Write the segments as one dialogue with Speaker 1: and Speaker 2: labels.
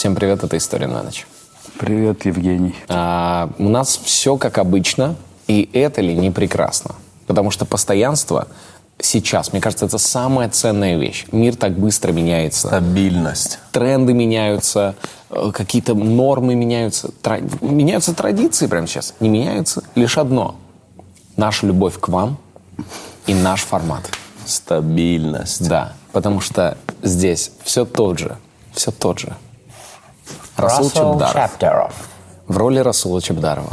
Speaker 1: Всем привет, это «История на ночь».
Speaker 2: Привет, Евгений.
Speaker 1: А, у нас все как обычно, и это ли не прекрасно? Потому что постоянство сейчас, мне кажется, это самая ценная вещь. Мир так быстро меняется.
Speaker 3: Стабильность.
Speaker 1: Тренды меняются, э, какие-то нормы меняются. Тра- Меняются традиции прямо сейчас. Не меняется лишь одно. Наша любовь к вам и наш формат.
Speaker 3: Стабильность.
Speaker 1: Да, потому что здесь все тот же, все тот же. Расул Чебдаров.
Speaker 4: Чаптеров.
Speaker 1: В роли Расула Чебдарова.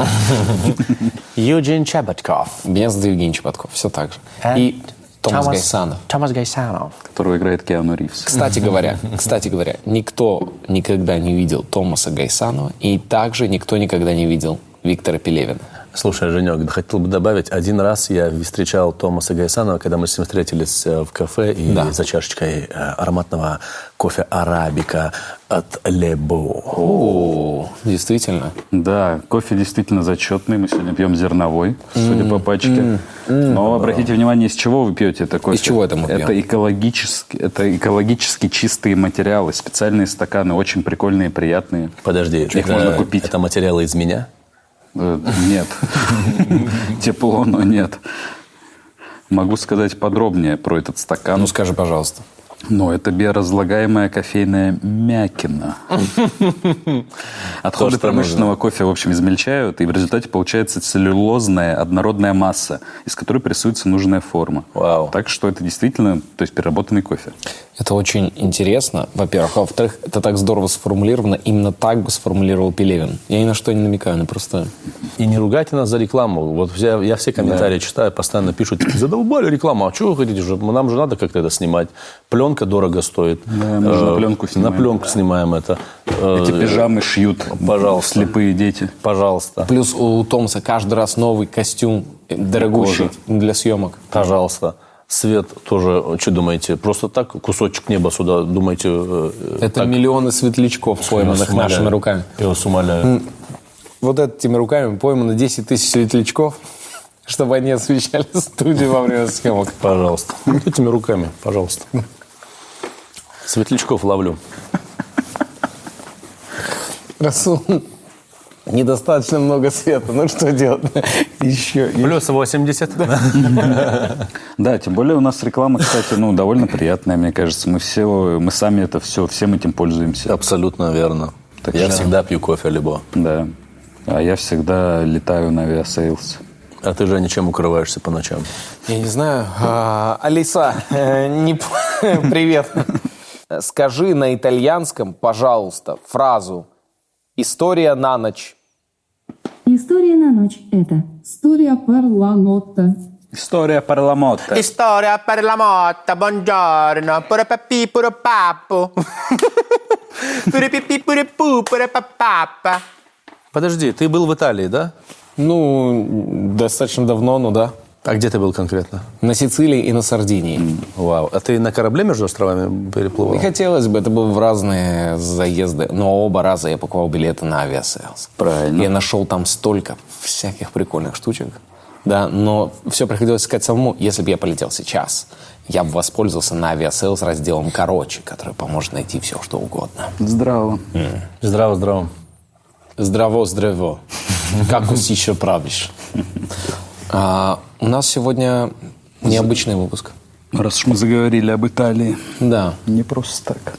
Speaker 4: Юджин Чеботков.
Speaker 1: Зовут Евгений Чеботков, все так же. И Томас Гайсанов.
Speaker 4: Томас Гайсанов.
Speaker 2: Которого играет Киану Ривз.
Speaker 1: Кстати говоря, кстати говоря, никто никогда не видел Томаса Гайсанова, и также никто никогда не видел Виктора Пелевина.
Speaker 3: Слушай, Женек, хотел бы добавить, один раз я встречал Томаса Гайсанова, когда мы с ним встретились э, в кафе и
Speaker 1: Да.
Speaker 3: за чашечкой э, ароматного кофе арабика от Лебо.
Speaker 1: О, действительно.
Speaker 2: Да, кофе действительно зачетный. Мы сегодня пьем зерновой, судя по пачке. Но обратите внимание, из чего вы пьете это кофе.
Speaker 1: Из чего это мы пьем?
Speaker 2: Это экологически, это экологически чистые материалы, специальные стаканы, очень прикольные, приятные.
Speaker 3: Подожди,
Speaker 2: Их
Speaker 3: это-
Speaker 2: можно купить.
Speaker 3: Это материалы из меня?
Speaker 2: Э, Нет. Тепло, но нет. Могу сказать подробнее про этот стакан.
Speaker 1: Ну скажи, пожалуйста.
Speaker 2: Но это биоразлагаемая кофейная мякина. Отходы промышленного кофе, в общем, измельчают, и в результате получается целлюлозная однородная масса, из которой прессуется нужная форма.
Speaker 3: Вау.
Speaker 2: Так что это действительно, то есть переработанный кофе.
Speaker 1: Это очень интересно, во-первых. А во-вторых, это так здорово сформулировано. Именно так бы сформулировал Пелевин. Я ни на что не намекаю, но просто...
Speaker 3: И не ругайте нас за рекламу. Вот я, я все комментарии читаю, постоянно пишут, задолбали рекламу, а что вы хотите? Же? Нам же надо как-то это снимать. Пленка дорого стоит.
Speaker 2: Да, мы же на пленку снимаем.
Speaker 3: На пленку снимаем это. Э,
Speaker 2: Эти пижамы шьют
Speaker 3: Пожалуйста.
Speaker 2: слепые дети.
Speaker 3: Пожалуйста.
Speaker 1: Плюс у Томаса каждый раз новый костюм, э, дорогущий для съемок.
Speaker 3: Пожалуйста. Свет тоже, что думаете, просто так кусочек неба сюда, думаете... э,
Speaker 1: Это
Speaker 3: так?
Speaker 1: миллионы светлячков, пойманных нашими руками.
Speaker 3: Я вас умоляю.
Speaker 1: Вот этими руками поймано 10 тысяч светлячков, чтобы они освещали студию во время съемок.
Speaker 3: Пожалуйста. Вот этими руками, пожалуйста. Светлячков ловлю.
Speaker 1: Расул, недостаточно много света. Ну что делать? Еще.
Speaker 3: Плюс 80.
Speaker 2: Да, тем более у нас реклама, кстати, ну, довольно приятная, мне кажется. Мы все, мы сами это все, всем этим пользуемся.
Speaker 3: Абсолютно верно. Я всегда пью кофе либо.
Speaker 2: Да. А я всегда летаю на авиасейлс.
Speaker 3: А ты, Женя, чем укрываешься по ночам?
Speaker 1: Я не знаю. А, Алиса, э, не привет. Скажи на итальянском, пожалуйста, фразу «История на ночь».
Speaker 5: История на ночь – это «Storia per la notte».
Speaker 2: Storia per la notte.
Speaker 4: Storia per la notte, buongiorno. Pure papi, pure papu. Pure pipi, pure пу, pure папапа.
Speaker 3: Подожди, ты был в Италии, да?
Speaker 1: Ну, достаточно давно, ну да.
Speaker 3: А где ты был конкретно?
Speaker 1: На Сицилии и на Сардинии.
Speaker 3: Вау. А ты на корабле между островами переплывал?
Speaker 1: И хотелось бы, это было в разные заезды, но оба раза я покупал билеты на Aviasales.
Speaker 2: Правильно.
Speaker 1: Я нашел там столько всяких прикольных штучек. Да, но все приходилось искать самому. Если бы я полетел сейчас, я бы воспользовался на Aviasales разделом «Короче», который поможет найти все, что угодно.
Speaker 2: Здраво.
Speaker 3: Здраво, здраво.
Speaker 1: Здраво, здраво. Как уж еще правишь. А, у нас сегодня необычный выпуск.
Speaker 2: Раз уж мы заговорили об Италии.
Speaker 1: Да.
Speaker 2: Не просто так.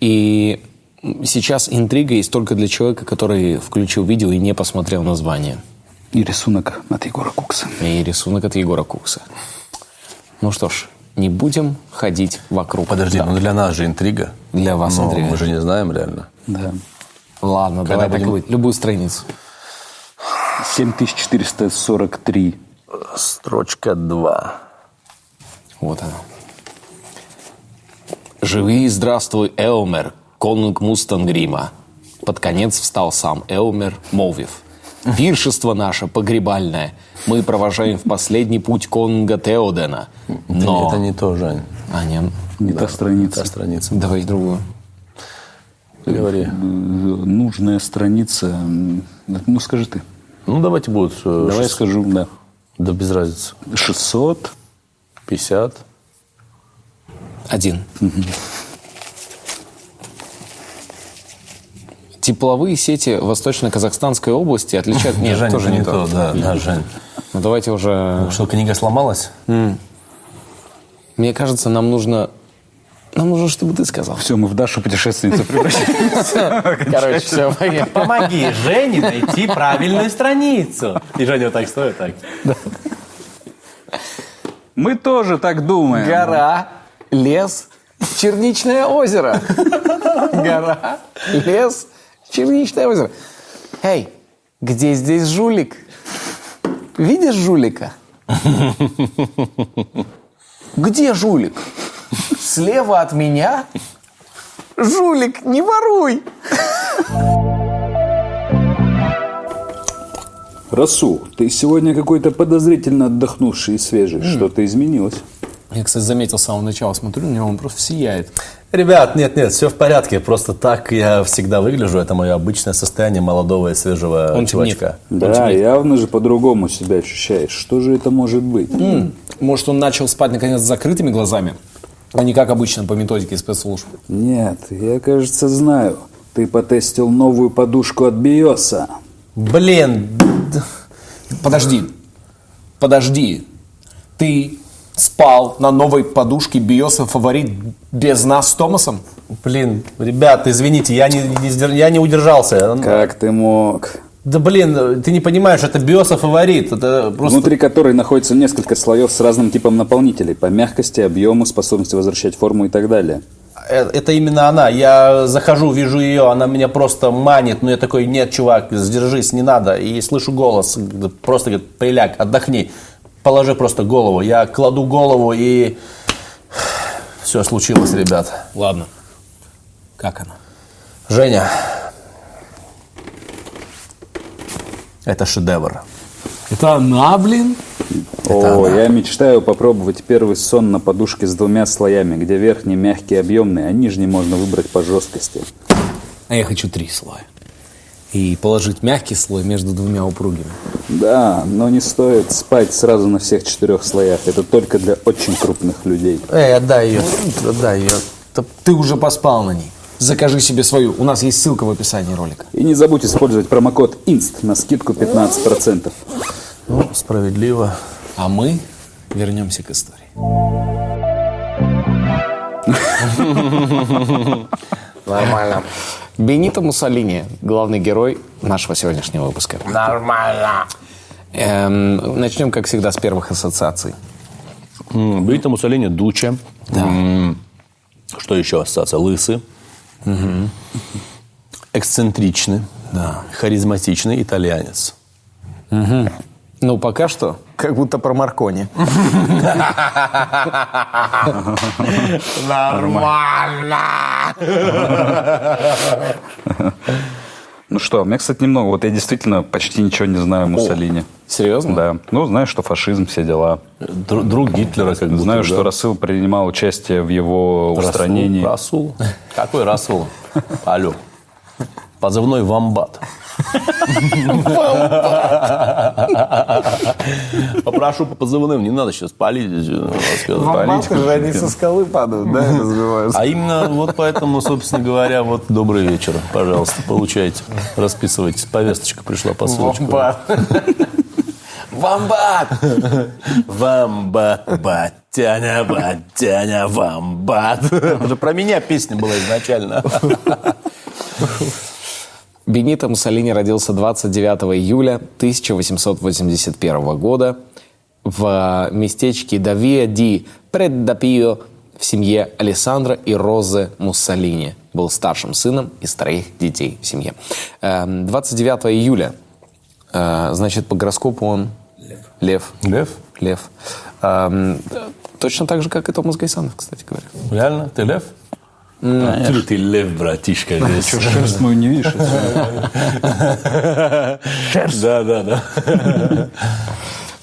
Speaker 1: И сейчас интрига есть только для человека, который включил видео и не посмотрел название.
Speaker 2: И рисунок от Егора Кукса.
Speaker 1: И рисунок от Егора Кукса. Ну что ж, не будем ходить вокруг.
Speaker 3: Подожди,
Speaker 1: Да.
Speaker 3: ну для нас же интрига.
Speaker 1: Для вас
Speaker 3: Но
Speaker 1: интрига.
Speaker 3: Мы же не знаем реально.
Speaker 2: Да.
Speaker 1: Ладно,
Speaker 3: Когда
Speaker 1: давай
Speaker 3: будем-
Speaker 1: быть. Любую страницу.
Speaker 2: 7443.
Speaker 3: Строчка 2.
Speaker 1: Вот она. «Живи и здравствуй, Элмер, конунг Мустангрима». Под конец встал сам Элмер, молвив. «Пиршество наше погребальное мы провожаем в последний путь конунга Теодена. Но...»
Speaker 3: Это не то, Жень.
Speaker 1: А, нет.
Speaker 2: Не та страница.
Speaker 3: Та страница.
Speaker 1: Давай другую.
Speaker 3: Говори.
Speaker 2: Э, Нужная страница. Ну, скажи ты.
Speaker 3: Ну, давайте будет э,
Speaker 2: Давай я скажу, да.
Speaker 3: Да без разницы.
Speaker 2: 600.
Speaker 3: 50.
Speaker 1: Один. Тепловые сети Восточно-Казахстанской области отличают... Нет,
Speaker 3: Жень,
Speaker 1: тоже не то.
Speaker 3: да, да, Жень.
Speaker 1: Ну, давайте уже...
Speaker 3: Что, книга сломалась?
Speaker 1: Мне кажется, нам нужно... Нам нужно, чтобы ты сказал.
Speaker 2: Все, мы в Дашу путешественницу превратились.
Speaker 1: Короче, все.
Speaker 3: Помоги Жене найти правильную страницу. И Женя вот так стоит, так.
Speaker 2: Мы тоже так думаем.
Speaker 1: Гора, лес, черничное озеро. Гора, лес, черничное озеро. Эй, где здесь жулик? Видишь жулика? Где жулик? Слева от меня? Жулик, не воруй!
Speaker 2: Расул, ты сегодня какой-то подозрительно отдохнувший и свежий. Что-то изменилось?
Speaker 1: Я, кстати, заметил с самого начала, смотрю на него, он просто сияет.
Speaker 3: Ребят, нет, нет, все в порядке. Просто так я всегда выгляжу. Это мое обычное состояние молодого и свежего
Speaker 1: Он
Speaker 3: чувачка.
Speaker 2: Да, явно же по-другому себя ощущаешь. Что же это может быть?
Speaker 1: Может, он начал спать, наконец, с закрытыми глазами, а не как обычно по методике спецслужб.
Speaker 2: Нет, я, кажется, знаю. Ты потестил новую подушку от Биоса.
Speaker 3: Блин,
Speaker 1: Подожди, подожди. Ты спал на новой подушке Биоса фаворит без нас с Томасом?
Speaker 3: блин, ребят, извините, я не, не я не удержался.
Speaker 2: Как ты мог?
Speaker 3: Да блин, ты не понимаешь, это биоса фаворит. Это просто...
Speaker 2: Внутри которой находится несколько слоев с разным типом наполнителей. По мягкости, объему, способности возвращать форму и так далее.
Speaker 3: Э, Это именно она. Я захожу, вижу ее, она меня просто манит. Но я такой, нет, чувак, сдержись, не надо. И слышу голос, просто говорит, приляг, отдохни. Положи просто голову. Я кладу голову и... Все случилось, ребят.
Speaker 1: Ладно. Как она?
Speaker 3: Женя, это шедевр.
Speaker 1: Это она, блин?
Speaker 2: О, я мечтаю попробовать первый сон на подушке с двумя слоями, где верхний мягкий и объемный, а нижний можно выбрать по жесткости.
Speaker 1: А я хочу три слоя. И положить мягкий слой между двумя упругими.
Speaker 2: Да, но не стоит спать сразу на всех четырех слоях. Это только для очень крупных людей.
Speaker 3: Эй, отдай ее, отдай ее.
Speaker 1: Ты уже поспал на ней. Закажи себе свою. У нас есть ссылка в описании ролика.
Speaker 2: И не забудь использовать промокод INST на скидку 15%.
Speaker 3: Ну, справедливо.
Speaker 1: А мы вернемся к истории.
Speaker 4: Нормально.
Speaker 1: Бенито Муссолини, главный герой нашего сегодняшнего выпуска.
Speaker 4: Нормально.
Speaker 1: Эм, начнем, как всегда, с первых ассоциаций.
Speaker 3: Бенито Муссолини Дуча. М, Что еще ассоциация? Лысый. Эксцентричный. Харизматичный итальянец.
Speaker 1: Ну, пока что, как будто про Маркони.
Speaker 2: Ну что, у меня, кстати, немного. Вот я действительно почти ничего не знаю о Муссолини.
Speaker 1: Серьезно?
Speaker 2: Да. Ну, знаю, что фашизм, все дела.
Speaker 3: Дру- Друг Гитлера, как будто.
Speaker 2: Знаю,
Speaker 3: да.
Speaker 2: что Рассыл принимал участие в его
Speaker 3: Расул.
Speaker 2: устранении.
Speaker 3: Расул? Какой Расул? Алло. Позывной Вамбат. Попрошу по позывным, не надо сейчас палить. э, сказать.
Speaker 1: же они со скалы падают, да, разбиваются.
Speaker 3: А именно вот поэтому, собственно говоря, вот добрый вечер. Пожалуйста, получайте. Расписывайтесь. Повесточка пришла, посылочка.
Speaker 1: Вамбат!
Speaker 3: Вамбат, батяня, батяня, вамбат. Это же про меня песня была изначально.
Speaker 1: Бенито Муссолини родился 29 июля 1881 года в местечке Давия ди Преддапио в семье Алессандро и Розы Муссолини. Был старшим сыном из троих детей в семье. Эм, 29 июля, э, значит, по гороскопу он... Лев.
Speaker 3: Лев?
Speaker 1: Лев. Эм, точно так же, как и Томас Гайсанов, кстати говоря.
Speaker 3: Реально? Ты лев? Ты, ты лев, братишка. здесь.
Speaker 2: Шерсть мою не видишь?
Speaker 3: Да, да, да.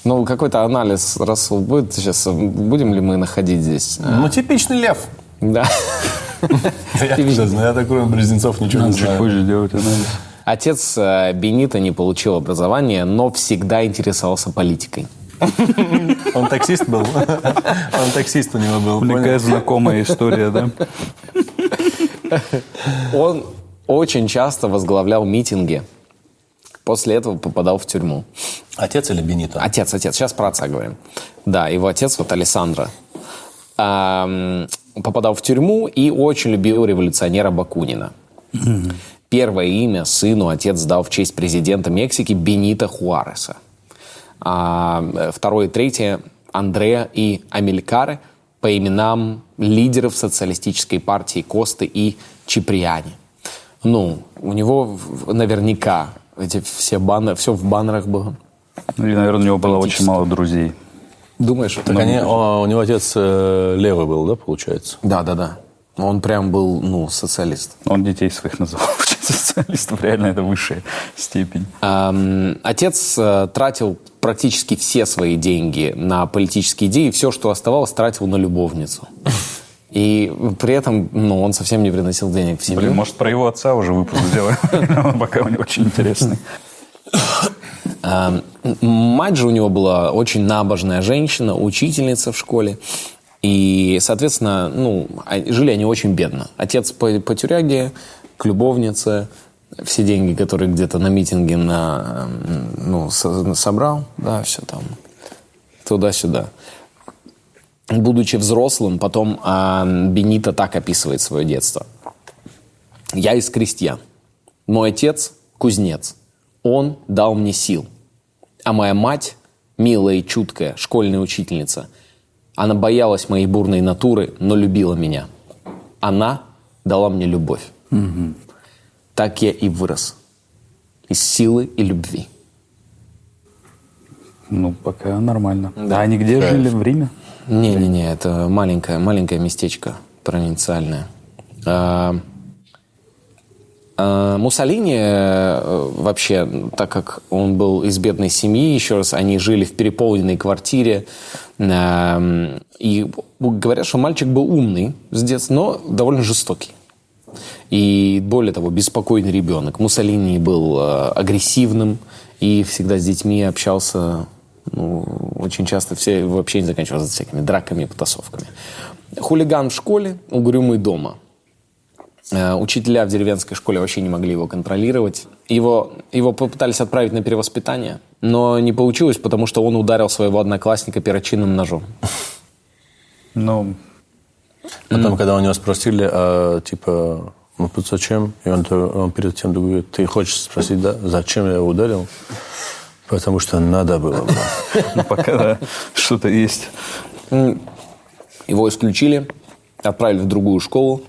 Speaker 1: Ну, какой-то анализ, Расул, будет сейчас, будем ли мы находить здесь?
Speaker 3: Ну, типичный лев.
Speaker 1: Да.
Speaker 3: Я я такой Близнецов ничего не знаю.
Speaker 2: позже делать анализ.
Speaker 1: Отец э, Бенита не получил образования, но всегда интересовался политикой.
Speaker 3: Он таксист был? Он таксист у него был.
Speaker 2: Такая знакомая история, да?
Speaker 1: Он очень часто возглавлял митинги. После этого попадал в тюрьму.
Speaker 3: Отец или Бенито?
Speaker 1: Отец, отец. Сейчас про отца говорим. Да, его отец, вот Александра, попадал в тюрьму и очень любил революционера Бакунина. Первое имя сыну отец дал в честь президента Мексики Бенита Хуареса. А второе и третье Андреа и Амилькаре по именам лидеров социалистической партии Косты и Чиприани. Ну, у него наверняка эти все баннеры, все в баннерах было.
Speaker 2: Ну, И, наверное, у него было очень мало друзей.
Speaker 1: Думаешь,
Speaker 3: Так
Speaker 1: это...
Speaker 3: они, о, у него отец э, левый был, да, получается?
Speaker 1: Да, да, да. Он прям был, ну, социалист.
Speaker 2: Он детей своих называл социалистов. Реально, это высшая степень.
Speaker 1: Эм, Отец э, тратил практически все свои деньги на политические идеи, все, что оставалось, тратил на любовницу. И при этом, ну, он совсем не приносил денег в семью.
Speaker 2: Блин, может, про его отца уже выпуск сделаем? Он пока у него очень интересный.
Speaker 1: Эм, Мать же у него была очень набожная женщина, учительница в школе. И, соответственно, ну, а- жили они очень бедно. Отец по, по тюряге, к любовнице, все деньги, которые где-то на митинге на, ну, со- собрал, да, все там, туда-сюда. Будучи взрослым, потом а, Бенито так описывает свое детство. «Я из крестьян. Мой отец – кузнец. Он дал мне сил. А моя мать, милая и чуткая школьная учительница, она боялась моей бурной натуры, но любила меня. Она дала мне любовь. Так я и вырос. Из силы и любви.
Speaker 2: Ну, пока нормально. А они где жили? В Риме?
Speaker 1: Не-не-не, это маленькое, маленькое местечко провинциальное. А, а, Муссолини э, вообще, так как он был из бедной семьи, еще раз, они жили в переполненной квартире, эм, и говорят, что мальчик был умный с детства, но довольно жестокий. И более того, беспокойный ребенок. Муссолини был э, агрессивным и всегда с детьми общался, ну, очень часто все вообще не заканчивалось всякими драками и потасовками. Хулиган в школе, угрюмый дома. Э, Учителя в деревенской школе вообще не могли его контролировать. Его, его попытались отправить на перевоспитание, но не получилось, потому что он ударил своего одноклассника перочинным ножом.
Speaker 2: Ну,
Speaker 3: Потом, когда у него спросили, а, типа, ну тут зачем? И он, он перед тем говорит, ты хочешь спросить, да, зачем я его ударил? Потому что надо было. бы».
Speaker 2: ну, пока да, что-то есть.
Speaker 1: Его исключили, отправили в другую школу,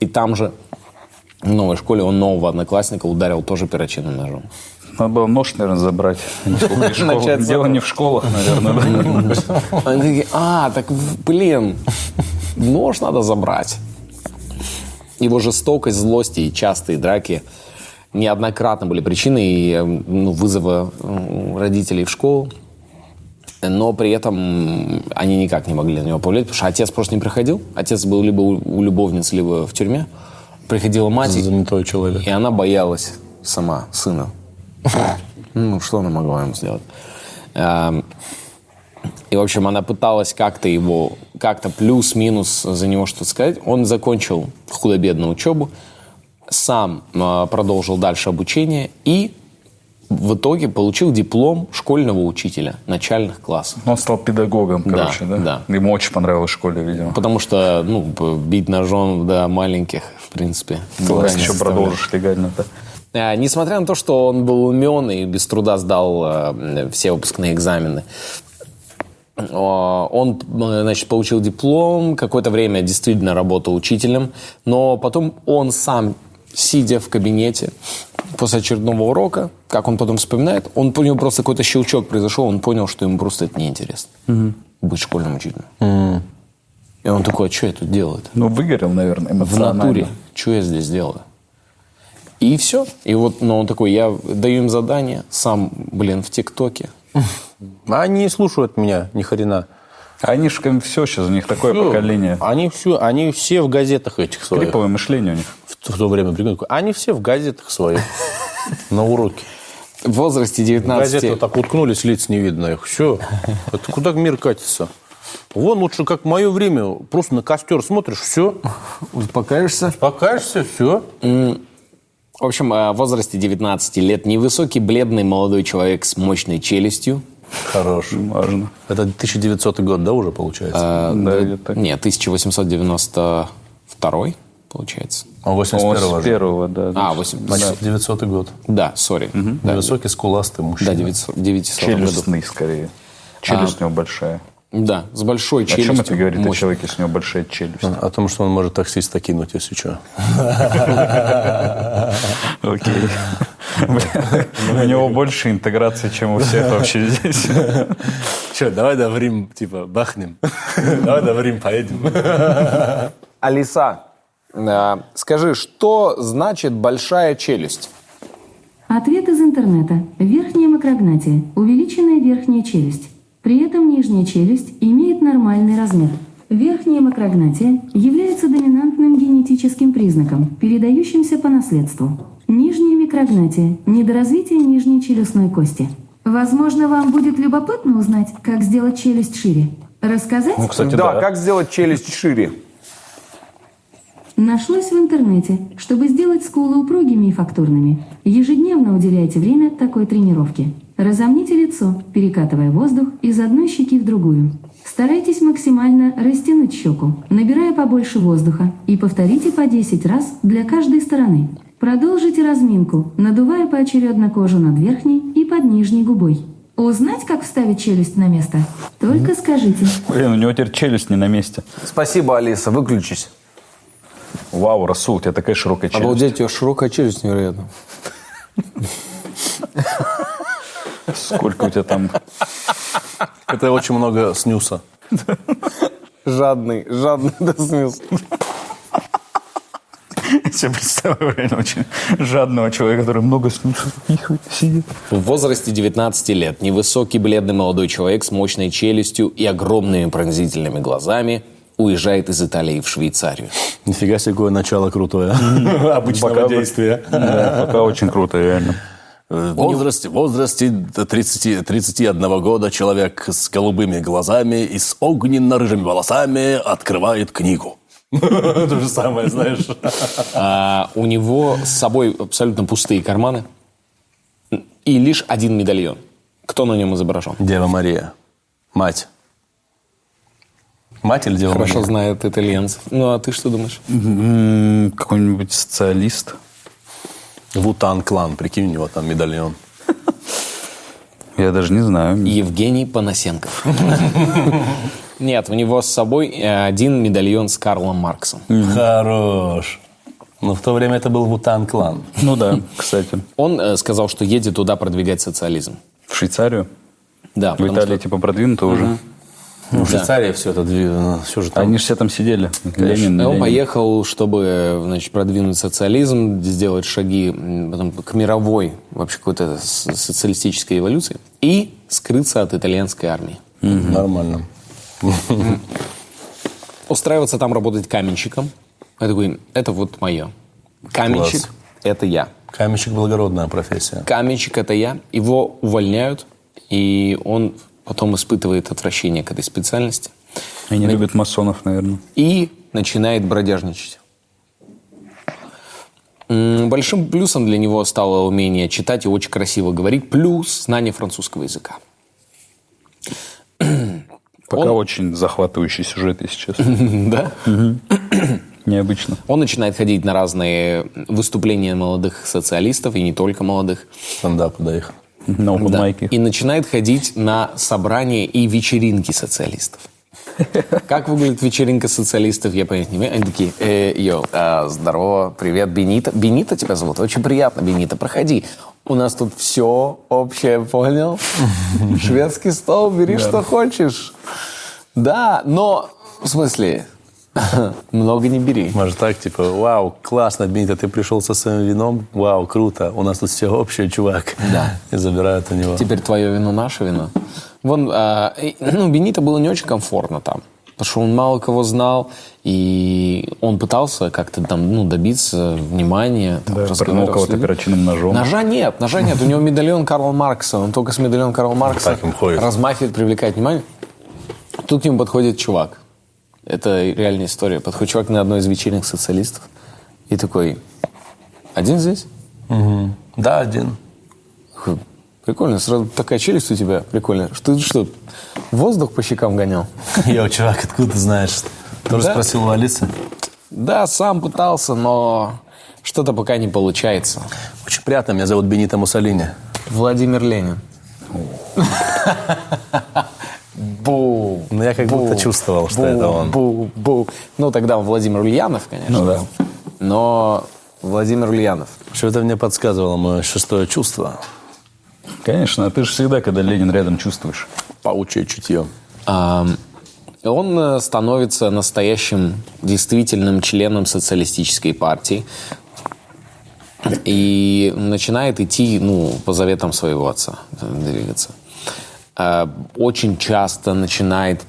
Speaker 1: и там же, в новой школе, он нового одноклассника ударил тоже перочинным ножом.
Speaker 2: Надо было нож, наверное, забрать. Дело не в школах, наверное.
Speaker 1: Они такие, а, так, блин, нож надо забрать. Его жестокость, злость и частые драки неоднократно были причиной э, ну, вызова родителей в школу. Но при этом они никак не могли на него повлиять, потому что отец просто не приходил. Отец был либо у любовницы, либо в тюрьме. Приходила мать, и-
Speaker 3: Занятой человек.
Speaker 1: и она боялась сама сына. Ну, что она могла ему сделать? И, в общем, она пыталась как-то его, как-то плюс-минус за него что-то сказать. Он закончил худо-бедно учебу, сам э, продолжил дальше обучение и в итоге получил диплом школьного учителя начальных классов.
Speaker 2: Он стал педагогом,
Speaker 1: Да,
Speaker 2: короче, да?
Speaker 1: да.
Speaker 2: Ему очень понравилось в школе, видимо.
Speaker 1: Потому что, ну, бить ножом до маленьких, в принципе,
Speaker 2: Класс, еще продолжишь легально-то.
Speaker 1: Э, Несмотря на то, что он был умен и без труда сдал э, все выпускные экзамены, он, э, значит, получил диплом, какое-то время действительно работал учителем, но потом он сам, сидя в кабинете после очередного урока, как он потом вспоминает, он у него просто какой-то щелчок произошел, он понял, что ему просто это неинтересно. Быть школьным учителем. И он такой, а что я тут делаю
Speaker 2: Ну, выгорел, наверное,
Speaker 1: в
Speaker 2: эмоционально.
Speaker 1: натуре, что я здесь делаю? И все. И вот, ну, он такой, я даю им задание, сам, блин, в ТикТоке.
Speaker 3: Они не слушают меня, ни хрена.
Speaker 2: Они же все сейчас, у них такое
Speaker 3: Всё.
Speaker 2: поколение.
Speaker 3: Они все, они все в газетах этих своих.
Speaker 2: Криповое мышление у них.
Speaker 3: В, в то время они все в газетах своих на уроке.
Speaker 1: В возрасте
Speaker 3: В
Speaker 1: 19
Speaker 3: газеты так уткнулись, лиц не видно их. Все. Это куда мир катится? Вон лучше, как в мое время, просто на костер смотришь, все.
Speaker 1: успокаиваешься.
Speaker 3: Покажешься, все.
Speaker 1: В общем, в возрасте 19 лет невысокий, бледный молодой человек с мощной челюстью.
Speaker 3: Хорош.
Speaker 2: Важно.
Speaker 3: Это 1900 год, да, уже получается?
Speaker 1: э,
Speaker 2: Да, так.
Speaker 1: Нет, 1892 получается.
Speaker 3: А
Speaker 2: О,
Speaker 3: 81
Speaker 2: с
Speaker 3: же.
Speaker 2: первого, да.
Speaker 1: А, 8...
Speaker 3: Значит, 900 год.
Speaker 1: Да, сори. Да,
Speaker 3: Невысокий, скуластый мужчина.
Speaker 1: да, 900, 900 году.
Speaker 2: Челюстный, скорее. Челюсть у него большая.
Speaker 1: Да, с большой
Speaker 2: О
Speaker 1: челюстью.
Speaker 2: чем это говорит о
Speaker 1: мощной.
Speaker 2: человеке, если у него большая челюсть?
Speaker 3: О том, что он может таксиста кинуть, если что.
Speaker 2: Окей. У него больше интеграции, чем у всех вообще здесь.
Speaker 3: Че, давай да в Рим, типа, бахнем. Давай да в Рим поедем.
Speaker 1: Алиса, э, скажи, что значит большая челюсть?
Speaker 5: Ответ из интернета. Верхняя макрогнатия. Увеличенная верхняя челюсть. При этом нижняя челюсть имеет нормальный размер. Верхняя макрогнатия является доминантным генетическим признаком, передающимся по наследству. Нижняя микрогнатия – недоразвитие нижней челюстной кости. Возможно, вам будет любопытно узнать, как сделать челюсть шире. Рассказать?
Speaker 3: Кстати,
Speaker 6: да,
Speaker 3: да.
Speaker 6: как сделать челюсть шире?
Speaker 5: Нашлось в интернете, чтобы сделать скулы упругими и фактурными. Ежедневно уделяйте время такой тренировке. Разомните лицо, перекатывая воздух из одной щеки в другую. Старайтесь максимально растянуть щеку, набирая побольше воздуха, и повторите по 10 раз для каждой стороны. Продолжите разминку, надувая поочередно кожу над верхней и под нижней губой. Узнать, как вставить челюсть на место? Только скажите.
Speaker 2: Блин, у него теперь челюсть не на месте.
Speaker 6: Спасибо, Алиса, выключись.
Speaker 2: Вау, Расул, у тебя такая широкая челюсть.
Speaker 1: Обалдеть, у тебя широкая челюсть невероятно.
Speaker 2: Сколько у тебя там...
Speaker 3: Это очень много снюса.
Speaker 1: Жадный, жадный до смысла.
Speaker 2: Я себе представляю реально очень жадного человека, который много слушает, нихуя сидит.
Speaker 1: В возрасте 19 лет невысокий бледный молодой человек с мощной челюстью и огромными пронзительными глазами уезжает из Италии в Швейцарию.
Speaker 3: Нифига себе, какое начало крутое. Обычного действия.
Speaker 2: Пока очень круто, реально.
Speaker 3: В возрасте, в возрасте до 30, 31 года человек с голубыми глазами и с огненно-рыжими волосами открывает книгу. То же самое, знаешь.
Speaker 1: А, у него с собой абсолютно пустые карманы и лишь один медальон. Кто на нем изображен?
Speaker 3: Дева Мария. Мать. Мать или Дева
Speaker 1: Хорошо
Speaker 3: Мария?
Speaker 1: знает итальянцев. Ну, а ты что думаешь?
Speaker 2: Какой-нибудь социалист.
Speaker 3: Вутан клан, прикинь, у него там медальон.
Speaker 2: Я даже не знаю.
Speaker 1: Евгений Панасенко. Нет, у него с собой э, один медальон с Карлом Марксом.
Speaker 3: Хорош. Но в то время это был Вутан клан.
Speaker 2: Ну да, кстати.
Speaker 1: Он э, сказал, что едет туда продвигать социализм.
Speaker 2: В Швейцарию.
Speaker 1: Да,
Speaker 2: В Италии типа продвинуто уже.
Speaker 3: Ну, в Швейцарии все это, две- все же там.
Speaker 2: Они же все там сидели. Ленин,
Speaker 1: И он
Speaker 2: Ленин.
Speaker 1: поехал, чтобы значит, продвинуть социализм, сделать шаги потом к мировой вообще какой-то социалистической эволюции и скрыться от итальянской армии.
Speaker 3: Нормально.
Speaker 1: Устраиваться там работать каменщиком. Я такой, это вот мое. Каменщик
Speaker 3: Класс.
Speaker 1: – это я.
Speaker 3: Каменщик благородная профессия.
Speaker 1: Каменщик – это я. Его увольняют, и он потом испытывает отвращение к этой специальности
Speaker 2: Они любят масонов, наверное.
Speaker 1: и начинает бродяжничать. Большим плюсом для него стало умение читать и очень красиво говорить, плюс знание французского языка.
Speaker 2: Пока
Speaker 1: Он-
Speaker 2: очень захватывающий сюжет, если честно.
Speaker 1: Да?
Speaker 2: Необычно.
Speaker 1: Он начинает ходить на разные выступления молодых социалистов, и не только молодых.
Speaker 3: Стендап, да, их.
Speaker 2: На open
Speaker 1: Да.
Speaker 2: mic.
Speaker 1: И начинает ходить на собрания и вечеринки социалистов. Как выглядит вечеринка социалистов, я понять не имею. Они такие, э, йоу, а, здорово, привет, Бенита. Бенита тебя зовут? Очень приятно, Бенита, проходи. У нас тут все общее, понял? Шведский стол, бери что хочешь. Да, но, в смысле, много не бери.
Speaker 3: Может так, типа, вау, классно, Дмитрий, ты пришел со своим вином, вау, круто, у нас тут все общее, чувак.
Speaker 1: Да.
Speaker 3: И забирают у него.
Speaker 1: Теперь твое вино, наше вино. Вон, а, и, ну, Бенито было не очень комфортно там. Потому что он мало кого знал, и он пытался как-то там, ну, добиться внимания. Там,
Speaker 2: Да, пырнул кого-то перочинным ножом.
Speaker 1: Ножа нет, ножа нет. У него медальон Карла Маркса. Он только с медальоном Карла Маркса
Speaker 3: Так им ходит.
Speaker 1: размахивает, привлекает внимание. Тут к нему подходит чувак. Это реальная история. Подходит чувак на одной из вечерних социалистов. И такой, один здесь?
Speaker 3: Да, один.
Speaker 1: Прикольно, сразу такая челюсть у тебя прикольная. Что ты что, воздух по щекам гонял?
Speaker 3: Йо, чувак, откуда ты знаешь? Тоже
Speaker 1: Да.
Speaker 3: спросил у Алисы.
Speaker 1: Да, сам пытался, но что-то пока не получается.
Speaker 3: Очень приятно, меня зовут Бенито Муссолини.
Speaker 1: Владимир Ленин. Бу.
Speaker 3: Ну, я как будто чувствовал, что
Speaker 1: бу,
Speaker 3: это он.
Speaker 1: Бу, бу. Ну, тогда Владимир Ульянов, конечно.
Speaker 3: Ну да.
Speaker 1: Но Владимир Ульянов.
Speaker 3: Что-то мне подсказывало мое шестое чувство.
Speaker 2: Конечно, а ты же всегда, когда Ленин рядом чувствуешь.
Speaker 3: Паучье чутье.
Speaker 1: Ам, Он э, становится настоящим действительным членом социалистической партии и начинает идти ну, по заветам своего отца, э, двигаться. Э, Очень часто начинает,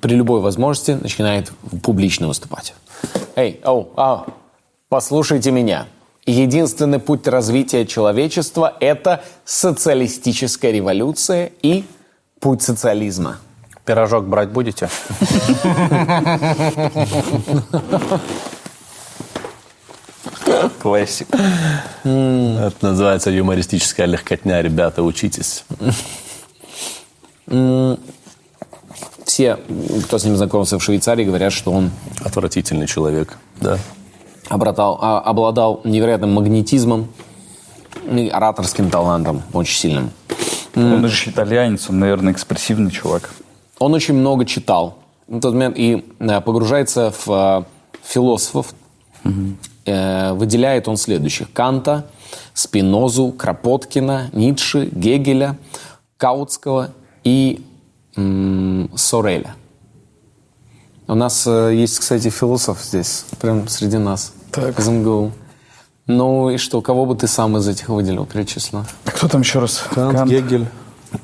Speaker 1: при любой возможности, начинает публично выступать. Эй, оу, ау, послушайте меня. Единственный путь развития человечества – это социалистическая революция и путь социализма.
Speaker 3: Пирожок брать будете?
Speaker 2: Классик.
Speaker 3: Это называется юмористическая легкотня. Ребята, учитесь.
Speaker 1: Все, кто с ним знакомился в Швейцарии, говорят, что он
Speaker 3: Отвратительный человек. Да.
Speaker 1: обратал- а, обладал невероятным магнетизмом и ораторским талантом очень сильным.
Speaker 2: Он же итальянец, он, наверное, экспрессивный чувак.
Speaker 1: Он очень много читал в тот момент и э, погружается в э, философов. Э, выделяет он следующих. Канта, Спинозу, Кропоткина, Ницше, Гегеля, Каутского и м, Сореля. У нас э, есть, кстати, философ здесь, прям среди нас. Так. Из МГУ. Ну и что, кого бы ты сам из этих выделил, перечислил?
Speaker 2: А кто там еще раз?
Speaker 3: Кант, Гегель.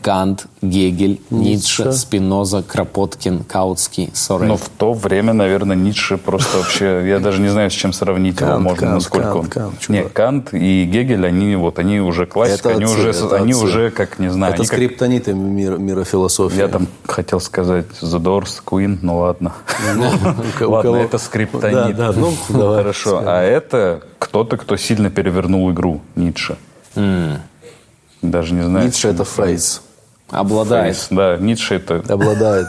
Speaker 1: Кант, Гегель, Ницше, Спиноза, Кропоткин, Каутский, Сорель.
Speaker 2: Но в то время, наверное, Ницше просто вообще... Я даже не знаю, с чем сравнить его можно,
Speaker 3: Кант,
Speaker 2: насколько
Speaker 3: Кант,
Speaker 2: он... Нет, Кант и Гегель, они вот, они уже классика,
Speaker 3: Это
Speaker 2: они, уже,
Speaker 3: это
Speaker 2: они
Speaker 3: отцы.
Speaker 2: уже, как, не знаю,
Speaker 3: Это
Speaker 2: они как-
Speaker 3: скриптониты мира, мира философии.
Speaker 2: Я там хотел сказать The Doors, Queen, ну ладно. Ладно, это скриптонит.
Speaker 3: Да, ну,
Speaker 2: Хорошо, а это кто-то, кто сильно перевернул игру, Ницше. Даже не знаю.
Speaker 3: Ницше это фейс.
Speaker 1: Обладает.
Speaker 2: Да, Ницше это...
Speaker 3: Обладает.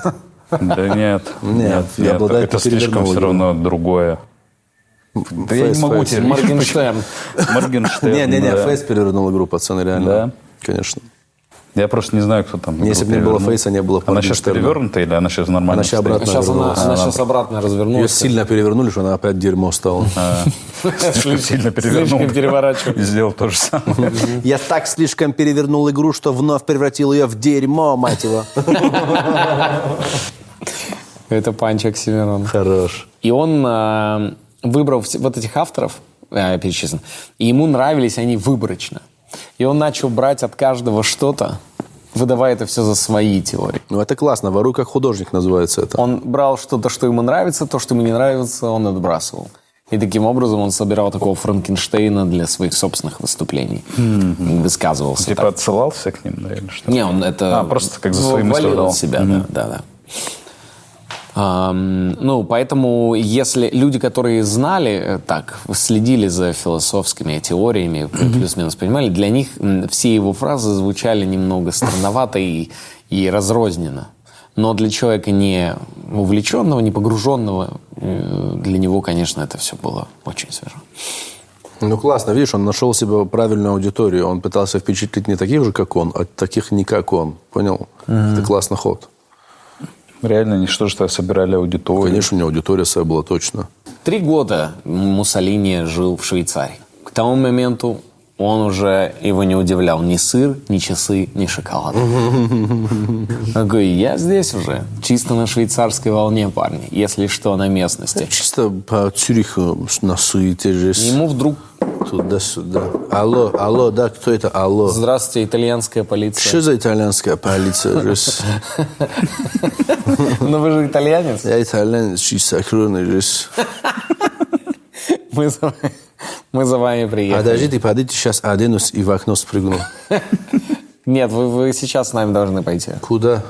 Speaker 2: Да нет.
Speaker 3: Нет,
Speaker 2: нет,
Speaker 3: обладает
Speaker 2: это слишком все равно другое. Да я не
Speaker 3: Фейс,
Speaker 2: могу
Speaker 3: фейс.
Speaker 2: тебе...
Speaker 1: Моргенштерн.
Speaker 2: Моргенштерн,
Speaker 3: Не-не-не. Фейс перевернул игру, пацаны, реально.
Speaker 2: Да?
Speaker 3: Конечно.
Speaker 2: Я просто не знаю, кто там.
Speaker 3: Если бы не было. Фейса, не было бы
Speaker 2: Она сейчас перевернута или она сейчас нормально
Speaker 3: Она сейчас обратно
Speaker 1: Сейчас она,
Speaker 3: развернулась.
Speaker 1: она сейчас обратно
Speaker 3: Ее
Speaker 1: развернулась.
Speaker 3: сильно перевернули, что она опять дерьмо стала.
Speaker 2: Слишком сильно перевернул. Сделал то же самое.
Speaker 3: Я так слишком перевернул игру, что вновь превратил ее в дерьмо, мать его.
Speaker 1: Это Панч Оксимирон.
Speaker 3: Хорош.
Speaker 1: И он э, выбрал вот этих авторов, перечислен, и ему нравились они выборочно. И он начал брать от каждого что-то, выдавая это все за свои теории.
Speaker 3: Ну, это классно. Воруй как художник называется это.
Speaker 1: Он брал что-то, что ему нравится, то, что ему не нравится, он отбрасывал. И таким образом он собирал такого Франкенштейна для своих собственных выступлений. Высказывался
Speaker 2: Типа
Speaker 1: так.
Speaker 2: отсылался к ним, наверное, что
Speaker 1: Не, он это...
Speaker 2: А, просто как за свои мысли
Speaker 1: себя, да, да, да. Ну, поэтому, если люди, которые знали, э, так, следили за философскими теориями, плюс-минус понимали, для них все его фразы звучали немного странновато и, и разрозненно. Но для человека не увлеченного, не погруженного, э, для него, конечно, это все было очень свежо.
Speaker 3: Ну, классно. Видишь, он нашел себе правильную аудиторию. Он пытался впечатлить не таких же, как он, а таких не как он. Понял? Это классный ход.
Speaker 2: Реально, они что же собирали аудиторию.
Speaker 3: Конечно, у него аудитория своя была точно.
Speaker 1: Три года Муссолини жил в Швейцарии. К тому моменту он уже его не удивлял ни сыр, ни часы, ни шоколад. Такой, я здесь уже, чисто на швейцарской волне, парни, если что, на местности.
Speaker 3: Чисто по Цюриху на суете же.
Speaker 1: Ему вдруг,
Speaker 3: Туда-сюда. Алло, алло, да, кто это? Алло.
Speaker 1: здравствуйте, итальянская
Speaker 3: Что
Speaker 1: полиция.
Speaker 3: за итальянская полиция?
Speaker 1: Ну вы же итальянец.
Speaker 3: Я итальянец, чисто кровный. жесть.
Speaker 1: Мы за, мы за вами приехали.
Speaker 3: Подождите, подождите, сейчас оденусь и в окно спрыгну.
Speaker 1: Нет, вы, вы сейчас с нами должны пойти.
Speaker 3: Куда?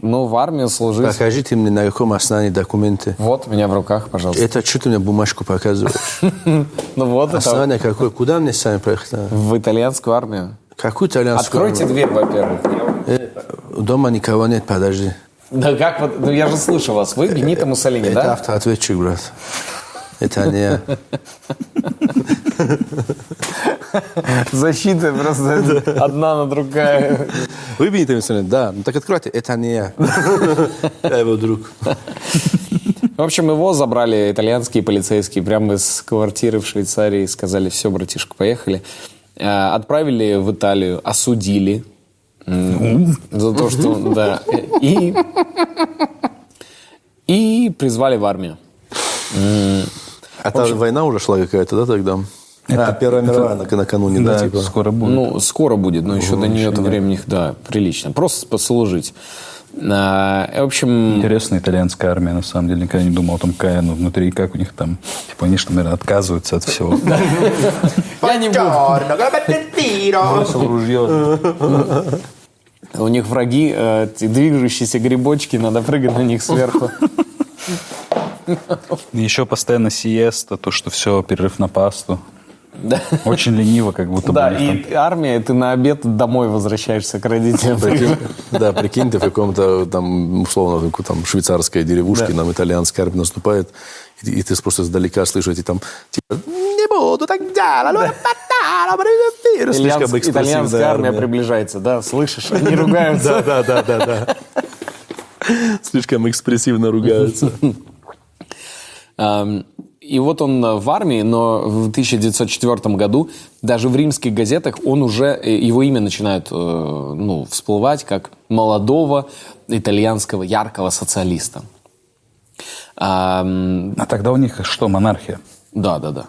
Speaker 1: Ну, в армию служить.
Speaker 3: Покажите мне, на каком основании документы.
Speaker 1: Вот, у меня в руках, пожалуйста.
Speaker 3: Это что ты мне бумажку показываешь?
Speaker 1: Ну вот, это
Speaker 3: Основание какое? Куда мне сами проехать? надо?
Speaker 1: в итальянскую армию.
Speaker 3: Какую итальянскую?
Speaker 1: Откройте дверь, во-первых.
Speaker 3: Э, Дома никого нет, подожди.
Speaker 1: Да как вот, ну я же слышу вас. Вы Бенито Муссолини,
Speaker 3: Это
Speaker 1: да?
Speaker 3: автоответчик, брат. Это не я.
Speaker 1: Защита просто одна на другая.
Speaker 3: Вы Бенито Муссолини? Да. Ну так откройте. Это не я. Я его друг.
Speaker 1: В общем, его забрали итальянские полицейские прямо из квартиры в Швейцарии. Сказали, все, братишка, поехали. Э, Отправили в Италию, осудили. За то, что... Да. И... И призвали в армию.
Speaker 3: А там война уже шла какая-то, да, тогда? А, Первая мировая на- накануне, да,
Speaker 2: Да,
Speaker 3: типа?
Speaker 2: скоро будет.
Speaker 1: Ну, скоро будет, но еще до нее-то времени, да, прилично. Просто послужить. А, В общем,
Speaker 2: Интересная итальянская армия, на самом деле. Никогда не думал о том, какая она внутри, как у них там. Типа, они что, наверное, отказываются от всего.
Speaker 1: я не буду. У них враги, э, движущиеся грибочки, надо прыгать на них сверху.
Speaker 2: Еще постоянно сиеста, то, что все, перерыв на пасту.
Speaker 1: Да.
Speaker 2: Очень лениво, как будто бы.
Speaker 1: Да, и армия, ты на обед домой возвращаешься к родителям.
Speaker 3: Прикинь, да, прикинь, ты в каком-то там, условно, какой там швейцарской деревушке, нам итальянская армия наступает, и, и ты просто издалека слышишь эти там, типа, не буду так делать, allora patara, привет, слишком
Speaker 1: Итальянс-
Speaker 3: экспрессивная
Speaker 1: Итальянская армия приближается, да, слышишь, они ругаются.
Speaker 3: Да, да, да, да, да. Слишком экспрессивно ругаются.
Speaker 1: И вот он э, в армии, но в 1904 году даже в римских газетах он уже, э, его имя начинает э, ну, всплывать как молодого итальянского яркого социалиста.
Speaker 2: А тогда у них что, монархия?
Speaker 1: Да, да, да.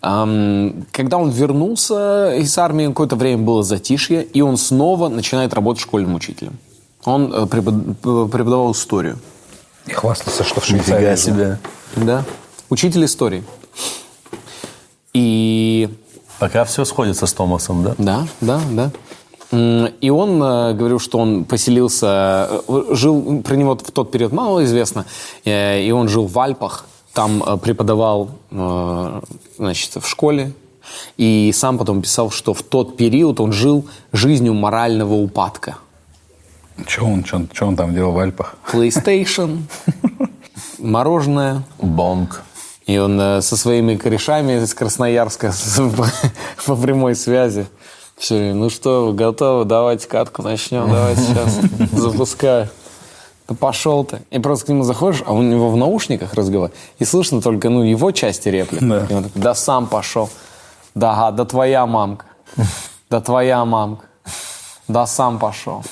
Speaker 1: Когда он вернулся из армии, какое-то время было затишье, и он снова начинает работать школьным учителем. Он преподавал историю.
Speaker 2: И хвастался, что в Швейцарии.
Speaker 3: Нифига себе.
Speaker 1: Да. Учитель истории. И
Speaker 3: Пока все сходится с Томасом, да?
Speaker 1: да, да, да. И он э, говорил, что он поселился, э, жил, про него в тот период мало известно, э, и он жил в Альпах, там преподавал, значит, в школе, и сам потом писал, что в тот период он жил жизнью морального упадка.
Speaker 2: Че он, чё он, чё он там делал в Альпах?
Speaker 1: PlayStation, мороженое,
Speaker 3: Бонг.
Speaker 1: И он э, со своими корешами из Красноярска по, по прямой связи. Все время, ну что, вы готовы? Давайте катку начнем, давайте сейчас запускаю. Да пошел ты. И просто к нему заходишь, а у него в наушниках разговор, и слышно только, ну, его части реплик.
Speaker 2: Да.
Speaker 1: И он такой, да сам пошел. Да, ага, да твоя мамка. Да твоя мамка. Да сам пошел.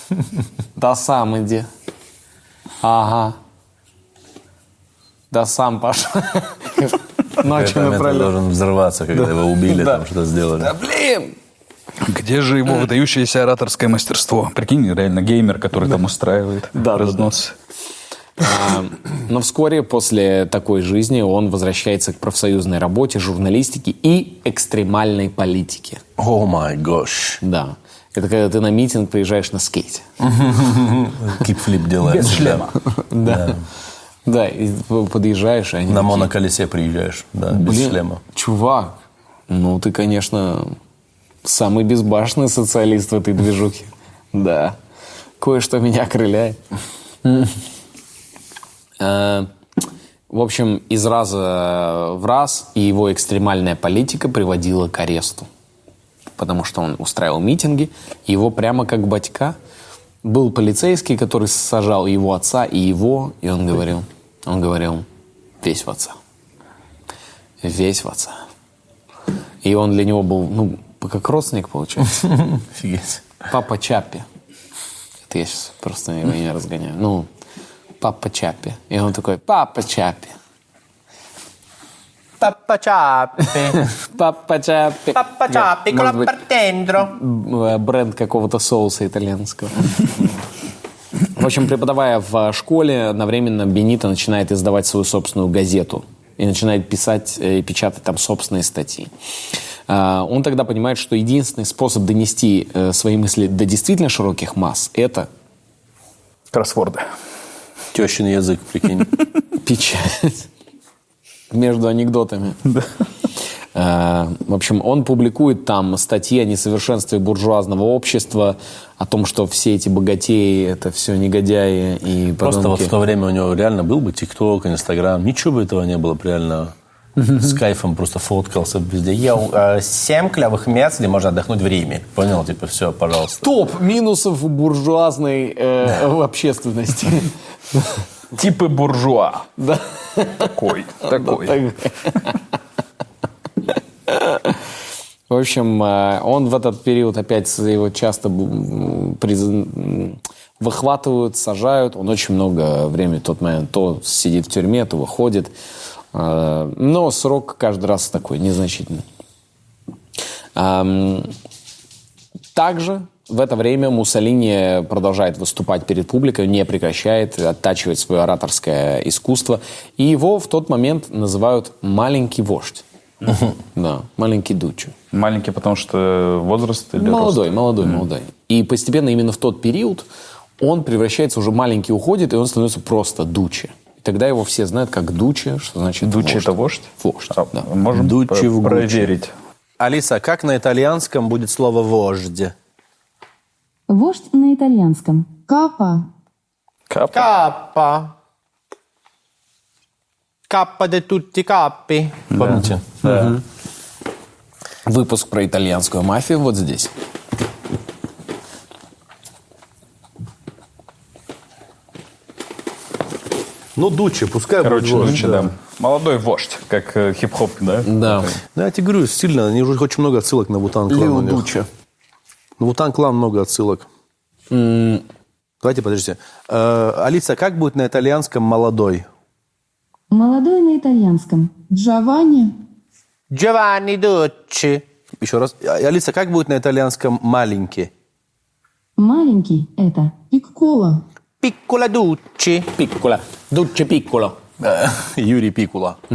Speaker 1: Да сам иди. Ага. Да сам пошел. Ночью напролет.
Speaker 3: должен взорваться, когда его убили, там что-то сделали.
Speaker 1: Да блин!
Speaker 2: Где же его выдающееся ораторское мастерство? Прикинь, реально геймер, который там устраивает
Speaker 1: Да,
Speaker 2: разнос.
Speaker 1: Но вскоре после такой жизни он возвращается к профсоюзной работе, журналистике и экстремальной политике.
Speaker 3: О май гош.
Speaker 1: Да. Это когда ты на митинг приезжаешь на скейте.
Speaker 3: Кикфлип делаешь.
Speaker 2: Без шлема.
Speaker 1: Да. Да, и подъезжаешь, и они
Speaker 3: На моноколесе приезжаешь, да, без
Speaker 1: «Блин,
Speaker 3: шлема.
Speaker 1: Чувак, ну ты, конечно, самый безбашенный социалист в этой движухе. Да. Кое-что меня окрыляет. Э, В общем, из раза в раз и его экстремальная политика приводила к аресту. Потому что он устраивал митинги, его прямо как батька был полицейский, который сажал его отца и его, и он говорил, он говорил, весь в отца. Весь в отца. И он для него был, ну, как родственник, получается.
Speaker 3: Офигеть.
Speaker 1: Папа Чаппи. Это я сейчас просто его не разгоняю. Ну, папа Чаппи. И он такой, папа Чаппи.
Speaker 4: Pappa Ciappi.
Speaker 1: Папа Чаппи. Быть,
Speaker 4: per dentro.
Speaker 1: э, бренд какого-то соуса итальянского. В общем, преподавая в школе, одновременно Бенито начинает издавать свою собственную газету и начинает писать э, и печатать там собственные статьи. А, Он тогда понимает, что единственный способ донести э, свои мысли до действительно широких масс – это
Speaker 2: Кроссворды.
Speaker 3: Тещин язык, прикинь.
Speaker 1: Печать. Между анекдотами. Э, В общем, он публикует там статьи о несовершенстве буржуазного общества, о том, что все эти богатеи – это все негодяи и
Speaker 3: Просто вот
Speaker 1: подонки.
Speaker 3: в то время у него реально был бы ТикТок, Инстаграм, ничего бы этого не было бы реально. С кайфом просто фоткался везде. Я семь клевых мест, где можно отдохнуть в Риме. Понял? Типа, все, пожалуйста.
Speaker 1: Топ минусов буржуазной э, общественности.
Speaker 2: Типы буржуа.
Speaker 1: Да.
Speaker 2: Такой, такой.
Speaker 1: В общем, э, он в этот период опять его часто выхватывают, сажают. Он очень много времени в тот момент то сидит в тюрьме, то выходит. Э, Но срок каждый раз такой, незначительный. Также в это время Муссолини продолжает выступать перед публикой, не прекращает, оттачивать свое ораторское искусство. И его в тот момент называют «маленький вождь». Да, маленький Дуччо.
Speaker 2: Маленький, потому что возраст или
Speaker 1: Молодой,
Speaker 2: рост?
Speaker 1: молодой, молодой. И постепенно именно в тот период он превращается, уже маленький уходит, и он становится просто Дуччи. И тогда его все знают как Дуччи, что значит
Speaker 2: Дуччи
Speaker 1: вождь.
Speaker 2: это вождь?
Speaker 1: Вождь,
Speaker 2: А,
Speaker 1: да.
Speaker 2: Можем
Speaker 3: Гуччи.
Speaker 2: проверить.
Speaker 3: Алиса, как на итальянском будет слово «вождь»?
Speaker 5: Вождь на итальянском. Капа.
Speaker 2: Капа.
Speaker 4: Каппа. Каппа де тутти каппи.
Speaker 3: Помните?
Speaker 1: Выпуск про итальянскую мафию вот здесь.
Speaker 3: Ну, Дуччи, пускай
Speaker 2: Короче,
Speaker 3: будет
Speaker 2: Дуччи, да. Молодой вождь, как э, хип-хоп, да?
Speaker 1: Да.
Speaker 3: Да, я тебе говорю, стильно. Они уже очень много отсылок на Вутан Клан. у На Вутан Клан много отсылок. Давайте, подождите. Э, Алиса, как будет на итальянском «молодой»?
Speaker 5: Молодой на итальянском. Джованни.
Speaker 4: Giovanni Ducci.
Speaker 3: Еще раз. А, Алиса, как будет на итальянском «маленький»?
Speaker 5: Маленький – это piccola.
Speaker 4: Piccola Duce.
Speaker 1: Piccola. Duce piccolo.
Speaker 3: Юрий Пикула.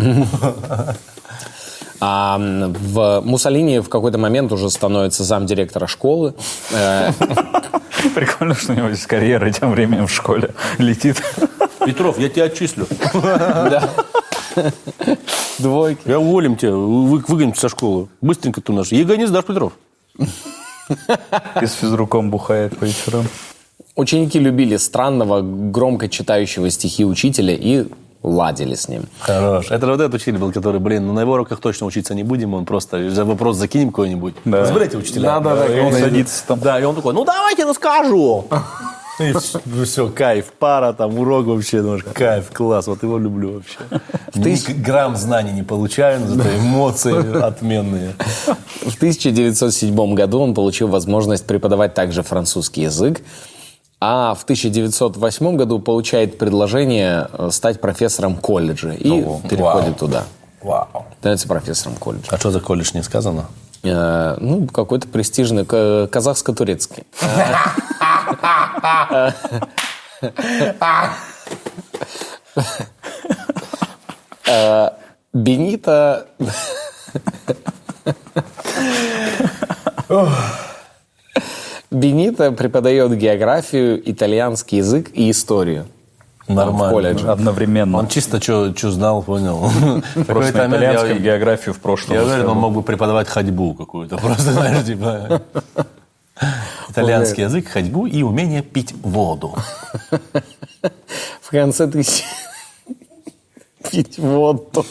Speaker 1: А в Муссолини в какой-то момент уже становится замдиректора школы. Э,
Speaker 2: Прикольно, что у него здесь карьера тем временем в школе летит.
Speaker 3: Петров, я тебя отчислю.
Speaker 1: Двойки.
Speaker 3: Я уволим тебя, вы, выгоним со школы. Быстренько ты наш. ЕГЭ не сдашь, Петров.
Speaker 2: И с физруком бухает по вечерам.
Speaker 1: Ученики любили странного, громко читающего стихи учителя и ладили с ним.
Speaker 3: Хорош. Это вот этот учитель был, который, блин, ну на его уроках точно учиться не будем, он просто за вопрос закинем какой-нибудь.
Speaker 2: Да.
Speaker 3: Разбирайте учителя.
Speaker 1: Да-да-да,
Speaker 3: и
Speaker 2: он садится там.
Speaker 3: Да, и он такой, ну давайте, ну скажу. И все, кайф, пара, там, урок вообще, думаешь, кайф, класс, вот его люблю вообще. Ни грамм знаний не получаю, но зато эмоции отменные.
Speaker 1: В 1907 году он получил возможность преподавать также французский язык, а в 1908 году получает предложение э, стать профессором колледжа и переходит
Speaker 3: вау.
Speaker 1: туда.
Speaker 3: Вау.
Speaker 1: Становится профессором колледжа.
Speaker 3: А что за колледж не сказано?
Speaker 1: Э, ну, какой-то престижный, казахско-турецкий. Э, Бенита... Бенита преподает географию, итальянский язык и историю.
Speaker 3: Нормально.
Speaker 1: в колледже.
Speaker 2: Одновременно.
Speaker 3: Он чисто что знал, понял.
Speaker 2: Просто на итальянском,
Speaker 3: я-
Speaker 2: географию в прошлом.
Speaker 3: Я уверен, он мог бы преподавать ходьбу какую-то. Просто, знаешь, типа... Итальянский язык, ходьбу и умение пить воду.
Speaker 1: В конце тысячи... Пить воду.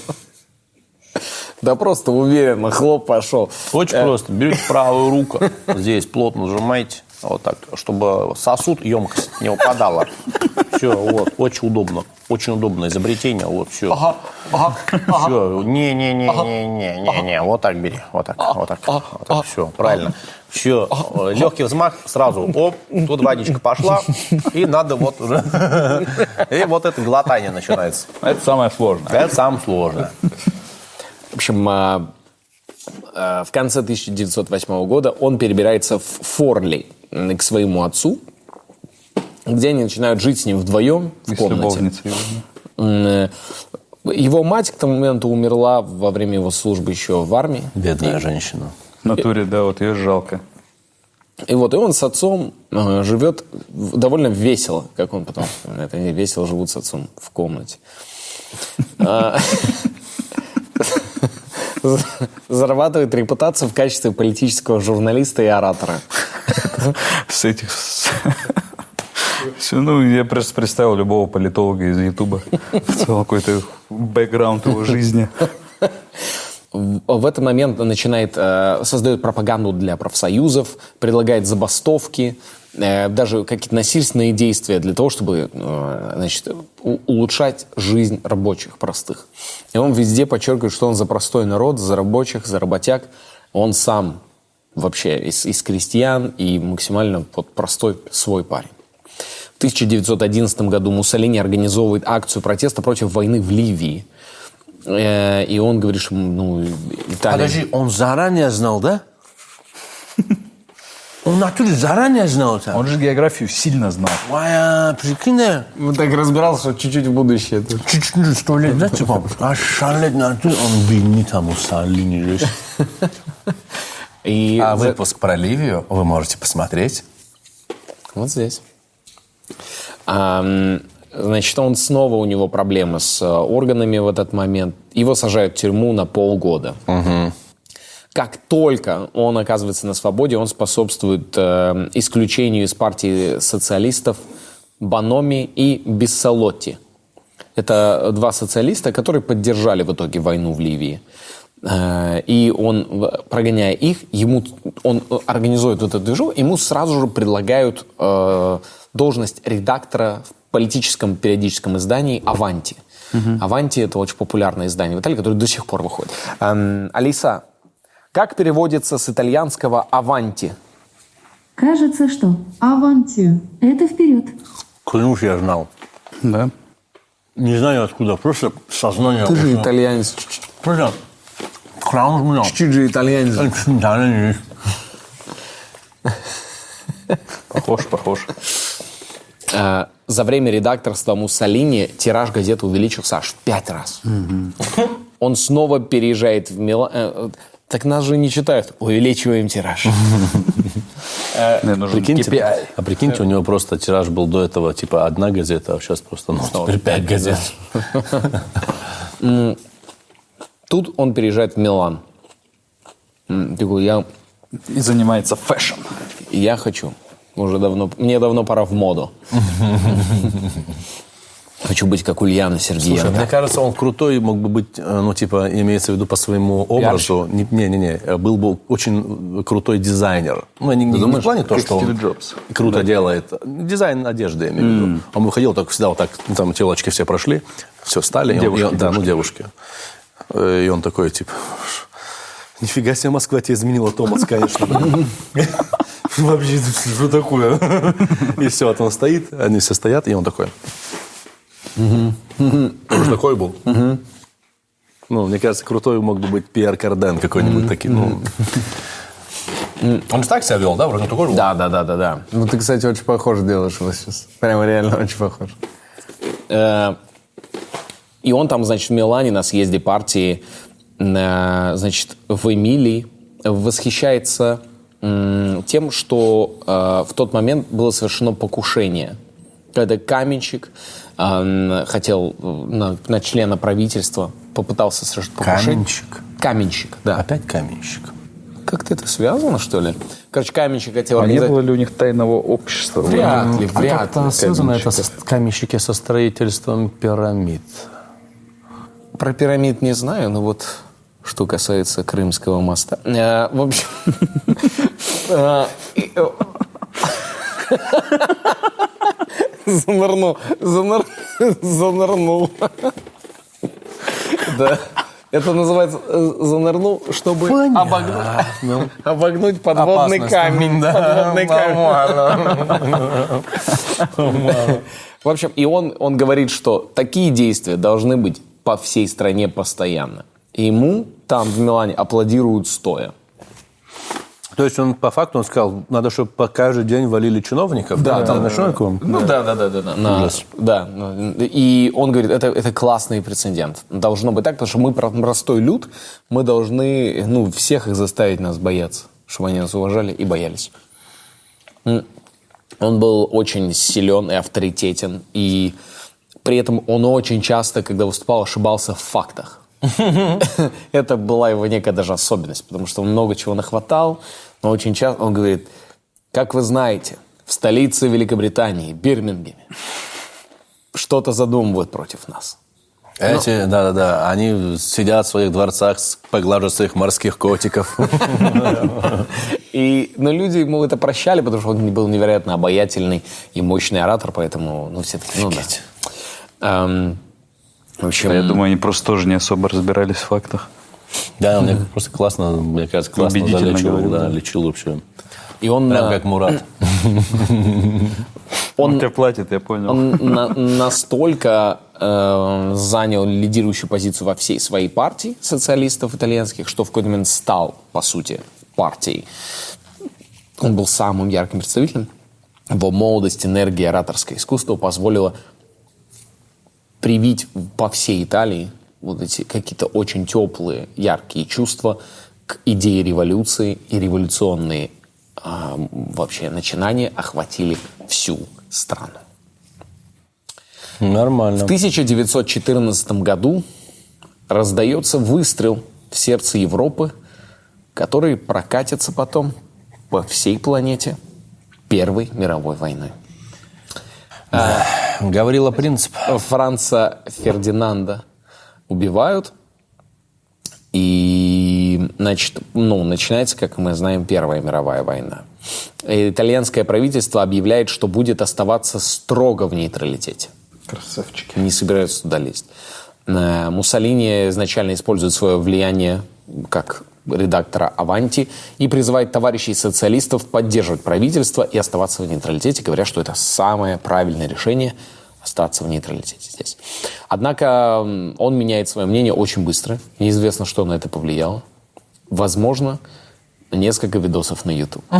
Speaker 1: Да просто уверенно, хлоп пошел.
Speaker 3: Очень просто. Берете правую руку, здесь плотно сжимаете, вот так, чтобы сосуд, емкость не упадала. Все, вот, очень удобно. Очень удобное изобретение, вот, все. Все, не-не-не-не-не-не-не, вот так бери, вот так, вот так, вот так, все, правильно. Все, легкий взмах, сразу, оп, тут водичка пошла, и надо вот уже, и вот это глотание начинается.
Speaker 2: Это самое сложное.
Speaker 3: Это самое сложное.
Speaker 1: В общем, а, а, в конце 1908 года он перебирается в Форли к своему отцу, где они начинают жить с ним вдвоем в
Speaker 2: И
Speaker 1: комнате. э, Его мать к тому моменту умерла во время его службы еще в армии.
Speaker 3: Бедная женщина.
Speaker 2: В натуре, да, вот ее жалко.
Speaker 1: И вот, и он с отцом э, живет довольно весело, как он потом вспоминает. Они весело живут с отцом в комнате. Зарабатывает репутацию в качестве политического журналиста и оратора.
Speaker 2: С этих... Всё, Ну, я просто представил любого политолога из Ютуба. В целом какой-то бэкграунд его жизни.
Speaker 1: В этот момент начинает, э, создает пропаганду для профсоюзов, предлагает забастовки, даже какие-то насильственные действия для того, чтобы э, значит, улучшать жизнь рабочих простых. И он везде подчеркивает, что он за простой народ, за рабочих, за работяг. Он сам вообще из, из крестьян и максимально вот простой свой парень. В 1911 году Муссолини организовывает акцию протеста против войны в Ливии. Э, И он говорит, что ну, Италия...
Speaker 3: Подожди, он заранее знал, да? Он в натуре заранее знал это?
Speaker 2: Он же географию сильно знал.
Speaker 3: Моя, прикинь, да?
Speaker 1: Он так разбирался, что чуть-чуть в будущее.
Speaker 3: чуть-чуть сто лет, да, типа, а шалет на натуре, он бедный там Муссолини. жесть.
Speaker 1: И
Speaker 3: А
Speaker 1: за-
Speaker 3: выпуск про Ливию вы можете посмотреть.
Speaker 1: Вот здесь. А, значит, он снова у него проблемы с э, органами в этот момент. Его сажают в тюрьму на полгода. Как только он оказывается на свободе, он способствует э, исключению из партии социалистов Баноми и Биссалотти. Это два социалиста, которые поддержали в итоге войну в Ливии. Э, И он, прогоняя их, ему, он организует вот эту движу, ему сразу же предлагают э, должность редактора в политическом периодическом издании «Аванти». «Аванти» — это очень популярное издание в Италии, которое до сих пор выходит. Эм, Алиса, как переводится с итальянского «Аванти»?
Speaker 5: Кажется, что
Speaker 7: Аванти.
Speaker 5: это вперед.
Speaker 3: Клянусь, я знал.
Speaker 2: Да.
Speaker 3: Не знаю откуда, просто сознание.
Speaker 1: Ты же итальянец.
Speaker 3: Просто краун знал.
Speaker 1: Чуть же итальянец.
Speaker 3: Да,
Speaker 2: Похож, похож.
Speaker 1: Э, За время редакторства Муссолини тираж газеты увеличился аж в пять раз. Он снова переезжает в Милан. Так нас же не читают. Увеличиваем тираж.
Speaker 3: Прикиньте,
Speaker 2: KPI.
Speaker 3: а прикиньте, у него просто тираж был до этого типа одна газета, а сейчас просто ну, теперь пять газет.
Speaker 1: Тут он переезжает в Милан. Такой, я,
Speaker 2: И занимается fashion.
Speaker 1: я хочу. Уже давно, мне давно пора в моду. Хочу быть как Ульяна
Speaker 3: Слушай,
Speaker 1: Сергеевна.
Speaker 3: мне кажется, он крутой мог бы быть, э, ну, типа, имеется в виду по своему образу. Не- Не-не-не, э, был бы очень крутой дизайнер. Ну, не, не- не в плане то, что он
Speaker 2: Джобс.
Speaker 3: круто делает. Дизайн одежды, я имею в виду. Он выходил так всегда вот так, ну, там телочки все прошли, все стали. и он-
Speaker 2: Девушки,
Speaker 3: и он- да, ну, девушки. Э, И он такой, типа, нифига себе, Москва тебе изменила, Томас, конечно. Вообще, что такое? И все, вот он стоит, они все стоят, и он такой. Он же такой был. Ну, мне кажется, крутой мог бы быть Пьер Карден какой-нибудь такой. Ну. Он же так себя вел, да? Вроде такой же был.
Speaker 1: Да, да, да, да, да. Ну, ты, кстати, очень похож делаешь вот сейчас. Прямо реально очень похож. Э, И он там, значит, в Милане на съезде партии, э, значит, в Эмилии восхищается тем, что э, в тот момент было совершено покушение. Когда каменщик хотел э, на, на члена правительства, попытался совершить покушение.
Speaker 3: Каменщик?
Speaker 1: Каменщик, да.
Speaker 3: Опять каменщик.
Speaker 1: Как-то это связано, что ли? Короче, каменщик хотел
Speaker 2: А не
Speaker 1: организовать-
Speaker 2: было ли у них тайного общества?
Speaker 1: Вряд ли,
Speaker 3: А
Speaker 1: вряд
Speaker 3: как-то
Speaker 1: ли.
Speaker 3: связано это со каменщики со строительством пирамид.
Speaker 1: Про пирамид не знаю, но вот что касается Крымского моста. Э, В общем... Занырнул. заныр- Занырнул. Да. Это называется э, занырнул, чтобы обогнуть, обогнуть подводный
Speaker 3: Опасность.
Speaker 1: камень.
Speaker 3: Да,
Speaker 1: Подводный камень. В общем, и он, он говорит, что такие действия должны быть по всей стране постоянно. И ему там в Милане аплодируют стоя.
Speaker 3: То есть он по факту он сказал, надо, чтобы по каждый день валили чиновников.
Speaker 1: Да,
Speaker 3: там
Speaker 1: да,
Speaker 3: на чиновников?
Speaker 1: Ну да, да, да, да. да. На- да. на- И он говорит, это, это классный прецедент. Должно быть так, потому что мы про- простой люд, мы должны ну, всех их заставить нас бояться, чтобы они нас уважали и боялись. Он был очень силен и авторитетен, и при этом он очень часто, когда выступал, ошибался в фактах. Это была его некая даже особенность, потому что он много чего нахватал, но очень часто он говорит, как вы знаете, в столице Великобритании, Бирмингеме, что-то задумывают против нас.
Speaker 3: Эти, да-да-да, они сидят в своих дворцах, поглаживают своих морских котиков.
Speaker 1: И, но люди ему это прощали, потому что он был невероятно обаятельный и мощный оратор, поэтому, ну, все таки ну да. Эм, в общем,
Speaker 2: Я думаю, они просто тоже не особо разбирались в фактах.
Speaker 3: Да, он мне просто классно, мне кажется, классно залечил,
Speaker 2: говорил,
Speaker 3: да,
Speaker 2: да.
Speaker 3: лечил вообще.
Speaker 1: и он,
Speaker 3: Прям как Мурат.
Speaker 2: Он тебе платит, я понял.
Speaker 1: он на- настолько э, занял лидирующую позицию во всей своей партии социалистов итальянских, что в какой-то момент стал, по сути, партией. Он был самым ярким представителем. Его молодость, энергия, ораторское искусство позволило привить по всей Италии вот эти какие-то очень теплые, яркие чувства к идее революции и революционные а, вообще начинания охватили всю страну. В
Speaker 3: Нормально.
Speaker 1: 1914 году раздается выстрел в сердце Европы, который прокатится потом по всей планете Первой мировой войны.
Speaker 3: Говорила принцип.
Speaker 1: Франца Фердинанда убивают, и значит, ну, начинается, как мы знаем, Первая мировая война. И Итальянское правительство объявляет, что будет оставаться строго в нейтралитете.
Speaker 2: Красавчики.
Speaker 1: не собираются туда лезть. Э, Муссолини изначально использует свое влияние как редактора «Аванти» и призывает товарищей социалистов поддерживать правительство и оставаться в нейтралитете, говоря, что это самое правильное решение – остаться в нейтралитете здесь. Однако он меняет свое мнение очень быстро. Неизвестно, что на это повлияло. Возможно, несколько видосов на YouTube.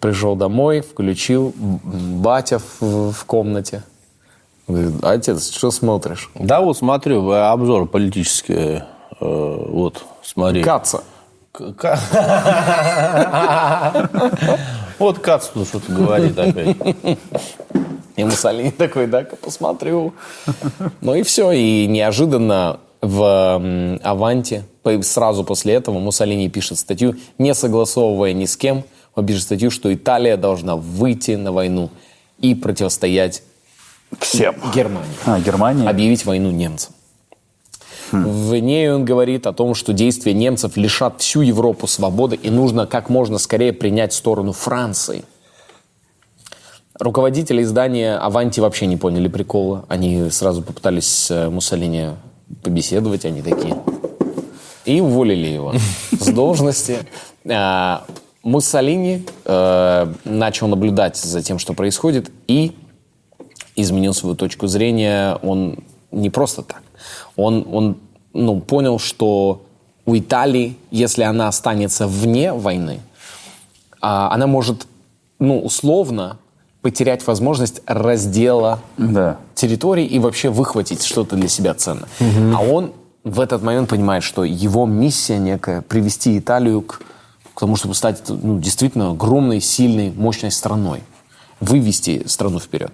Speaker 1: Пришел домой, включил, батя в, в комнате. Говорит, отец, что смотришь?
Speaker 3: Да, вот смотрю, э, обзор политический. э, Вот, смотри.
Speaker 1: Каца.
Speaker 3: Вот Кац тут что-то говорит опять.
Speaker 1: И Муссолини такой, да-ка посмотрю. Ну и все. И неожиданно в Аванте, сразу после этого Муссолини пишет статью, не согласовывая ни с кем, он пишет статью, что Италия должна выйти на войну и противостоять
Speaker 2: Всем.
Speaker 1: Германии.
Speaker 2: А, Германия?
Speaker 1: Объявить войну немцам. В ней он говорит о том, что действия немцев лишат всю Европу свободы и нужно как можно скорее принять сторону Франции. Руководители издания «Аванти» вообще не поняли прикола. Они сразу попытались с э, Муссолини побеседовать, они такие. И уволили его с должности. А, Муссолини э, начал наблюдать за тем, что происходит, и изменил свою точку зрения. Он не просто так. Он, он ну, понял, что у Италии, если она останется вне войны, а, она может, ну, условно потерять возможность раздела
Speaker 2: Да.
Speaker 1: территорий и вообще выхватить что-то для себя ценное. А он в этот момент понимает, что его миссия некая привести Италию к, к тому, чтобы стать ну, действительно огромной, сильной, мощной страной вывести страну вперед.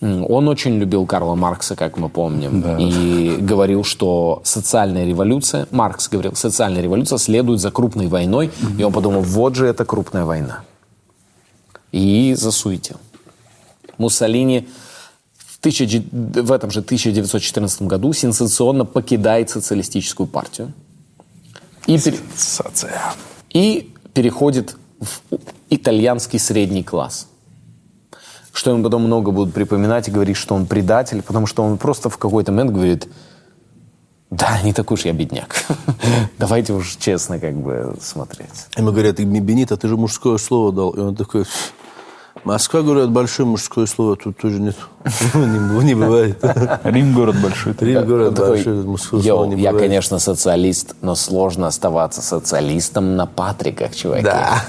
Speaker 1: Он очень любил Карла Маркса, как мы помним, и говорил, что социальная революция, Маркс говорил, социальная революция следует за крупной войной, и он подумал, вот же это крупная война. И засуетил. Муссолини в, 1000 в этом же 1914 году сенсационно покидает социалистическую партию и, пере- и переходит в итальянский средний класс. Что ему потом много будут припоминать и говорить, что он предатель, потому что он просто в какой-то момент говорит, да, не такой уж я бедняк. Давайте уж честно как бы смотреть.
Speaker 3: Ему говорят, Бенито, ты же мужское слово дал. И он такой, Москва, говорят, большое мужское слово, тут тоже нет. Не бывает.
Speaker 2: Рим город большой.
Speaker 3: Рим,
Speaker 1: Он такой,
Speaker 3: большое мужское
Speaker 1: «Йоу,
Speaker 3: слово не
Speaker 1: я,
Speaker 3: бывает.
Speaker 1: конечно, социалист, но сложно оставаться социалистом на Патриках, чуваки. Да.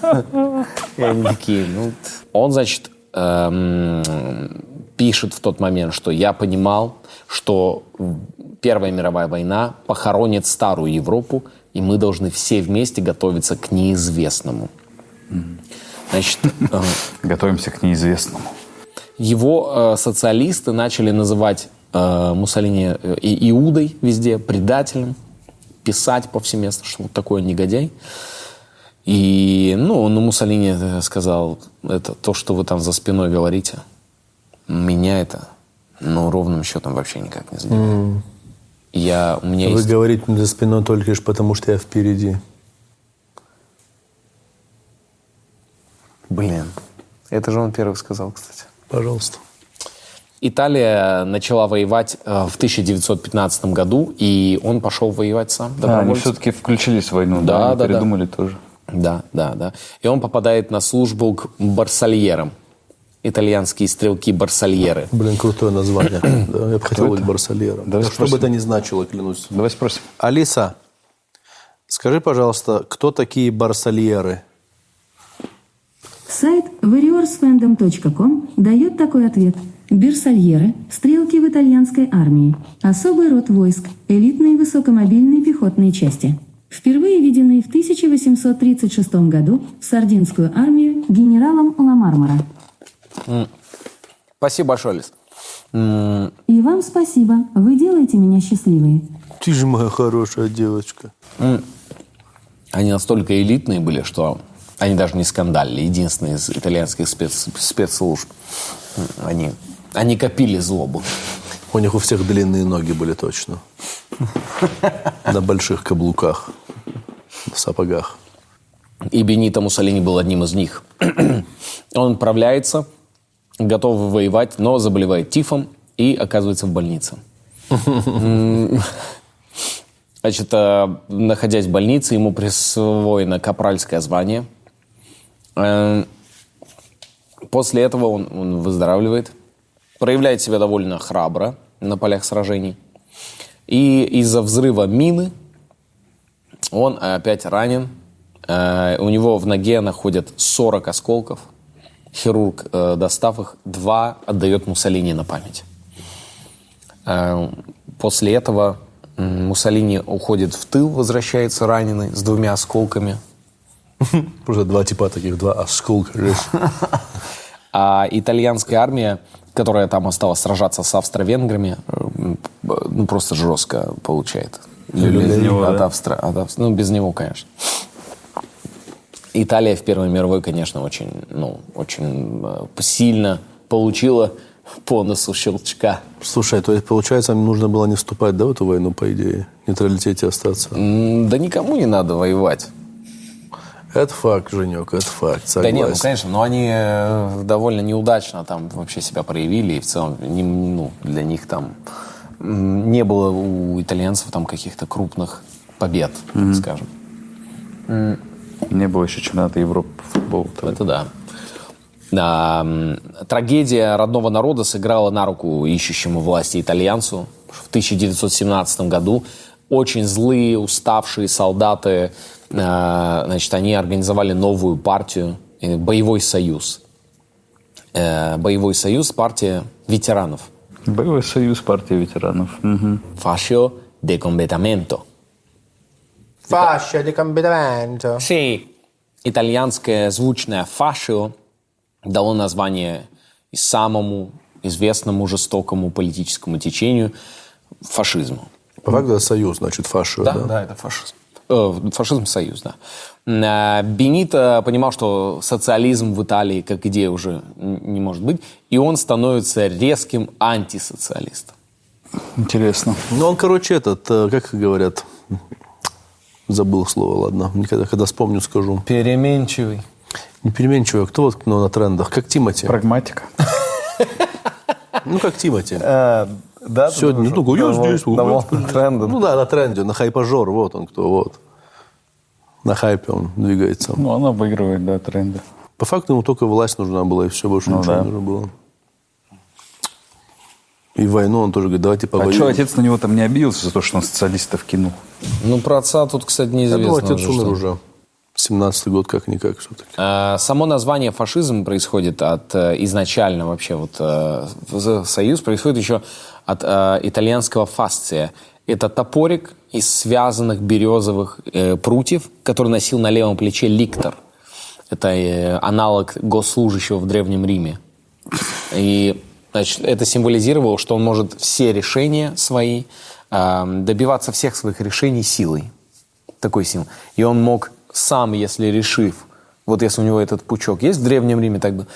Speaker 1: Они такие, ну... Он, значит, эм, пишет в тот момент, что я понимал, что Первая мировая война похоронит старую Европу, и мы должны все вместе готовиться к неизвестному. Значит, э,
Speaker 2: Готовимся к неизвестному.
Speaker 1: его э, социалисты начали называть э, Муссолини и- Иудой везде, предателем, писать повсеместно, что вот такой негодяй. И, ну, ну, Муссолини сказал, это то, что вы там за спиной говорите, меня это, ну, ровным счетом вообще никак не задевает. Я, у меня
Speaker 3: Вы
Speaker 1: есть...
Speaker 3: говорите мне за спиной только лишь потому, что я впереди.
Speaker 1: Блин, это же он первый сказал, кстати.
Speaker 3: Пожалуйста.
Speaker 1: Италия начала воевать э, в 1915 году, и он пошел воевать сам.
Speaker 2: А, они все-таки включились в войну,
Speaker 1: Да,
Speaker 2: да? они
Speaker 1: да, да.
Speaker 2: передумали тоже.
Speaker 1: Да, да, да. И он попадает на службу к барсальерам. Итальянские стрелки-барсальеры.
Speaker 3: Блин, крутое название. Да, я бы хотел быть барсальером.
Speaker 2: Давай
Speaker 3: Что бы это ни значило, клянусь.
Speaker 2: Давай спросим.
Speaker 3: Алиса, скажи, пожалуйста, кто такие барсальеры?
Speaker 5: Сайт warriorsfandom.com дает такой ответ. Берсальеры – стрелки в итальянской армии. Особый род войск – элитные высокомобильные пехотные части. Впервые введены в 1836 году в Сардинскую армию генералом Ламармора.
Speaker 1: Спасибо большое. М,
Speaker 5: И вам спасибо, вы делаете меня счастливой.
Speaker 3: Ты же моя хорошая девочка.
Speaker 1: Они настолько элитные были, что они даже не скандалили. Единственные из итальянских спец- спецслужб. Они, они копили злобу.
Speaker 3: У них у всех длинные ноги были точно. На больших каблуках. В сапогах.
Speaker 1: И Бенито Муссолини был одним из них. Он отправляется, готов воевать, но заболевает тифом и оказывается в больнице. Значит, э, находясь в больнице, ему присвоено капральское звание. Э, После этого он, он выздоравливает, проявляет себя довольно храбро на полях сражений. И из-за взрыва мины он опять ранен. Э, У него в ноге находят 40 осколков. Хирург, э, достав их, два отдает Муссолини на память. После этого Муссолини уходит в тыл, возвращается раненый с двумя осколками.
Speaker 3: Просто два типа таких, два осколка.
Speaker 1: А итальянская армия, которая там осталась сражаться с австро-венграми, м, ну просто жестко получает.
Speaker 2: без него,
Speaker 1: от
Speaker 2: да?
Speaker 1: Австро- от Австро- Ну, без него, конечно. Италия в Первой мировой, конечно, очень, ну, очень э, сильно получила по носу щелчка.
Speaker 3: Слушай, то есть, получается, нужно было не вступать, да, в эту войну, по идее? В нейтралитете остаться.
Speaker 1: Да никому не надо воевать.
Speaker 3: Это факт, Женек, это факт.
Speaker 1: Да
Speaker 3: Согласен.
Speaker 1: нет, ну, конечно, но они э, довольно неудачно там вообще себя проявили, и в целом не- ну, для них там не было у итальянцев там каких-то крупных побед, так скажем.
Speaker 2: Не было еще чемпионата Европы по футболу. тогда.
Speaker 1: Это да. Да, м, трагедия родного народа сыграла на руку ищущему власти итальянцу. В 1917 году очень злые, уставшие солдаты, значит, они организовали новую партию, боевой союз. Э, Боевой союз, партия ветеранов.
Speaker 2: Боевой союз партии ветеранов. Мгм.
Speaker 1: Fascio de combattimento.
Speaker 4: Fascia di cambiamento.
Speaker 1: Sì. Итальянское звучное «фашио» дало название и самому известному жестокому политическому течению – фашизму.
Speaker 3: Это союз, значит, фашио, да?
Speaker 1: это фашизм. Э, фашизм – союз, да. Э, Бенито понимал, что социализм в Италии как идея уже не может быть, и он становится резким антисоциалистом.
Speaker 2: Интересно.
Speaker 3: Ну, он, короче, этот, э, как говорят, забыл слово, ладно. Никогда, когда вспомню, скажу.
Speaker 1: Переменчивый.
Speaker 3: Не переменчивый, а кто вот ну, на трендах? Как Тимати.
Speaker 2: Прагматика.
Speaker 3: Ну, как Тимати.
Speaker 6: Да,
Speaker 3: Сегодня, ну, такой, я здесь.
Speaker 6: на
Speaker 3: вот.
Speaker 6: волну тренда.
Speaker 3: Ну да, на тренде, на хайпажор, вот он кто, вот. На хайпе он двигается.
Speaker 2: Ну, она выигрывает, да, тренды.
Speaker 3: По факту ему только власть нужна была, и все, больше
Speaker 2: Ну
Speaker 3: ничего
Speaker 2: да.
Speaker 3: не нужно было. И войну он тоже говорит, давайте
Speaker 2: А
Speaker 3: повоюем.
Speaker 2: что, отец на него там не обиделся за то, что он социалистов кинул?
Speaker 1: Ну, про отца тут, кстати,
Speaker 3: Я
Speaker 1: неизвестно.
Speaker 3: думаю, отец
Speaker 1: уже,
Speaker 3: умер уже. 17-й год как-никак все-таки.
Speaker 1: Э, Само название фашизм происходит от э, изначально вообще вот э, в- союз происходит еще от э, итальянского фасция. Это топорик из связанных березовых э, прутьев, который носил на левом плече ликтор. Это э, аналог госслужащего в Древнем Риме. И значит, это символизировало, что он может все решения свои э, добиваться всех своих решений силой. Такой символ. И он мог сам, если решив, вот если у него этот пучок есть в Древнем Риме, так бы,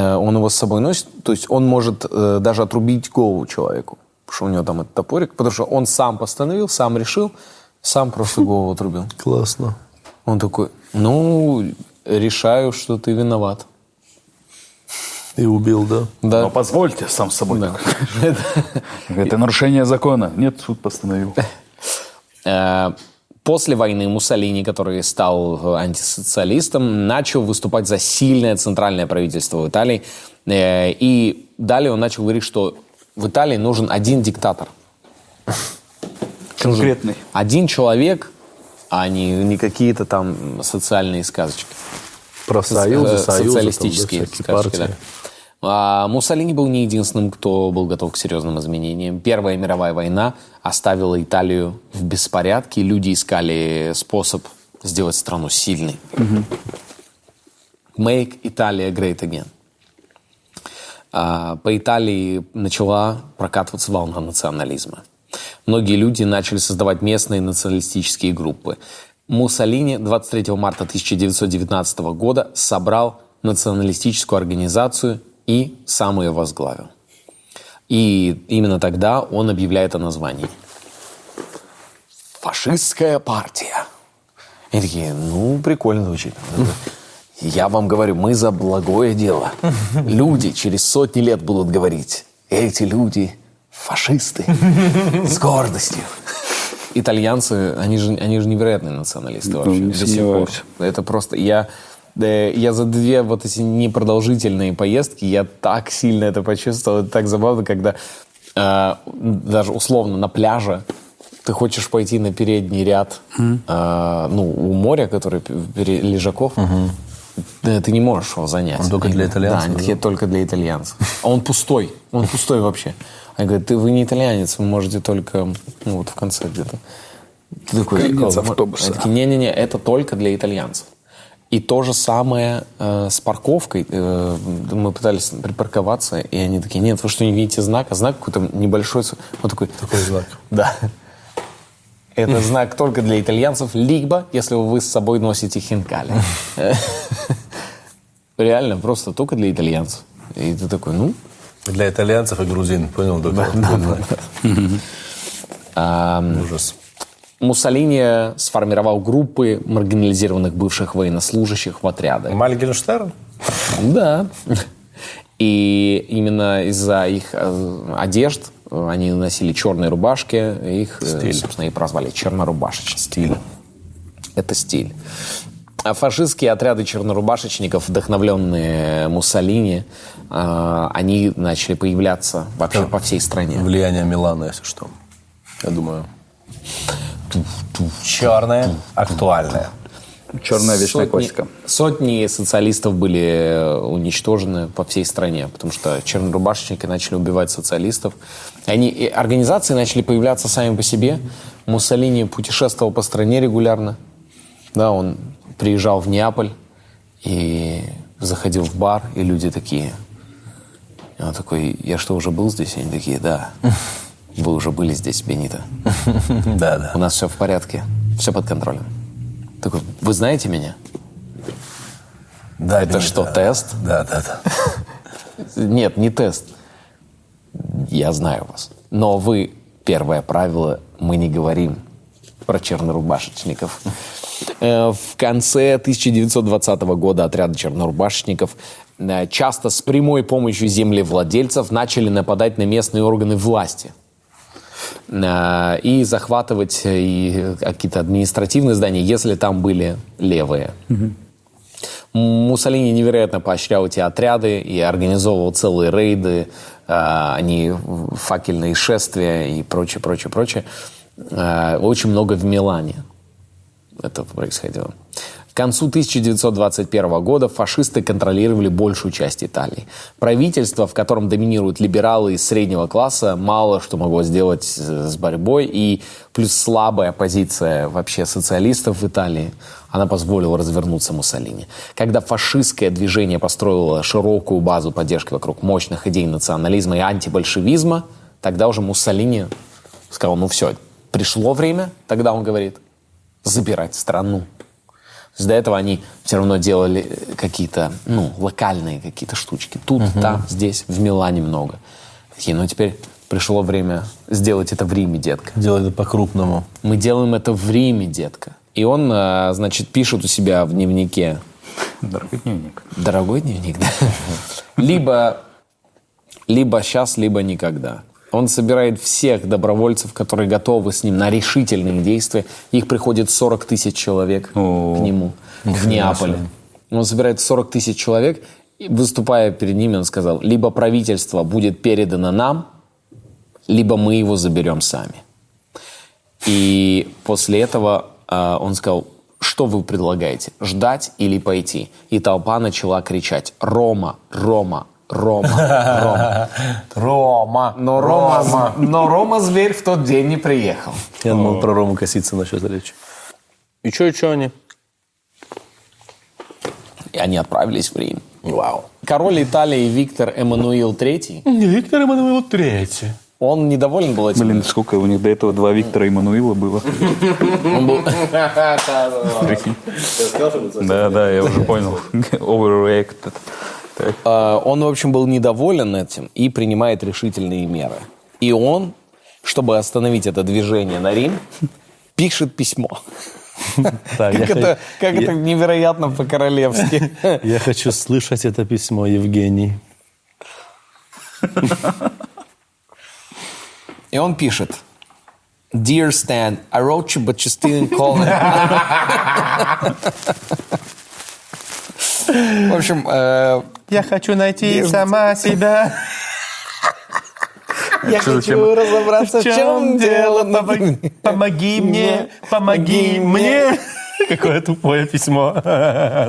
Speaker 1: он его с собой носит, то есть он может э, даже отрубить голову человеку, потому что у него там этот топорик, потому что он сам постановил, сам решил, сам просто голову отрубил.
Speaker 3: Классно.
Speaker 1: Он такой, ну, решаю, что ты виноват.
Speaker 3: И убил, да?
Speaker 1: Да.
Speaker 2: Но позвольте сам с собой.
Speaker 1: Да.
Speaker 2: Это нарушение закона. Нет, суд постановил.
Speaker 1: Э, После войны Муссолини, который стал антисоциалистом, начал выступать за сильное центральное правительство в Италии. Э, И далее он начал говорить, что в Италии нужен один диктатор.
Speaker 2: Конкретный.
Speaker 1: Один человек, а не, не какие-то там социальные сказочки.
Speaker 3: Профсоюзы,
Speaker 1: Э,
Speaker 3: союзы, там, да,
Speaker 1: социалистические сказочки,
Speaker 3: партии.
Speaker 1: да. А Муссолини был не единственным, кто был готов к серьезным изменениям. Первая мировая война оставила Италию в беспорядке. Люди искали способ сделать страну сильной. Make Italia great again. А, По Италии начала прокатываться волна национализма. Многие люди начали создавать местные националистические группы. Муссолини 23 марта 1919 года собрал националистическую организацию и сам ее возглавил. И именно тогда он объявляет о названии. Фашистская партия. И такие, ну, прикольно звучит. Я вам говорю, мы за благое дело. Люди через сотни лет будут говорить, эти люди фашисты с гордостью. Итальянцы, они же, они же невероятные националисты вообще.
Speaker 2: не
Speaker 1: до сих
Speaker 2: сомневаюсь.
Speaker 1: пор. Это просто... Я, я за две вот эти непродолжительные поездки, я так сильно это почувствовал. Это так забавно, когда э, даже условно на пляже ты хочешь пойти на передний ряд, э, ну, у моря, который лежаков, да, ты не можешь его занять.
Speaker 3: Он только для итальянцев,
Speaker 1: Да,
Speaker 3: да?
Speaker 1: только для итальянцев. А он пустой, он пустой вообще. Они говорят, ты, вы не итальянец, вы можете только, ну, вот в конце где-то. Ты такой,
Speaker 2: Конец автобуса.
Speaker 1: Они такие, не-не-не, это только для итальянцев. И то же самое э, с парковкой. Э, мы пытались припарковаться, и они такие, нет, вы что, не видите знак? А знак какой-то небольшой. Вот такой.
Speaker 3: Такой знак.
Speaker 1: Да. Это знак только для итальянцев, либо если вы с собой носите хинкали. Реально, просто только для итальянцев. И ты такой, ну,
Speaker 3: Для итальянцев и грузин, понял? Да, Ужас.
Speaker 1: Муссолини сформировал группы маргинализированных бывших военнослужащих в отряды.
Speaker 3: Мальгенштерн?
Speaker 1: Да. И именно из-за их э, одежд э, они носили черные рубашки, их, э, собственно, и прозвали чернорубашечный стиль. Это стиль. А фашистские отряды чернорубашечников, вдохновленные Муссолини, они начали появляться вообще по всей стране.
Speaker 3: Влияние Милана, если что. Я думаю. Черное, актуальное.
Speaker 2: Черная вечная
Speaker 1: Сотни-
Speaker 2: классика.
Speaker 1: Сотни социалистов были э, уничтожены по всей стране, потому что чернорубашечники начали убивать социалистов. Они, и организации начали появляться сами по себе. Муссолини путешествовал по стране регулярно. Да, он приезжал в Неаполь и заходил в бар, и люди такие... И он такой, я что, уже был здесь? И они такие, да. Вы уже были здесь, Бенита.
Speaker 3: Да, да.
Speaker 1: У нас все в порядке, все под контролем. Такой, вы знаете меня?
Speaker 3: Да,
Speaker 1: Это что, тест?
Speaker 3: Да, да, да.
Speaker 1: Нет, не тест. Я знаю вас. Но вы, первое правило, мы не говорим про чернорубашечников. Э, В конце 1920 года отряды чернорубашечников э, часто с прямой помощью землевладельцев начали нападать на местные органы власти и захватывать э, и какие-то административные здания, если там были левые. Муссолини невероятно поощрял эти отряды и организовывал целые рейды, э, они факельные шествия и прочее, прочее, прочее. Э, Очень много в Милане это происходило. К концу 1921 года фашисты контролировали большую часть Италии. Правительство, в котором доминируют либералы из среднего класса, мало что могло сделать с борьбой. И плюс слабая позиция вообще социалистов в Италии, она позволила развернуться Муссолини. Когда фашистское движение построило широкую базу поддержки вокруг мощных идей национализма и антибольшевизма, тогда уже Муссолини сказал, ну все, пришло время, тогда он говорит, забирать страну. Есть до этого они все равно делали какие-то, ну, локальные какие-то штучки. Тут, там, здесь, в Милане много. Такие, ну, теперь пришло время сделать это в Риме, детка.
Speaker 3: Делай это по-крупному.
Speaker 1: Мы делаем это в Риме, детка. И он, э, значит, пишет у себя в дневнике,
Speaker 2: Дорогой дневник.
Speaker 1: дорогой дневник, да? Либо, либо сейчас, либо никогда. Он собирает всех добровольцев, которые готовы с ним на решительные действия. Их приходит 40 тысяч человек
Speaker 2: О,
Speaker 1: к нему в Неаполе. Он собирает 40 тысяч человек, и, выступая перед ними, он сказал, либо правительство будет передано нам, либо мы его заберем сами. И после этого э, он сказал, что вы предлагаете, ждать или пойти? И толпа начала кричать, Рома, Рома, Рома, Рома.
Speaker 3: Рома!
Speaker 1: Но Рома, но Рома зверь в тот день не приехал.
Speaker 3: Я думал, про Рому коситься насчет речи. И что, и что они?
Speaker 1: И они отправились в Рим.
Speaker 3: Вау.
Speaker 1: Король Италии Виктор Эммануил III,
Speaker 3: Виктор Эммануил Третий.
Speaker 1: он недоволен был этим.
Speaker 2: Блин, сколько у них до этого два Виктора Иммануила было.
Speaker 1: Он был...
Speaker 2: Да, да, я уже понял. Overreacted. Так.
Speaker 1: Э, Он, в общем, был недоволен этим и принимает решительные меры. И он, чтобы остановить это движение на Рим, пишет письмо.
Speaker 3: Я
Speaker 1: Как это, невероятно по-королевски.
Speaker 3: Я хочу слышать это письмо, Евгений.
Speaker 1: И он пишет. Dear Stan, I wrote you, but you still call me. В общем, э,
Speaker 4: Я хочу найти сама себя.
Speaker 1: я хочу разобраться, в чем дело.
Speaker 4: Помоги мне, помоги мне.
Speaker 3: Какое тупое письмо.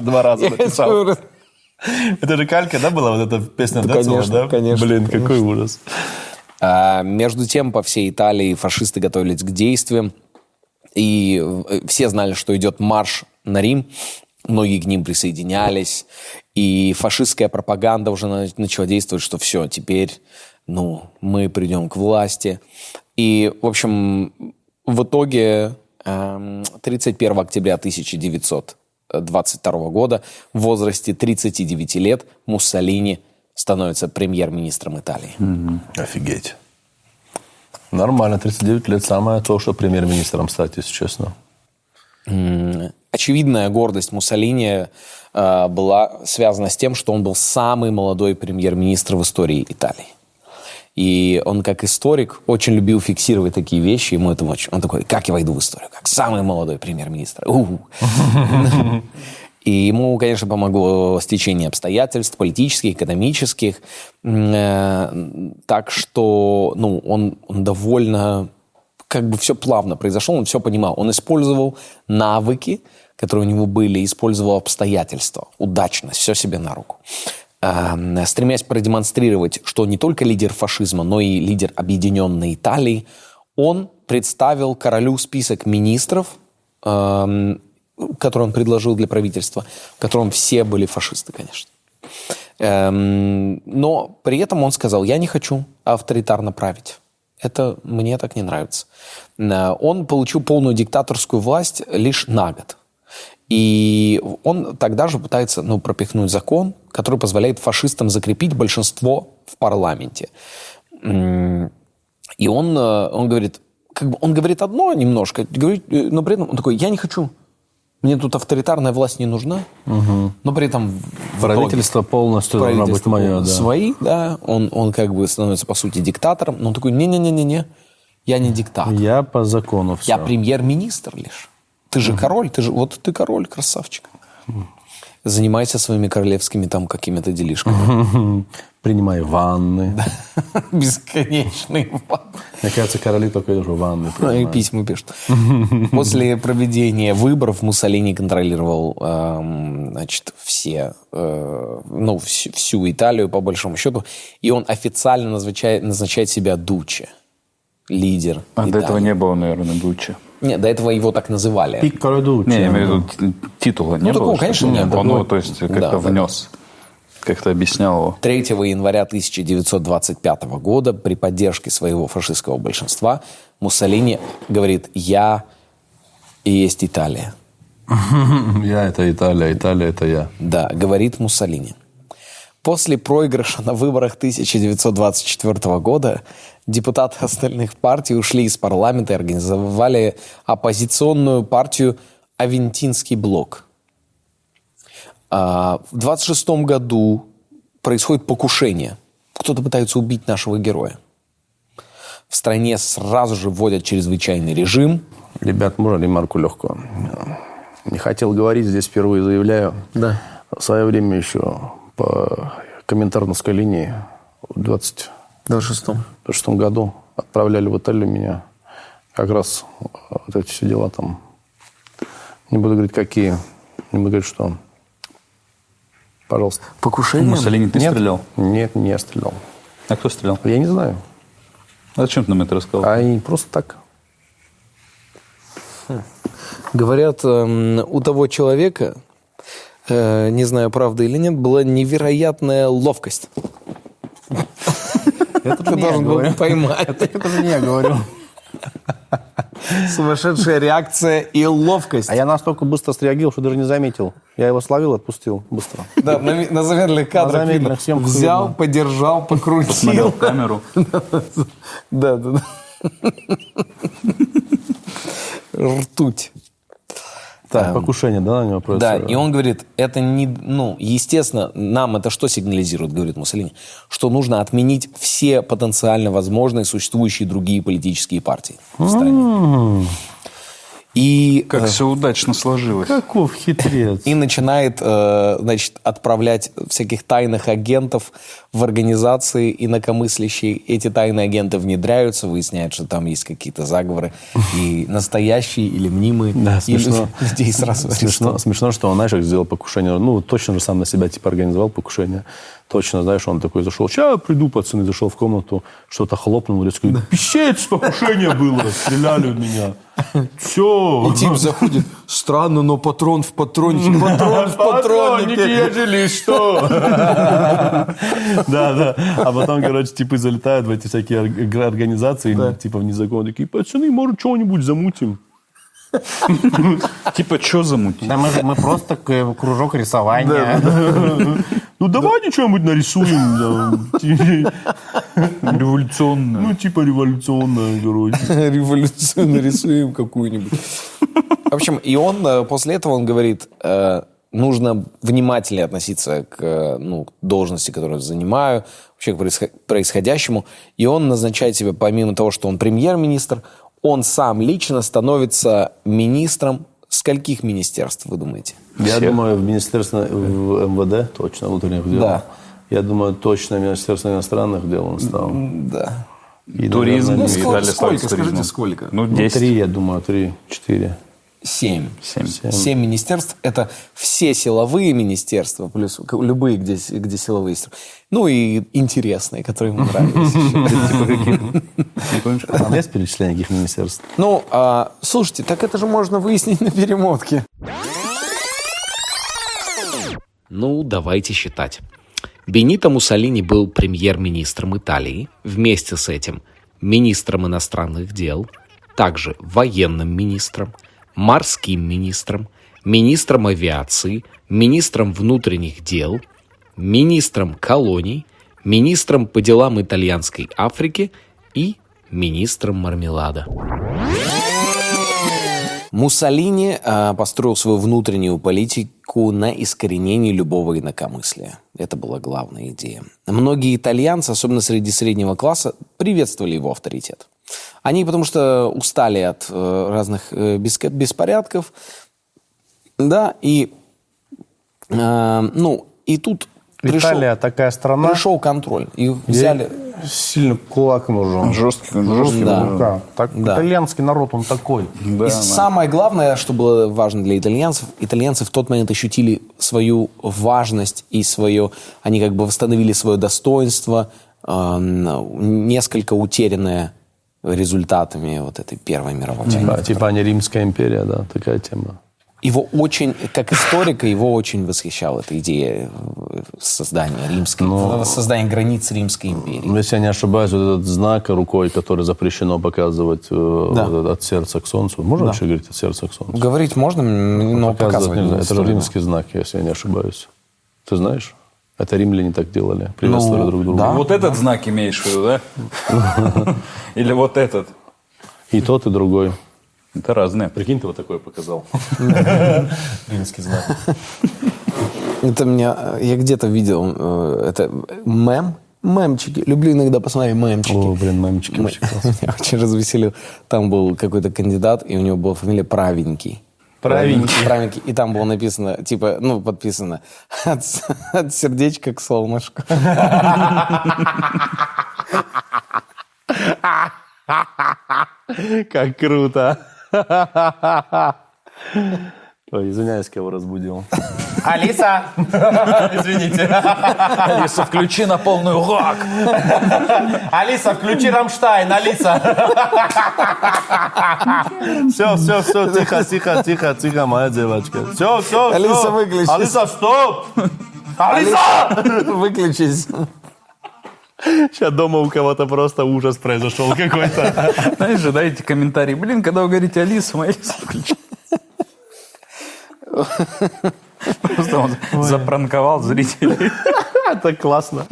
Speaker 3: Два раза написал. Это же калька, да, была вот эта песня
Speaker 1: Да, конечно,
Speaker 3: да?
Speaker 1: конечно,
Speaker 3: Блин, какой ужас.
Speaker 1: А, Между тем, по всей Италии фашисты готовились к действиям. И э, все знали, что идет марш на Рим. Многие к ним присоединялись. И фашистская пропаганда уже на- начала действовать, что все, теперь ну, мы придем к власти. И, в общем, в итоге эм, 31 октября 1922 года в возрасте 39 лет Муссолини становится премьер-министром Италии.
Speaker 3: Офигеть. Нормально, 39 лет, самое то, что премьер-министром стать, если честно.
Speaker 1: Очевидная гордость Муссолини э, была связана с тем, что он был самый молодой премьер-министр в истории Италии. И он, как историк, очень любил фиксировать такие вещи. Ему это очень... Он такой, как я войду в историю? Как самый молодой премьер-министр. У-у». И ему, конечно, помогло стечение обстоятельств политических, экономических. Э, Так что ну, он, он довольно как бы все плавно произошло, он все понимал. Он использовал навыки, которые у него были, использовал обстоятельства, удачность, все себе на руку. Эм, Стремясь продемонстрировать, что не только лидер фашизма, но и лидер объединенной Италии, он представил королю список министров, эм, который он предложил для правительства, в котором все были фашисты, конечно. Эм, но при этом он сказал, я не хочу авторитарно править. Это мне так не нравится. Э, Он получил полную диктаторскую власть лишь на год. И он тогда же пытается ну, пропихнуть закон, который позволяет фашистам закрепить большинство в парламенте. И он, э, он говорит, как бы он говорит одно немножко, говорит, э, но при этом он такой, я не хочу. Мне тут авторитарная власть не нужна, но при этом в итоге
Speaker 3: Правительство полностью должно быть
Speaker 1: правительство
Speaker 3: мое, да.
Speaker 1: свои, да, он, он как бы становится, по сути, диктатором, но он такой, не-не-не-не-не, я не диктатор,
Speaker 3: Я по закону все.
Speaker 1: я премьер-министр лишь. Ты же король, ты же, вот ты король, красавчик. Занимайся своими королевскими там какими-то делишками.
Speaker 3: Принимаю ванны.
Speaker 1: Бесконечный
Speaker 3: Мне кажется, короли только уже ванны
Speaker 1: Ну, и письма пишут. После проведения выборов Муссолини контролировал эм, значит, все, э, ну, всю, Италию, по большому счету, и он официально назначает, назначает себя Дуче, лидер
Speaker 2: А до
Speaker 1: Италии.
Speaker 2: этого не было, наверное, Дуччи.
Speaker 1: Нет, до этого его так называли.
Speaker 3: Пикколо Дуччи.
Speaker 2: Не, я имею в виду, титула не
Speaker 1: Ну, такого,
Speaker 2: было?
Speaker 1: конечно, нет.
Speaker 2: Он его, то есть, как-то
Speaker 1: Да, да.
Speaker 2: внес, как-то объяснял его.
Speaker 1: 3 января 1925 года при поддержке своего фашистского большинства Муссолини говорит «Я и есть Италия».
Speaker 3: Я это Италия, Италия это я.
Speaker 1: Да, говорит Муссолини. После проигрыша на выборах 1924 года депутаты остальных партий ушли из парламента и организовали оппозиционную партию «Авентинский блок». А, в 26 году происходит покушение. Кто-то пытается убить нашего героя. В стране сразу же вводят чрезвычайный режим.
Speaker 3: Ребят, можно ремарку легкую? Не хотел говорить, здесь впервые заявляю.
Speaker 1: Да.
Speaker 3: В свое время еще по комментарной линии в 20
Speaker 1: 26
Speaker 3: в шестом году отправляли в Италию меня. Как раз э, вот эти все дела там. Не буду говорить, какие. Не буду говорить, что. Пожалуйста.
Speaker 1: Покушение?
Speaker 2: Муссолини ты
Speaker 3: Нет.
Speaker 2: стрелял?
Speaker 3: Нет, не я стрелял.
Speaker 2: А кто стрелял?
Speaker 3: Я не знаю.
Speaker 2: А зачем ты нам это рассказал?
Speaker 3: А и просто так.
Speaker 1: Говорят, эм, у того человека, э, не знаю, правда или нет, была невероятная ловкость.
Speaker 3: Это
Speaker 1: Ты должен был поймать.
Speaker 3: Это же не я говорю.
Speaker 1: Сумасшедшая реакция и ловкость.
Speaker 3: А я настолько быстро среагировал, что даже не заметил. Я его словил, отпустил быстро.
Speaker 1: Да, на, на замедленных кадрах
Speaker 3: На
Speaker 1: видно. Взял,
Speaker 3: видно.
Speaker 1: подержал, покрутил.
Speaker 2: в камеру.
Speaker 1: Да, да, да. Ртуть.
Speaker 3: Так, покушение, да, на него просто?
Speaker 1: Да, и он говорит, это не, ну, естественно, нам это что сигнализирует, говорит Муссолини, что нужно отменить все потенциально возможные существующие другие политические партии в стране. И,
Speaker 2: Как
Speaker 1: э,
Speaker 2: все удачно сложилось.
Speaker 3: Каков хитрец.
Speaker 1: и начинает, э, значит, отправлять всяких тайных агентов в организации инакомыслящие. Эти тайные агенты внедряются, выясняют, что там есть какие-то заговоры. И настоящие или мнимые.
Speaker 3: Да,
Speaker 1: И
Speaker 3: смешно.
Speaker 1: людей сразу
Speaker 3: Смешно, смешно, что он, знаешь, как сделал покушение. Ну, точно же сам на себя, типа, организовал покушение. Точно, знаешь, он такой зашел. Сейчас приду, пацаны, зашел в комнату, что-то хлопнул, в лицо. Пищец, покушение было, стреляли в меня. Все.
Speaker 1: И тип заходит, странно, но патрон в патроннике. Патрон в патроннике.
Speaker 3: ежели что. Да, да. А потом, короче, типы залетают в эти всякие ор- организации, типа в незаконные. Такие, пацаны, может, что-нибудь замутим?
Speaker 2: Типа, что замутить?
Speaker 3: Да, мы, мы просто кружок рисования. Ну, давайте что-нибудь нарисуем.
Speaker 2: Революционно.
Speaker 3: Ну, типа революционное, короче.
Speaker 1: Революцию нарисуем какую-нибудь. В общем, и он э, после этого он говорит, э, нужно внимательнее относиться к э, ну, должности, которую я занимаю, вообще к происход- происходящему. И он назначает себя, помимо того, что он премьер-министр, он сам лично становится министром скольких министерств, вы думаете?
Speaker 3: Я
Speaker 2: Всех.
Speaker 3: думаю, в Министерстве в МВД, точно, внутренних дел.
Speaker 1: Да.
Speaker 3: Я думаю, точно Министерство иностранных дел он стал.
Speaker 1: Да.
Speaker 3: И,
Speaker 2: Туризм.
Speaker 3: наверное,
Speaker 2: Ну, сколько,
Speaker 1: сколько, скажите, сколько?
Speaker 2: Ну,
Speaker 3: Ну,
Speaker 2: 10.
Speaker 3: три, я думаю, три, четыре.
Speaker 1: Семь.
Speaker 2: Семь.
Speaker 1: Семь министерств – это все силовые министерства, плюс любые, где, где силовые. струк- Ну и интересные, которые ему нравились. еще.
Speaker 3: Там есть перечисление каких министерств?
Speaker 1: Ну, а, слушайте, так это же можно выяснить на перемотке. Ну, давайте считать. Бенито Муссолини был премьер-министром Италии, вместе с этим министром иностранных дел, также военным министром, морским министром, министром авиации, министром внутренних дел, министром колоний, министром по делам итальянской Африки и министром мармелада. Муссолини а, построил свою внутреннюю политику на искоренении любого инакомыслия. Это была главная идея. Многие итальянцы, особенно среди среднего класса, приветствовали его авторитет. Они потому что устали от э, разных э, беспорядков, да, и, э, ну, и тут пришел,
Speaker 3: Италия такая страна.
Speaker 1: пришел контроль. И взяли...
Speaker 3: Сильно кулак нужен.
Speaker 2: Жесткий, жесткий.
Speaker 1: Да.
Speaker 3: Да. Так,
Speaker 1: Да.
Speaker 3: Итальянский народ, он такой.
Speaker 2: Да,
Speaker 1: и
Speaker 2: да.
Speaker 1: самое главное, что было важно для итальянцев, итальянцы в тот момент ощутили свою важность и свое, они как бы восстановили свое достоинство, эм, несколько утерянное результатами вот этой Первой мировой войны.
Speaker 3: Да, типа они Римская империя, да, такая тема.
Speaker 1: Его очень, как историка, его очень восхищала эта идея э, создания римской, создания границ Римской империи.
Speaker 3: Ну, Если я не ошибаюсь, вот этот знак рукой, который запрещено показывать э, вот этот от сердца к солнцу. Можно вообще говорить от сердца к солнцу?
Speaker 1: Говорить можно, но
Speaker 3: Показывать
Speaker 1: показывать
Speaker 3: нельзя.
Speaker 1: не
Speaker 3: Это же римский знак, если я не ошибаюсь. Ты знаешь? Это римляне так делали. Приветствовали
Speaker 1: Ну,
Speaker 3: друг друга.
Speaker 1: да.
Speaker 2: Вот этот знак имеешь в виду, да? Или вот этот?
Speaker 3: И тот, и другой.
Speaker 2: Это разные.
Speaker 3: Прикинь, ты вот такое показал. Римский знак.
Speaker 1: Это меня, я где-то видел, э, это мем, мемчики. Люблю иногда посмотреть мемчики.
Speaker 3: О, блин, мемчики классно.
Speaker 1: Меня очень развеселил. Там был какой-то кандидат, и у него была фамилия Правенький.
Speaker 3: Правенький.
Speaker 1: Правенький. И там было написано, типа, ну, подписано, от, от сердечка к солнышку.
Speaker 3: Как круто. Ой, извиняюсь, кого разбудил.
Speaker 4: Алиса! Извините.
Speaker 2: Алиса, включи на полную рок.
Speaker 4: Алиса, включи Рамштайн, Алиса.
Speaker 3: Все, все, все, тихо, тихо, тихо, тихо, моя девочка. Все, все,
Speaker 1: Алиса, выключись.
Speaker 3: Алиса, стоп!
Speaker 4: Алиса!
Speaker 1: Выключись.
Speaker 3: Сейчас дома у кого-то просто ужас произошел какой-то.
Speaker 2: Знаешь же, дайте комментарий. Блин, когда вы говорите Алиса, моя Алиса включи. Просто он запранковал зрителей.
Speaker 3: Это классно.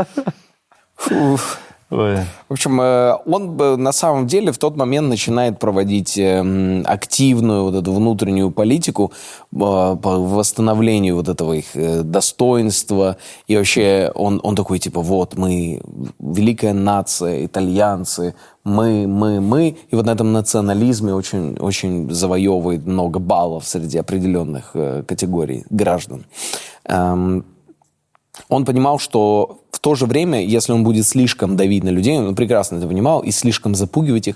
Speaker 3: Ой.
Speaker 1: В общем, э, он на самом деле в тот момент начинает проводить э, м, активную вот эту внутреннюю политику э, по восстановлению вот этого их э, достоинства. И вообще он, он такой, типа, вот, мы великая нация, итальянцы, мы, мы, мы. И вот на этом национализме очень, очень завоевывает много баллов среди определенных категорий граждан. Он понимал, что в то же время, если он будет слишком давить на людей, он прекрасно это понимал, и слишком запугивать их,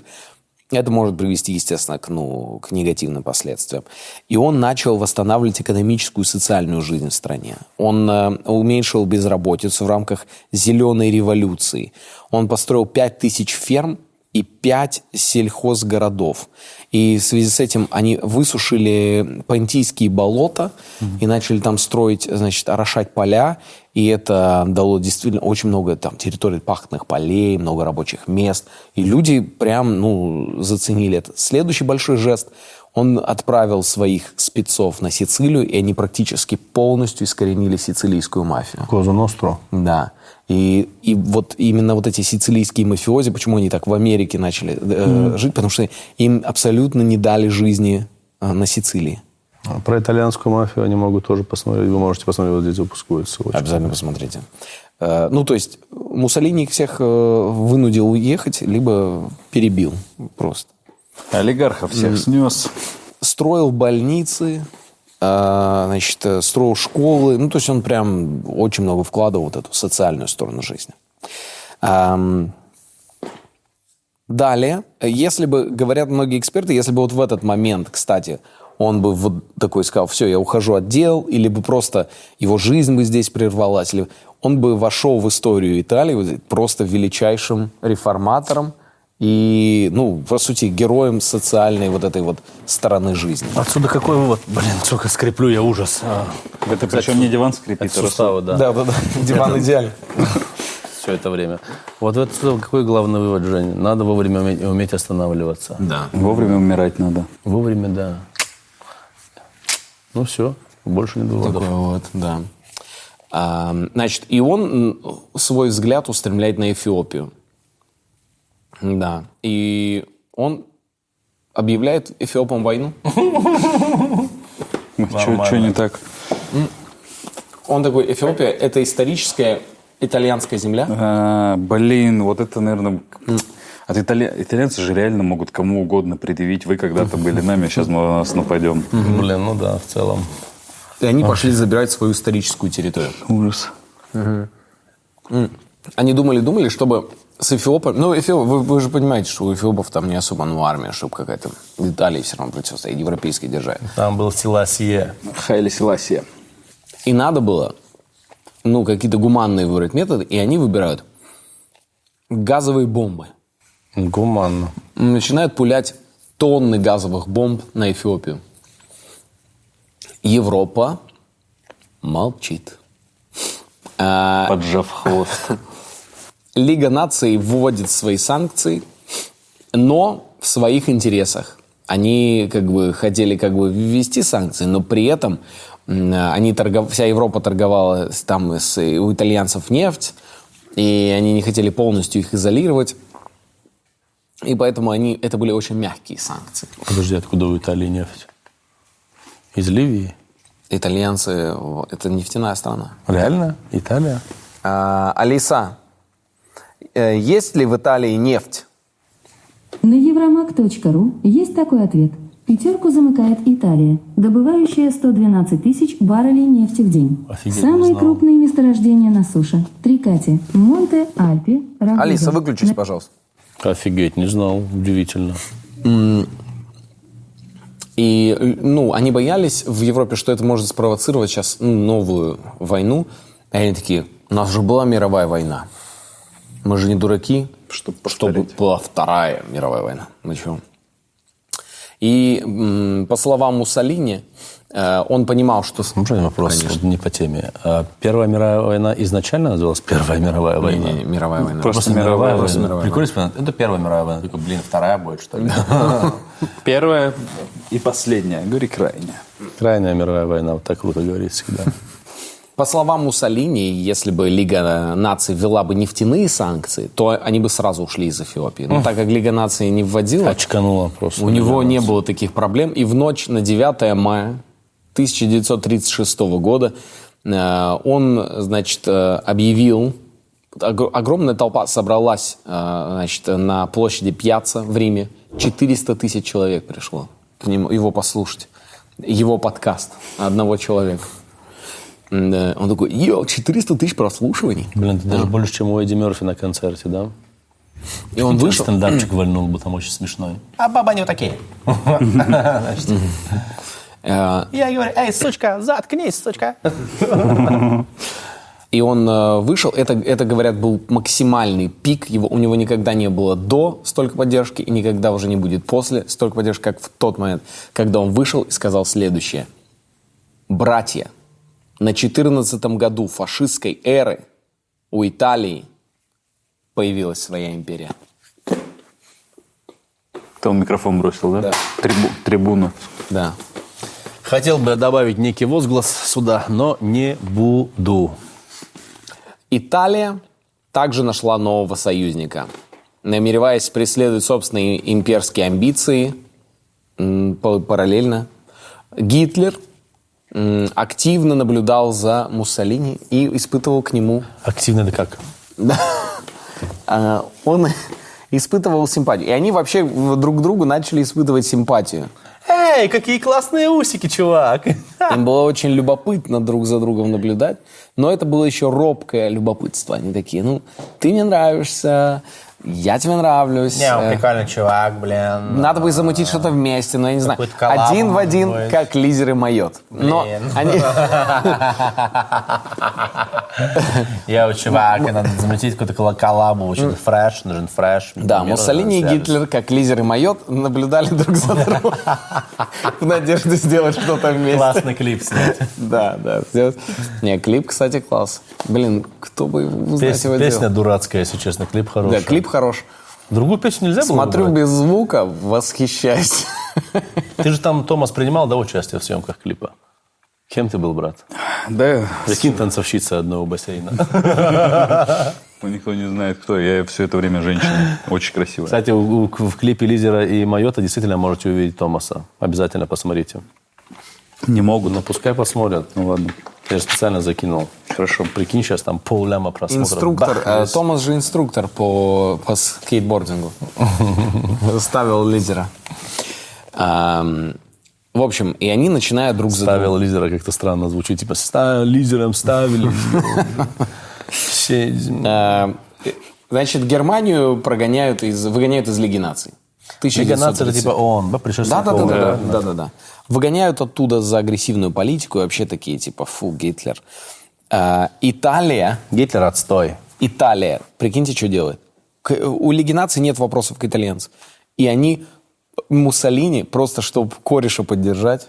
Speaker 1: это может привести, естественно, к, ну, к негативным последствиям. И он начал восстанавливать экономическую и социальную жизнь в стране. Он э, уменьшил безработицу в рамках зеленой революции. Он построил 5000 ферм и 5 сельхозгородов. И в связи с этим они высушили понтийские болота и начали там строить, значит, орошать поля. И это дало действительно очень много там территорий пахотных полей, много рабочих мест. И люди прям, ну, заценили это. Следующий большой жест он отправил своих спецов на Сицилию, и они практически полностью искоренили сицилийскую мафию.
Speaker 3: Коза Ностро.
Speaker 1: Да. И, и вот именно вот эти сицилийские мафиози, почему они так в Америке начали э, жить, потому что им абсолютно не дали жизни э, на Сицилии.
Speaker 3: А Про итальянскую мафию они могут тоже посмотреть. Вы можете посмотреть, вот здесь выпускаются. Очень
Speaker 1: Обязательно посмотрите. Э, ну, то есть Муссолини их всех э, вынудил уехать, либо перебил просто.
Speaker 2: Олигархов всех снес.
Speaker 1: Строил больницы, э, значит, строил школы. Ну, то есть он прям очень много вкладывал в вот эту социальную сторону жизни. Далее, если бы, говорят многие эксперты, если бы вот в этот момент, кстати, он бы вот такой сказал, все, я ухожу от дел, или бы просто его жизнь бы здесь прервалась, или он бы вошел в историю Италии просто величайшим реформатором и, ну, по сути, героем социальной вот этой вот стороны жизни.
Speaker 3: Отсюда какой вывод? Блин, сука, скреплю я ужас. А,
Speaker 2: Это причем не диван скрипит, а
Speaker 3: суставы, да.
Speaker 1: Да, да, да. Диван идеальный.
Speaker 3: Все это время. Вот отсюда какой главный вывод, Жень? Надо вовремя уметь, уметь останавливаться.
Speaker 1: Да.
Speaker 2: Вовремя умирать надо.
Speaker 3: Вовремя, да. Ну все, больше не выводов.
Speaker 1: Такой вот, да. А, значит, и он свой взгляд устремляет на Эфиопию. Да. И он объявляет Эфиопам войну.
Speaker 2: Что не так?
Speaker 1: Он такой, Эфиопия – это историческая итальянская земля.
Speaker 2: А, блин, вот это, наверное... От итали- Итальянцы же реально могут кому угодно предъявить. Вы когда-то были нами, сейчас мы на вас нападем.
Speaker 3: Блин, ну да, в целом.
Speaker 1: И они пошли забирать свою историческую территорию.
Speaker 2: Ужас.
Speaker 1: Они думали-думали, чтобы с Эфиопом... Ну, Эфиоп, вы, вы же понимаете, что у Эфиопов там не особо ну, армия, чтобы какая-то... Италии все равно противостоит, европейской державе.
Speaker 3: Там был Силасие.
Speaker 2: Хайли Селасия.
Speaker 1: И надо было, ну, какие-то гуманные выбрать методы, и они выбирают газовые бомбы.
Speaker 3: Гуманно.
Speaker 1: Начинают пулять тонны газовых бомб на Эфиопию. Европа молчит. А,
Speaker 2: Поджав хвост.
Speaker 1: Лига наций вводит свои санкции, но в своих интересах. Они как бы хотели как бы ввести санкции, но при этом они торгов... вся Европа торговала там с, у итальянцев нефть, и они не хотели полностью их изолировать. И поэтому они, это были очень мягкие санкции.
Speaker 3: Подожди, откуда у Италии нефть? Из Ливии?
Speaker 1: Итальянцы – это нефтяная страна.
Speaker 3: Реально? Италия?
Speaker 1: А, Алиса, э, есть ли в Италии нефть?
Speaker 5: На евромаг.ру есть такой ответ. Пятерку замыкает Италия, добывающая 112 тысяч баррелей нефти в день.
Speaker 3: Офигеть, не
Speaker 5: Самые крупные месторождения на суше. Трикати, Монте, Альпи, Рагуза.
Speaker 1: Алиса, выключись, пожалуйста.
Speaker 3: Офигеть, не знал. Удивительно.
Speaker 1: И, ну, они боялись в Европе, что это может спровоцировать сейчас ну, новую войну. И они такие, у нас же была мировая война. Мы же не дураки,
Speaker 2: Чтоб
Speaker 1: чтобы
Speaker 2: повторить.
Speaker 1: была вторая мировая война. Ну чего? И по словам Муссолини, он понимал, что...
Speaker 3: Можно вопрос?
Speaker 1: Конечно.
Speaker 3: Не по теме. А Первая мировая война изначально называлась Первая мировая война?
Speaker 1: Не, не, мировая война.
Speaker 2: Просто мировая
Speaker 3: война.
Speaker 1: Просто мировая
Speaker 3: Прикольно, это Первая мировая война. Такой, блин, вторая будет, что ли?
Speaker 2: Первая и последняя. Говори крайняя.
Speaker 3: Крайняя мировая война. Вот так круто говорить всегда.
Speaker 1: По словам Муссолини, если бы Лига наций ввела бы нефтяные санкции, то они бы сразу ушли из Эфиопии. Но так как Лига наций не вводила,
Speaker 3: Очканула просто.
Speaker 1: у него не было таких проблем. И в ночь на 9 мая 1936 года э, он, значит, э, объявил, ог- огромная толпа собралась, э, значит, на площади Пьяца в Риме. 400 тысяч человек пришло к нему, его послушать. Его подкаст одного человека. Он такой, йо, 400 тысяч прослушиваний.
Speaker 3: Блин, это даже больше, чем у Эдди Мерфи на концерте, да?
Speaker 1: И он вышел.
Speaker 3: Стендапчик вальнул бы там очень смешной.
Speaker 4: А баба не вот такие.
Speaker 1: э,
Speaker 4: Я говорю, эй, сучка, заткнись, сучка.
Speaker 1: И он э, вышел, это, это, говорят, был максимальный пик, его, у него никогда не было до столько поддержки, и никогда уже не будет после столько поддержки, как в тот момент, когда он вышел и сказал следующее. Братья, на 14 году фашистской эры у Италии появилась своя империя.
Speaker 2: Это он микрофон бросил, да?
Speaker 1: Да.
Speaker 2: Трибу- трибуну.
Speaker 1: Да.
Speaker 3: Хотел бы добавить некий возглас сюда, но не буду.
Speaker 1: Италия также нашла нового союзника. Намереваясь преследовать собственные имперские амбиции, параллельно, Гитлер активно наблюдал за Муссолини и испытывал к нему...
Speaker 3: Активно это как?
Speaker 1: Да. А, Он испытывал симпатию. И они вообще друг к другу начали испытывать симпатию.
Speaker 3: Эй, какие классные усики, чувак!
Speaker 1: Им было очень любопытно друг за другом наблюдать, но это было еще робкое любопытство. Они такие, ну, ты мне нравишься, я тебе нравлюсь.
Speaker 4: Не, он
Speaker 1: Э,
Speaker 4: прикольный чувак, блин.
Speaker 1: Надо бы замутить что-то вместе, но я не знаю. Один в один,
Speaker 4: будет.
Speaker 1: как лидеры майот. Но
Speaker 4: Блин.
Speaker 1: они...
Speaker 4: Я вот чувак, и надо замутить какую-то коллабу, очень фреш, нужен фреш.
Speaker 1: Да, Муссолини и Гитлер, как лидеры майот, наблюдали друг за другом в надежде сделать что-то вместе.
Speaker 3: Классный клип снять.
Speaker 1: Да, да. Не, клип, кстати, класс. Блин, кто бы
Speaker 3: Пес-
Speaker 1: его
Speaker 3: Песня дурацкая, если честно, клип хороший.
Speaker 1: Да, клип хорош.
Speaker 3: Другую песню нельзя было
Speaker 1: Смотрю
Speaker 3: выбрать?
Speaker 1: без звука, восхищаюсь.
Speaker 3: Ты же там, Томас, принимал, да, участие в съемках клипа? Кем ты был, брат?
Speaker 2: Да,
Speaker 3: Прикинь, танцовщица одного бассейна.
Speaker 2: никто не знает, кто. Я все это время женщина. Очень красивая.
Speaker 3: Кстати, в клипе Лизера и Майота действительно можете увидеть Томаса. Обязательно посмотрите.
Speaker 2: Не могут.
Speaker 3: Ну, пускай посмотрят.
Speaker 2: Ну ладно.
Speaker 3: Я же специально закинул. Хорошо. Прикинь, сейчас там полляма просмотров.
Speaker 1: Инструктор,
Speaker 3: Бах,
Speaker 1: э. Томас же инструктор по, по скейтбордингу. Ставил лидера. В общем, и они начинают друг за
Speaker 3: Ставил
Speaker 1: другом.
Speaker 3: лидера, как-то странно звучит. Типа, ставил лидером, ставили.
Speaker 1: Э, Значит, Германию прогоняют из, выгоняют из Лиги наций.
Speaker 3: Лига наций это
Speaker 1: 1930.
Speaker 3: типа ООН, да,
Speaker 1: Да, да, да, да, да, да. Выгоняют оттуда за агрессивную политику и вообще такие типа фу Гитлер. Э, Италия,
Speaker 3: Гитлер отстой.
Speaker 1: Италия, прикиньте, что делает. К- у Лиги наций нет вопросов к итальянцам, и они Муссолини просто чтобы кореша поддержать.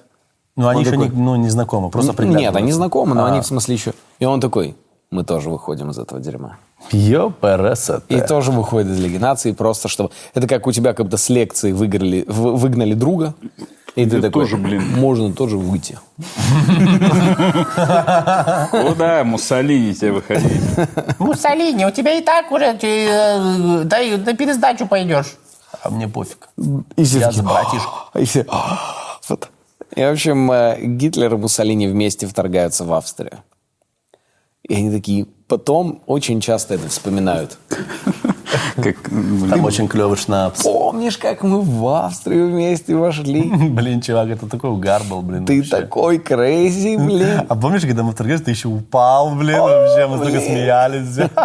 Speaker 3: Ну, они
Speaker 1: Он
Speaker 3: еще
Speaker 1: такой,
Speaker 3: не, ну, не знакомы, просто
Speaker 1: Нет, они знакомы, но
Speaker 3: А.
Speaker 1: они в смысле еще. И он такой, мы тоже выходим из этого дерьма.
Speaker 3: Ёпересете.
Speaker 1: И тоже выходит из Лиги наций, просто чтобы... Это как у тебя как-то с лекции выиграли, в- выгнали друга, и ты такой,
Speaker 2: тоже, блин.
Speaker 1: можно тоже выйти.
Speaker 2: Куда Муссолини тебе выходить?
Speaker 4: Муссолини, у тебя и так уже э, дай на пересдачу пойдешь.
Speaker 3: А мне пофиг. Я за братишку.
Speaker 1: И все, вот. И, в общем, э, Гитлер и Муссолини вместе вторгаются в Австрию. И они такие, потом очень часто это вспоминают.
Speaker 2: Как,
Speaker 3: Там
Speaker 2: блин,
Speaker 3: очень клевый шнапс.
Speaker 1: Помнишь, как мы в Австрию вместе вошли?
Speaker 3: Блин, чувак, это такой угар был, блин.
Speaker 1: Ты
Speaker 3: вообще.
Speaker 1: такой crazy, блин.
Speaker 3: А помнишь, когда мы вторгались, ты еще упал, блин, вообще, мы столько смеялись.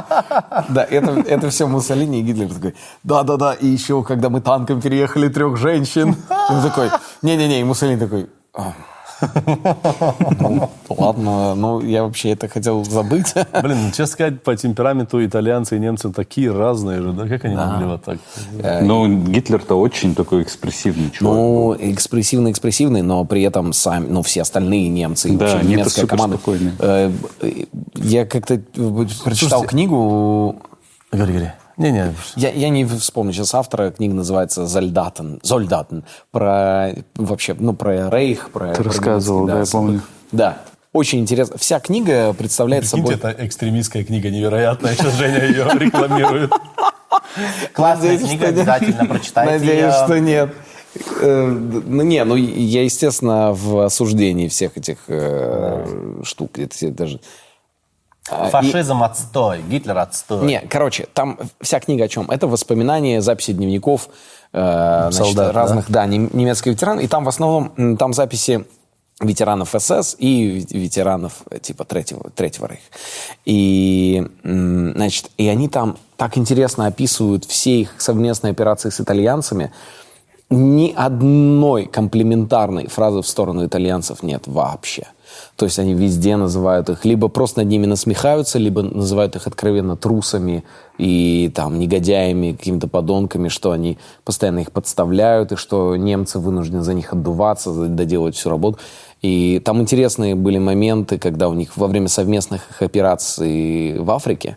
Speaker 1: Да, это, это все Муссолини и Гитлер такой, да-да-да, и еще, когда мы танком переехали трех женщин. Он такой, не-не-не, и Муссолини такой, «А, ну, ладно, ну, я вообще это хотел забыть.
Speaker 3: Блин, ну, честно сказать, по темпераменту итальянцы и немцы такие разные же, да? Как они могли вот так?
Speaker 2: Ну, Гитлер-то очень такой экспрессивный чувак.
Speaker 1: Ну, экспрессивный-экспрессивный, но при этом сами, ну, все остальные немцы, и
Speaker 2: Да,
Speaker 1: вообще немецкая команда.
Speaker 2: спокойные.
Speaker 1: Э, э, Я как-то э, прочитал
Speaker 3: Слушайте,
Speaker 1: книгу,
Speaker 3: Говори, говори. Не-не,
Speaker 1: Я, я не вспомню сейчас автора, книга называется «Зольдатен», «Зольдатен», про вообще, ну, про Рейх, про...
Speaker 2: Ты
Speaker 1: про
Speaker 2: рассказывал,
Speaker 1: немецкий,
Speaker 2: да, я помню.
Speaker 1: Да, очень интересно. Вся книга представляет собой...
Speaker 3: это экстремистская книга невероятная. Сейчас Женя ее рекламирует.
Speaker 4: Классная
Speaker 1: Надеюсь,
Speaker 4: книга, обязательно прочитайте
Speaker 1: Надеюсь,
Speaker 4: ее.
Speaker 1: что нет. Э, Ну, не, ну, я, естественно, в осуждении всех этих э, штук. Это все даже... А, и-
Speaker 3: Фашизм отстой, Гитлер отстой.
Speaker 1: Не, короче, там вся книга о чем? Это воспоминания, записи дневников э, значит,
Speaker 3: Солдат, да?
Speaker 1: разных, да, нем- немецких ветеранов. И там в основном там записи ветеранов СС и ветеранов э, типа Третьего, Третьего Рейха. И, значит, и они там так интересно описывают все их совместные операции с итальянцами. Ни одной комплиментарной фразы в сторону итальянцев нет вообще. То есть они везде называют их, либо просто над ними насмехаются, либо называют их откровенно трусами и там негодяями, какими-то подонками, что они постоянно их подставляют, и что немцы вынуждены за них отдуваться, доделать всю работу. И там интересные были моменты, когда у них во время совместных их операций в Африке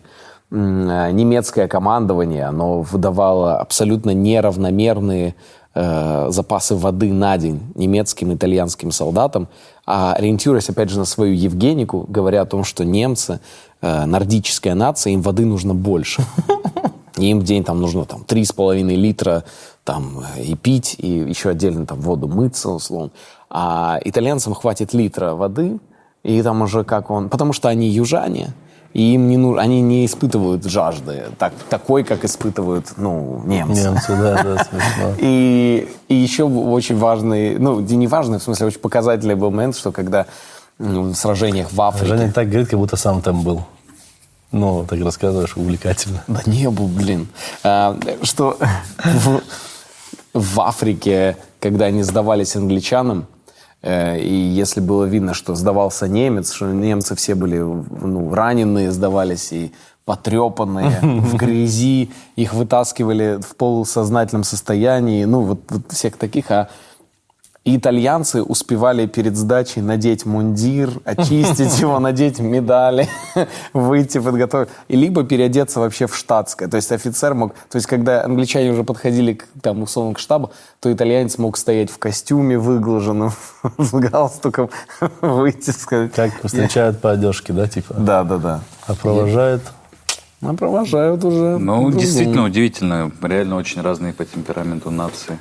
Speaker 1: немецкое командование, оно выдавало абсолютно неравномерные э, запасы воды на день немецким и итальянским солдатам, а ориентируясь, опять же, на свою Евгенику, говоря о том, что немцы, э, нордическая нация, им воды нужно больше. Им в день там нужно там 3,5 литра там, э, и пить, и еще отдельно там воду мыться, условно. А итальянцам хватит литра воды, и там уже как он... Потому что они южане, и им не нужно, они не испытывают жажды так, такой, как испытывают ну, немцы.
Speaker 3: Немцы, да, да, смешно.
Speaker 1: И, и еще очень важный, ну, не важный, в смысле, очень показательный был момент, что когда ну, в сражениях в Африке...
Speaker 3: Женя так говорит, как будто сам там был. Ну, так рассказываешь, увлекательно.
Speaker 1: Да не был, блин. А, что в, в Африке, когда они сдавались англичанам, и если было видно, что сдавался немец, что немцы все были ну, раненые, сдавались и потрепанные, в грязи, их вытаскивали в полусознательном состоянии, ну, вот, вот всех таких, а и итальянцы успевали перед сдачей надеть мундир, очистить его, надеть медали, выйти подготовить. И либо переодеться вообще в штатское. То есть офицер мог... То есть когда англичане уже подходили к, там, условно к штабу, то итальянец мог стоять в костюме выглаженном, с галстуком, выйти, сказать...
Speaker 3: Как встречают по одежке, да, типа?
Speaker 1: Да, да, да.
Speaker 3: А провожают?
Speaker 1: А провожают уже.
Speaker 2: Ну, действительно удивительно. Реально очень разные по темпераменту нации.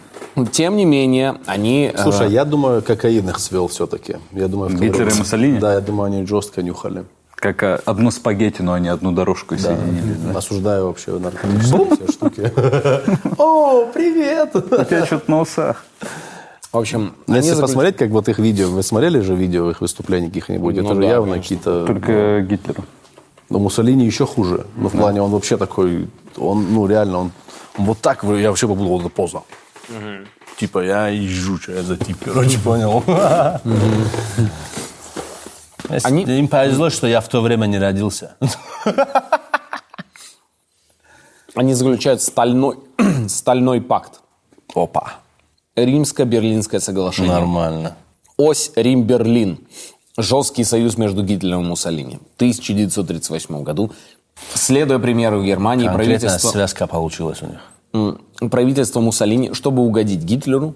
Speaker 1: Тем не менее, они... э,
Speaker 3: Слушай, я думаю, кокаин их свел все-таки. Я думаю, в
Speaker 2: Гитлер и. Муссолини?
Speaker 3: Да, я думаю, они жестко нюхали.
Speaker 2: Как а, одну спагетти, но они одну дорожку
Speaker 3: Да.
Speaker 2: соединили. да.
Speaker 3: Осуждаю вообще наркотические все штуки. О, привет!
Speaker 2: У тебя что-то на усах.
Speaker 1: В общем,
Speaker 3: Ну, Если
Speaker 1: заключ-
Speaker 3: посмотреть, как вот их видео, вы смотрели же видео их выступлений каких-нибудь? Это
Speaker 1: Ну
Speaker 3: же
Speaker 1: да,
Speaker 3: явно
Speaker 1: конечно.
Speaker 3: какие-то...
Speaker 2: Только Гитлера.
Speaker 3: Но Муссолини еще хуже. Ну, в плане, он вообще такой, он, ну, реально, он, он вот так, я вообще подумал, вот эта поза. Типа, я езжу, что я за тип, короче, понял.
Speaker 1: Они-
Speaker 3: Им повезло, что я в то время не родился.
Speaker 1: Они заключают стальной, стальной пакт.
Speaker 3: Опа.
Speaker 1: Римско-Берлинское соглашение.
Speaker 3: Нормально.
Speaker 1: Ось Рим-Берлин. Жесткий союз между Гитлером и Муссолини. В 1938 году, следуя примеру Германии,
Speaker 3: Конкретная
Speaker 1: правительство,
Speaker 3: связка получилась у них.
Speaker 1: правительство Муссолини, чтобы угодить Гитлеру,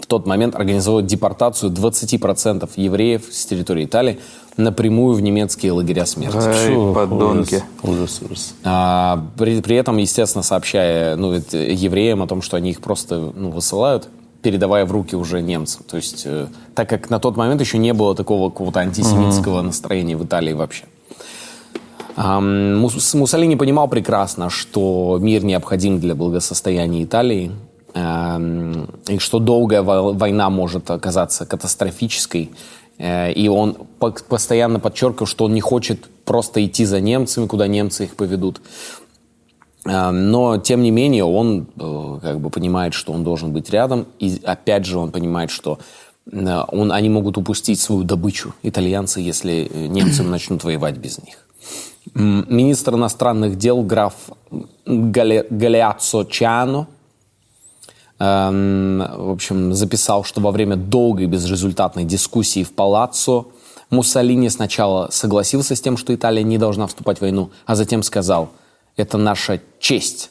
Speaker 1: в тот момент организовало депортацию 20% евреев с территории Италии напрямую в немецкие лагеря смерти.
Speaker 2: Ай, подонки.
Speaker 3: Ужас, ужас.
Speaker 1: А, при, при этом, естественно, сообщая ну, евреям о том, что они их просто ну, высылают, передавая в руки уже немцам. То есть, э, так как на тот момент еще не было такого какого-то антисемитского настроения в Италии вообще. Ам, Мус- Муссолини понимал прекрасно, что мир необходим для благосостояния Италии, ам, и что долгая во- война может оказаться катастрофической. Э, И он по- постоянно подчеркивал, что он не хочет просто идти за немцами, куда немцы их поведут. А, Но, тем не менее, он э, как бы понимает, что он должен быть рядом. И опять же, он понимает, что э, он, они могут упустить свою добычу, итальянцы, если э, немцы начнут воевать без них. Министр иностранных дел граф Гале- Галеаццо Чиано эм, в общем, записал, что во время долгой безрезультатной дискуссии в Палаццо Муссолини сначала согласился с тем, что Италия не должна вступать в войну, а затем сказал, это наша честь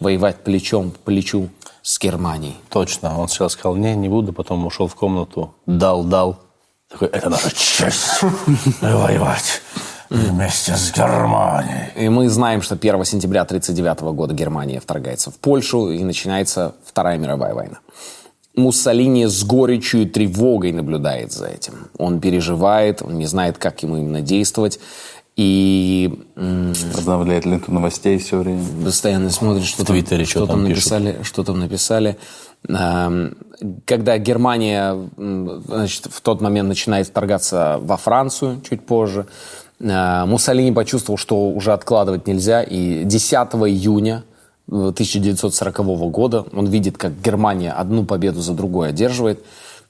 Speaker 1: воевать плечом к плечу с Германией.
Speaker 3: Точно. Он сначала сказал, не, не буду, потом ушел в комнату, дал, дал. Такой, это наша честь воевать вместе с Германией.
Speaker 1: И мы знаем, что 1 сентября 1939 года Германия вторгается в Польшу и начинается Вторая мировая война. Муссолини с горечью и тревогой наблюдает за этим. Он переживает, он не знает, как ему именно действовать. И
Speaker 2: Обновляет ленту новостей все время.
Speaker 1: постоянно смотрит, что, там,
Speaker 3: Твиттере что
Speaker 1: что
Speaker 3: там
Speaker 1: там написали, что там написали. Когда Германия, значит, в тот момент начинает вторгаться во Францию чуть позже, э, Муссолини почувствовал, что уже откладывать нельзя, и 10 июня 1940 года он видит, как Германия одну победу за другой одерживает,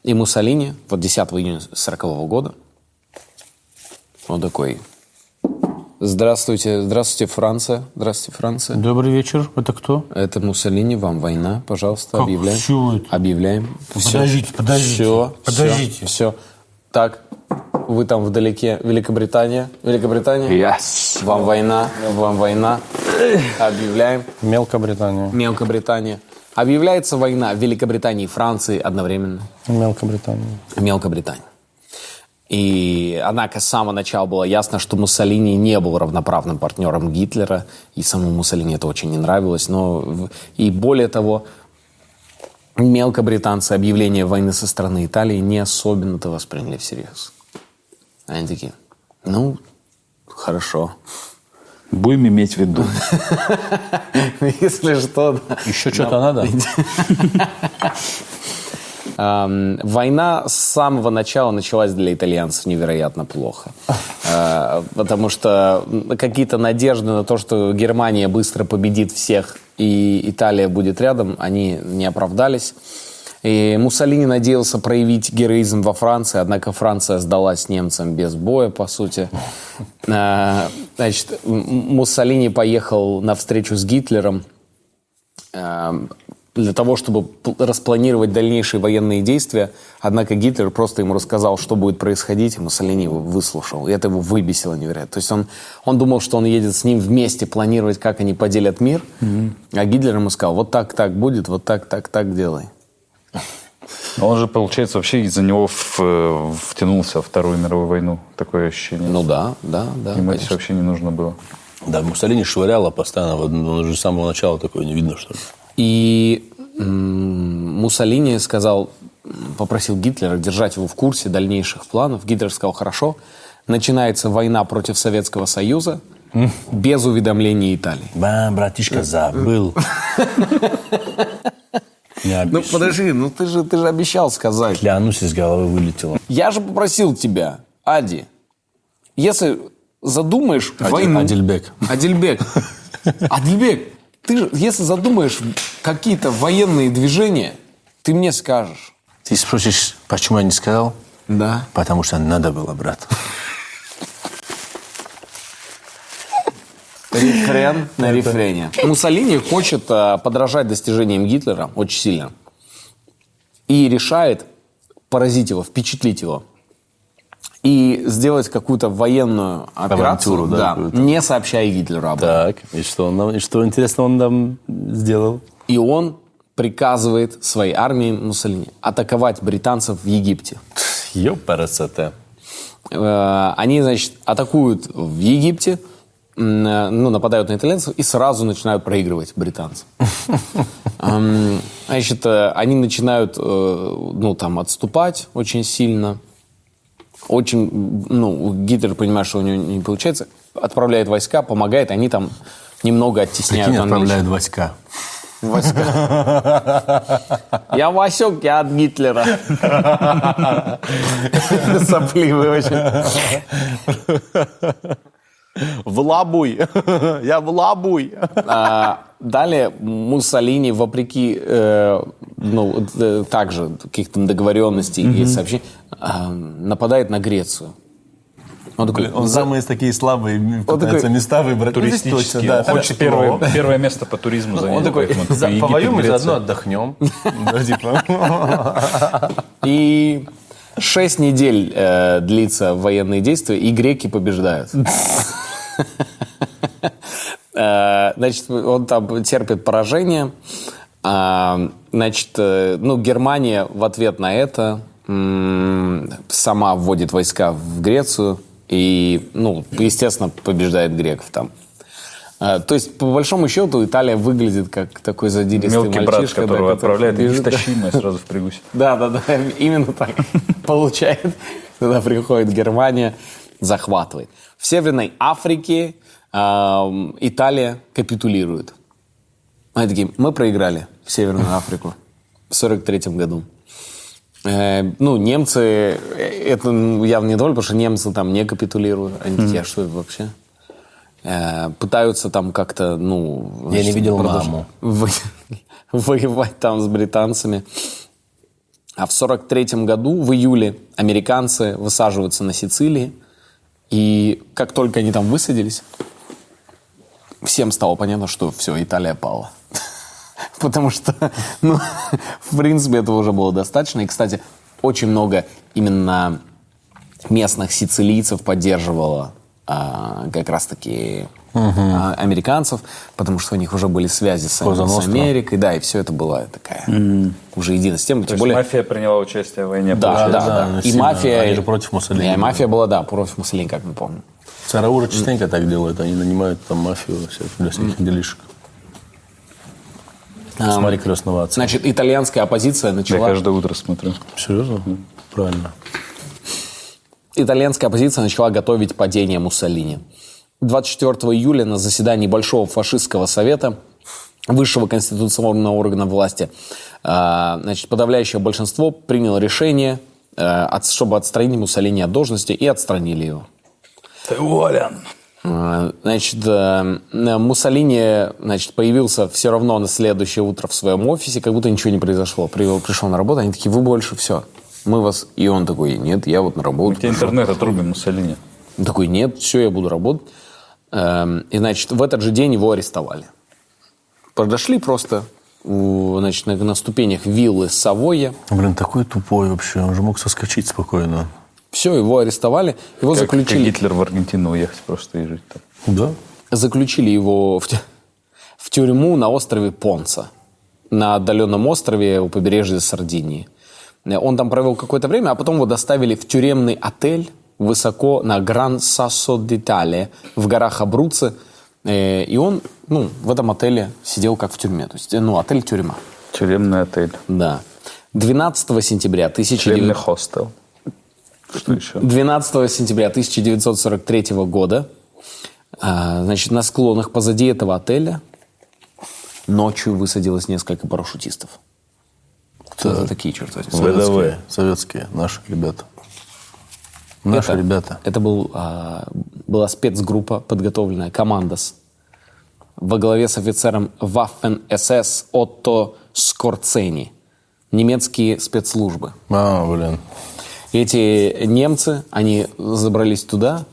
Speaker 1: и Муссолини, вот 10 июня 1940 года, он такой, здравствуйте, здравствуйте, Франция, здравствуйте, Франция.
Speaker 3: Добрый вечер. Это кто?
Speaker 1: Это Муссолини, вам война, пожалуйста,
Speaker 3: Как?
Speaker 1: объявляем.
Speaker 3: Чего это?
Speaker 1: Объявляем.
Speaker 3: Подождите, подождите.
Speaker 1: Все,
Speaker 3: Подождите.
Speaker 1: Все, Так, вы там вдалеке, Великобритания, Великобритания.
Speaker 2: Yes.
Speaker 1: Вам война, вам война. Объявляем.
Speaker 3: Мелкобритания.
Speaker 1: Мелкобритания. Объявляется война Великобритании и Франции одновременно.
Speaker 3: Мелкобритания.
Speaker 1: Мелкобритания. И, однако, с самого начала было ясно, что Муссолини не был равноправным партнером Гитлера, и самому Муссолини это очень не нравилось. Но, и более того, мелкобританцы объявление войны со стороны Италии не особенно-то восприняли всерьез. Они такие, ну, хорошо.
Speaker 2: Будем иметь в виду.
Speaker 1: Если что.
Speaker 3: Еще что-то надо?
Speaker 1: Эм, Война с самого начала началась для итальянцев невероятно плохо. Э, Потому что какие-то надежды на то, что Германия быстро победит всех и Италия будет рядом, они не оправдались. И Муссолини надеялся проявить героизм во Франции, однако Франция сдалась немцам без боя, по сути. Э, Значит, Муссолини поехал на встречу с Гитлером для того, чтобы распланировать дальнейшие военные действия. Однако Гитлер просто ему рассказал, что будет происходить, и Муссолини его выслушал. И это его выбесило невероятно. То есть он, он думал, что он едет с ним вместе планировать, как они поделят мир. А Гитлер ему сказал, вот так, так будет, вот так, так, так делай.
Speaker 2: Он же, получается, вообще из-за него в- э, втянулся во Вторую мировую войну. Такое ощущение.
Speaker 1: Ну да, да, да.
Speaker 2: Ему это вообще не нужно было.
Speaker 3: Да, Муссолини швыряло постоянно. Он же с самого начала такое не видно, что ли.
Speaker 1: И Муссолини сказал, попросил Гитлера держать его в курсе дальнейших планов. Гитлер сказал, хорошо, начинается война против Советского Союза без уведомления Италии.
Speaker 3: Ба, братишка, забыл.
Speaker 1: Ну подожди, ну ты же, ты же обещал сказать.
Speaker 3: Клянусь, из головы вылетело.
Speaker 1: Я же попросил тебя, Ади, если задумаешь войну...
Speaker 3: Адильбек.
Speaker 1: Адильбек. Адильбек, ты же, если задумаешь какие-то военные движения, ты мне скажешь.
Speaker 3: Ты спросишь, почему я не сказал?
Speaker 1: Да.
Speaker 3: Потому что надо было, брат.
Speaker 1: Рефрен на рефрене. Муссолини хочет а, подражать достижениям Гитлера очень сильно. И решает поразить его, впечатлить его. И сделать какую-то военную операцию,
Speaker 3: Авантюру, да, какую-то.
Speaker 1: не сообщая Гитлеру об этом.
Speaker 3: Так, и что, он нам, и что интересно он нам сделал?
Speaker 1: И он приказывает своей армии Муссолини атаковать британцев в Египте.
Speaker 3: Ёпарасоте.
Speaker 1: Э, Они, значит, атакуют в Египте, э, ну, нападают на итальянцев и сразу начинают проигрывать британцам. Эм, Значит, э, они начинают, ну, там, отступать очень сильно. Очень, ну, Гитлер понимает, что у него не получается, отправляет войска, помогает, они там немного оттесняют
Speaker 3: Прикинь, отправляют войска.
Speaker 1: Я Васек, я от Гитлера. Сопливый очень.
Speaker 4: В лабуй. Я в лабуй.
Speaker 1: А, Далее Муссолини, вопреки э, ну, э, также каких-то договоренностей и сообщений, а, нападает на Грецию. Он такой,
Speaker 3: Он
Speaker 1: за-
Speaker 3: самые такие слабые пытается
Speaker 1: такой
Speaker 3: места выбрать. Ну, точно, да.
Speaker 2: Он хочет первое, первое место по туризму занять.
Speaker 1: Он такой,
Speaker 2: поэтому
Speaker 3: За-
Speaker 2: Египет,
Speaker 3: Повоюем и заодно отдохнем. Да, типа.
Speaker 1: И шесть недель э, длится военные действия, и греки побеждают. Э, Значит, он там терпит поражение. А, Значит, э, ну, Германия в ответ на это сама вводит войска в Грецию и, ну, естественно, побеждает греков там. А, То есть, по большому счету, Италия выглядит как такой задиристый
Speaker 2: Мелкий брат,
Speaker 1: мальчишка, да,
Speaker 2: которого
Speaker 1: который
Speaker 2: отправляет
Speaker 1: бежит.
Speaker 2: неистощимое сразу в пригусе.
Speaker 1: Да, да, да, именно так получает. Тогда приходит Германия, захватывает. В Северной Африке Италия капитулирует. Они такие, мы проиграли в Северную Африку в 43 году. Э, ну, немцы, э, это явно недовольны, потому что немцы там не капитулируют. Они такие, а что это вообще? Э, пытаются там как-то, ну...
Speaker 3: Я не
Speaker 1: значит,
Speaker 3: видел
Speaker 1: продолж-
Speaker 3: маму.
Speaker 1: во- воевать там с британцами. А в 43 году, в июле, американцы высаживаются на Сицилии. И как только они там высадились, всем стало понятно, что все, Италия пала. Потому что, ну, в принципе, этого уже было достаточно. И, кстати, очень много именно местных сицилийцев поддерживало а, как раз-таки а, американцев, потому что у них уже были связи с, с. Америкой, да, и все это была такая уже единая система.
Speaker 2: То
Speaker 1: Тем
Speaker 2: есть
Speaker 1: более,
Speaker 2: мафия приняла участие в войне.
Speaker 1: да, да, да,
Speaker 3: ну,
Speaker 1: И
Speaker 3: сильно.
Speaker 1: мафия...
Speaker 3: Они же против Муссолини
Speaker 1: И мафия была, да, против Муссолини, как мы помним.
Speaker 3: Цараура частенько так делают. Они нанимают там мафию всяких- для всяких делишек. Смотри крестного отца.
Speaker 1: Значит, итальянская оппозиция
Speaker 2: Я
Speaker 1: начала...
Speaker 2: каждое утро смотрю.
Speaker 3: Серьезно? Правильно.
Speaker 1: Итальянская оппозиция начала готовить падение Муссолини. 24 июля на заседании Большого фашистского совета, высшего конституционного органа власти, э, значит, подавляющее большинство приняло решение, от- чтобы отстранить Муссолини от должности, и отстранили его.
Speaker 2: Ты уволен.
Speaker 1: Э, Значит, э, Муссолини значит, появился все равно на следующее утро в своем офисе, как будто ничего не произошло. Привел, пришел на работу, они такие, вы больше, все. Мы вас... И он такой, нет, я вот на работу.
Speaker 2: Тебе
Speaker 1: пришел».
Speaker 2: интернет отрубим Муссолини.
Speaker 1: Он такой, нет, все, я буду работать. Эм, И, значит, в этот же день его арестовали. Подошли просто значит, на, на ступенях виллы Савойя.
Speaker 3: Блин, такой тупой вообще. Он же мог соскочить спокойно.
Speaker 1: Все, его арестовали. Его
Speaker 2: Как, как
Speaker 1: заключили,
Speaker 2: Гитлер в Аргентину уехать просто и жить там.
Speaker 3: Да?
Speaker 1: заключили его в, в тюрьму на острове Понца. На отдаленном острове у побережья Сардинии. Э, Он там провел какое-то время, а потом его доставили в тюремный отель высоко на Гран Сассо d'Italia в горах Абруцци. Э, И он ну, в этом отеле сидел как в тюрьме. То есть, э, ну, отель-тюрьма.
Speaker 2: Тюремный отель.
Speaker 1: Да. 12 сентября
Speaker 2: Тюремный
Speaker 1: 1900
Speaker 2: хостел. Что еще?
Speaker 1: 12 сентября 1943 года, а, значит, на склонах позади этого отеля ночью высадилось несколько парашютистов. Кто это такие, черт возьми?
Speaker 3: Советские, советские, наши ребята. Наши
Speaker 1: Это-
Speaker 3: ребята.
Speaker 1: Это был а, была спецгруппа, подготовленная, командос, во главе с офицером Waffen-СС Отто Скорцени. Немецкие спецслужбы.
Speaker 3: А, блин.
Speaker 1: Эти немцы, они забрались туда,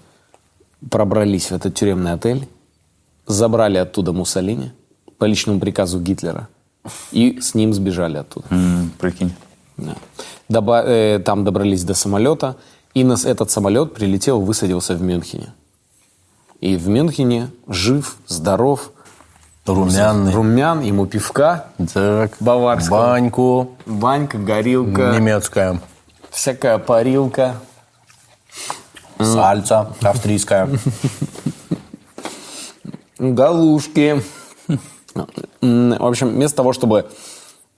Speaker 1: пробрались в этот тюремный отель, забрали оттуда Муссолини по личному приказу Гитлера и с ним сбежали оттуда.
Speaker 2: М, Прикинь.
Speaker 1: Да. Доба- э, там добрались до самолета, и на с- этот самолет прилетел, высадился в Мюнхене. И в Мюнхене жив, здоров,
Speaker 3: Румяный.
Speaker 1: румян, ему пивка,
Speaker 3: Так.
Speaker 1: Баварского.
Speaker 3: Баньку.
Speaker 1: банька, горилка,
Speaker 3: Немецкая.
Speaker 1: всякая парилка.
Speaker 3: Сальца. Австрийская.
Speaker 1: Галушки. В общем, вместо того, чтобы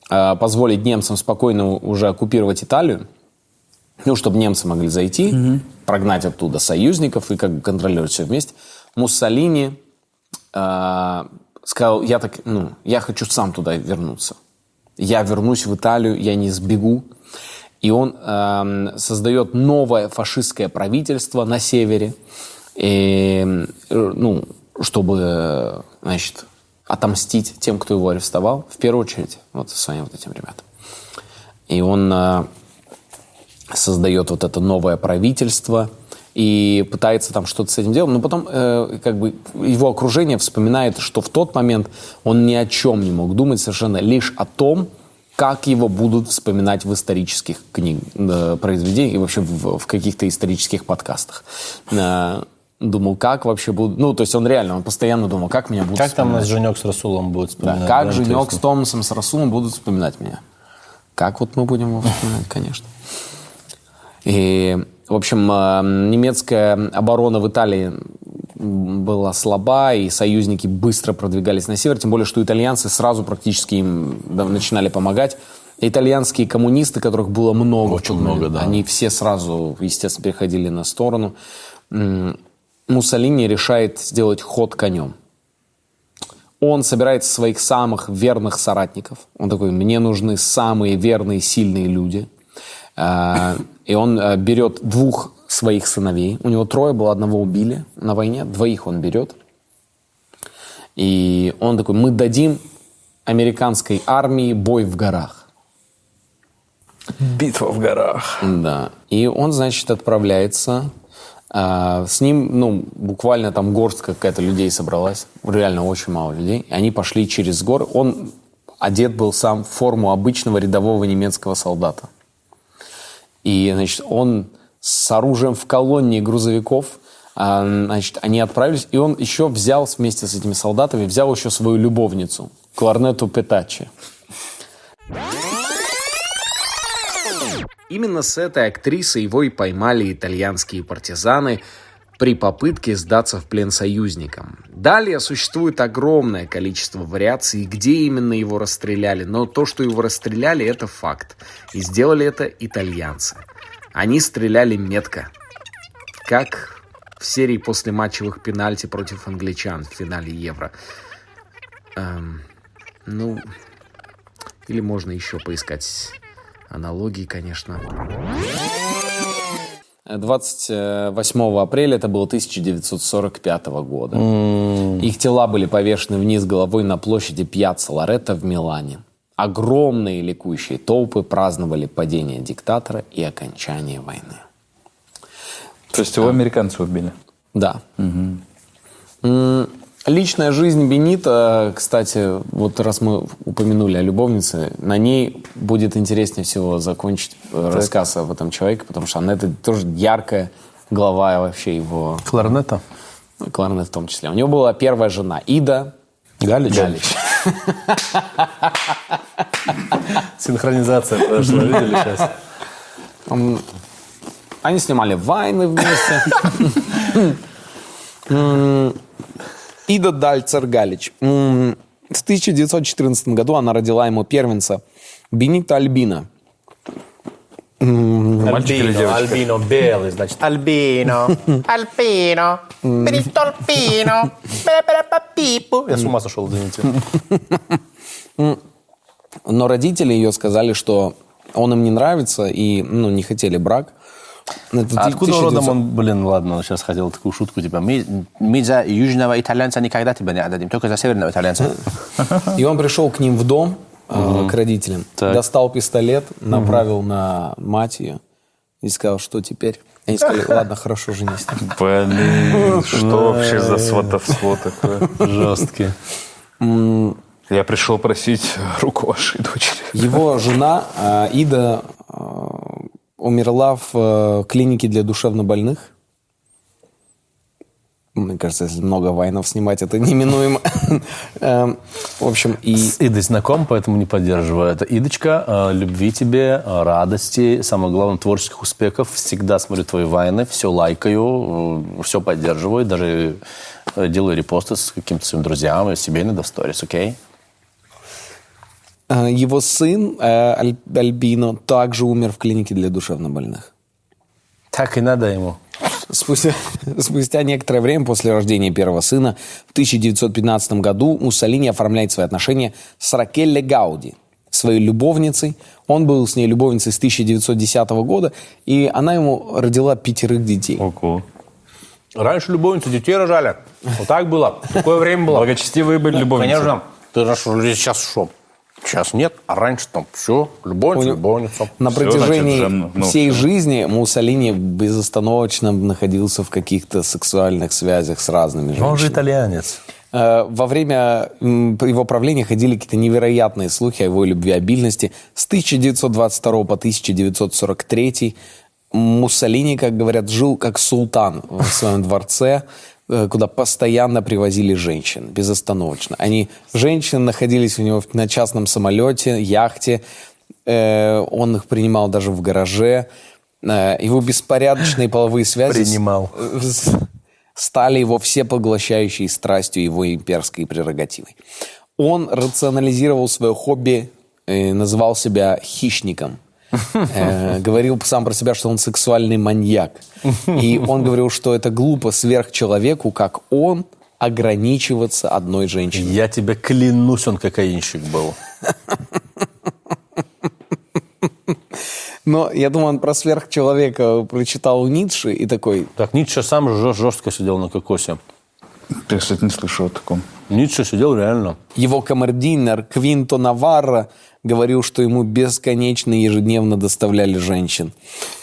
Speaker 1: э, позволить немцам спокойно уже оккупировать Италию, ну, чтобы немцы могли зайти, прогнать оттуда союзников и как бы контролировать все вместе, Муссолини э, сказал, я так, ну, я хочу сам туда вернуться. Я вернусь в Италию, я не сбегу. И он эм, создает новое фашистское правительство на севере, и, э, ну, чтобы, э, значит, отомстить тем, кто его арестовал, в первую очередь, вот своим вот этим ребятам. И он э, создает вот это новое правительство и пытается там что-то с этим делать, но потом э, как бы его окружение вспоминает, что в тот момент он ни о чем не мог думать совершенно, лишь о том, как его будут вспоминать в исторических книг, э, произведениях и вообще в, в каких-то исторических подкастах. Э, думал, как вообще будут... Ну, то есть он реально, он постоянно думал, как меня будут
Speaker 3: Как там
Speaker 1: вспоминать.
Speaker 3: нас Женек с Расулом будет
Speaker 1: Да,
Speaker 3: вспоминать?
Speaker 1: как
Speaker 3: Да,
Speaker 1: Женек с. Томасом, с Расулом будут вспоминать меня? Как вот мы будем его вспоминать, конечно. И, в общем, э, немецкая оборона в Италии была слаба, и союзники быстро продвигались на север, тем более, что итальянцы сразу практически им да, начинали помогать. Итальянские коммунисты, которых было много,
Speaker 3: Очень много, да.
Speaker 1: они все сразу, естественно, переходили на сторону. Муссолини решает сделать ход конем. Он собирает своих самых верных соратников. Он такой, мне нужны самые верные, сильные люди. А, И он а, берет двух своих сыновей. У него трое было, одного убили на войне, двоих он берет. И он такой, мы дадим американской армии бой в горах.
Speaker 2: Битва в горах.
Speaker 1: Да. И он, значит, отправляется. А, с ним, ну, буквально там горстка какая-то людей собралась. Реально очень мало людей. Они пошли через горы. Он одет был сам в форму обычного рядового немецкого солдата. И, значит, он с оружием в колонне грузовиков, а, значит, они отправились. И он еще взял вместе с этими солдатами, взял еще свою любовницу, Кларнету Петачи. Именно с этой актрисой его и поймали итальянские партизаны при попытке сдаться в плен союзникам. Далее существует огромное количество вариаций, где именно его расстреляли, но то, что его расстреляли, это факт. И сделали это итальянцы. Они стреляли метко, как в серии после матчевых пенальти против англичан в финале Евро. Эм, ну, или можно еще поискать аналогии, конечно. 28 апреля, это было 1945 года. Их тела были повешены вниз головой на площади Пьяцца Лоретто в Милане. Огромные ликующие толпы праздновали падение диктатора и окончание войны.
Speaker 2: То есть его американцы убили.
Speaker 1: Да. М, Личная жизнь Бенита, кстати, вот раз мы упомянули о любовнице, на ней будет интереснее всего закончить э, рассказ об этом человеке, потому что она это тоже яркая глава вообще его,
Speaker 3: Кларнета?
Speaker 1: ну, кларнет в том числе. У него была первая жена Ида
Speaker 3: Галич?
Speaker 1: Галич.
Speaker 3: Синхронизация прошла, видели сейчас?
Speaker 1: Они снимали вайны вместе. Ида Дальцер Галич. М, В 1914 году она родила ему первенца Бенита Альбина.
Speaker 2: Мальчик или девочка?
Speaker 3: Альбино белый, значит.
Speaker 4: Albino, Alpino, Peristolpino, Переперепапипу.
Speaker 3: Я с ума сошел, извините.
Speaker 1: Но родители ее сказали, что он им не нравится и ну, не хотели брак. Это
Speaker 3: А откуда
Speaker 1: 1900
Speaker 3: родом он, блин, ладно, сейчас хотел такую шутку, типа, мы, мы за южного итальянца никогда тебя не отдадим, только за северного итальянца.
Speaker 1: И он пришел к ним в дом, э, к родителям,
Speaker 3: Так.
Speaker 1: достал пистолет, направил на мать ее и сказал, что теперь? Они сказали, ладно, хорошо, женись.
Speaker 2: Блин, что вообще за сватовство такое?
Speaker 3: Жесткий.
Speaker 2: Я пришел просить руку вашей дочери.
Speaker 1: Его жена э, Ида умерла в э, клинике для душевнобольных. Мне кажется, если много вайнов снимать, это неминуемо. Эм, В общем, и
Speaker 3: С Идой знаком, поэтому не поддерживаю это. Идочка, э, любви тебе, э, радости, самое главное, творческих успехов. Всегда смотрю твои вайны, все лайкаю, все поддерживаю, даже делаю репосты с каким-то своим друзьям иногда в сторис, окей?
Speaker 1: э, его сын э, Аль- Альбино также умер в клинике для душевнобольных.
Speaker 3: Так и надо ему.
Speaker 1: Спустя, спустя некоторое время после рождения первого сына, в 1915 году Муссолини оформляет свои отношения с Ракелле Гауди, своей любовницей. Он был с ней любовницей с 1910 года, и она ему родила пятерых детей.
Speaker 2: Ого.
Speaker 3: Раньше любовницы детей рожали. Вот так было. Такое время было.
Speaker 2: Благочестивые были любовницы.
Speaker 3: Конечно. Ты же сейчас что? Сейчас нет, а раньше там все, любовница, любовница.
Speaker 1: На
Speaker 2: Всё,
Speaker 1: протяжении
Speaker 2: значит, жен- ну,
Speaker 1: всей
Speaker 2: всё.
Speaker 1: жизни Муссолини безостановочно находился в каких-то сексуальных связях с разными
Speaker 3: Он же
Speaker 1: женщинами.
Speaker 3: итальянец.
Speaker 1: Э, Во время его правления ходили какие-то невероятные слухи о его любвеобильности. С 1922 по 1943 Муссолини, как говорят, жил как султан в своем дворце, куда постоянно привозили женщин, безостановочно. Они, женщины находились у него на частном самолете, яхте. Э, Он их принимал даже в гараже. Э, Его беспорядочные половые связи...
Speaker 3: Принимал.
Speaker 1: стали его всепоглощающей страстью его имперской прерогативой. Он рационализировал свое хобби, э, называл себя хищником. Э, говорил сам про себя, что он сексуальный маньяк. И он говорил, что это глупо сверхчеловеку, как он, ограничиваться одной женщиной.
Speaker 3: Я тебе клянусь, он кокаинщик был.
Speaker 1: Но я думаю, он про сверхчеловека прочитал Ницше и такой,
Speaker 3: Так, Ницше сам жестко сидел на кокосе.
Speaker 2: Я, кстати, не слышал о таком.
Speaker 3: Ницше сидел реально.
Speaker 1: Его камердинер Квинто Наварро говорил, что ему бесконечно ежедневно доставляли женщин.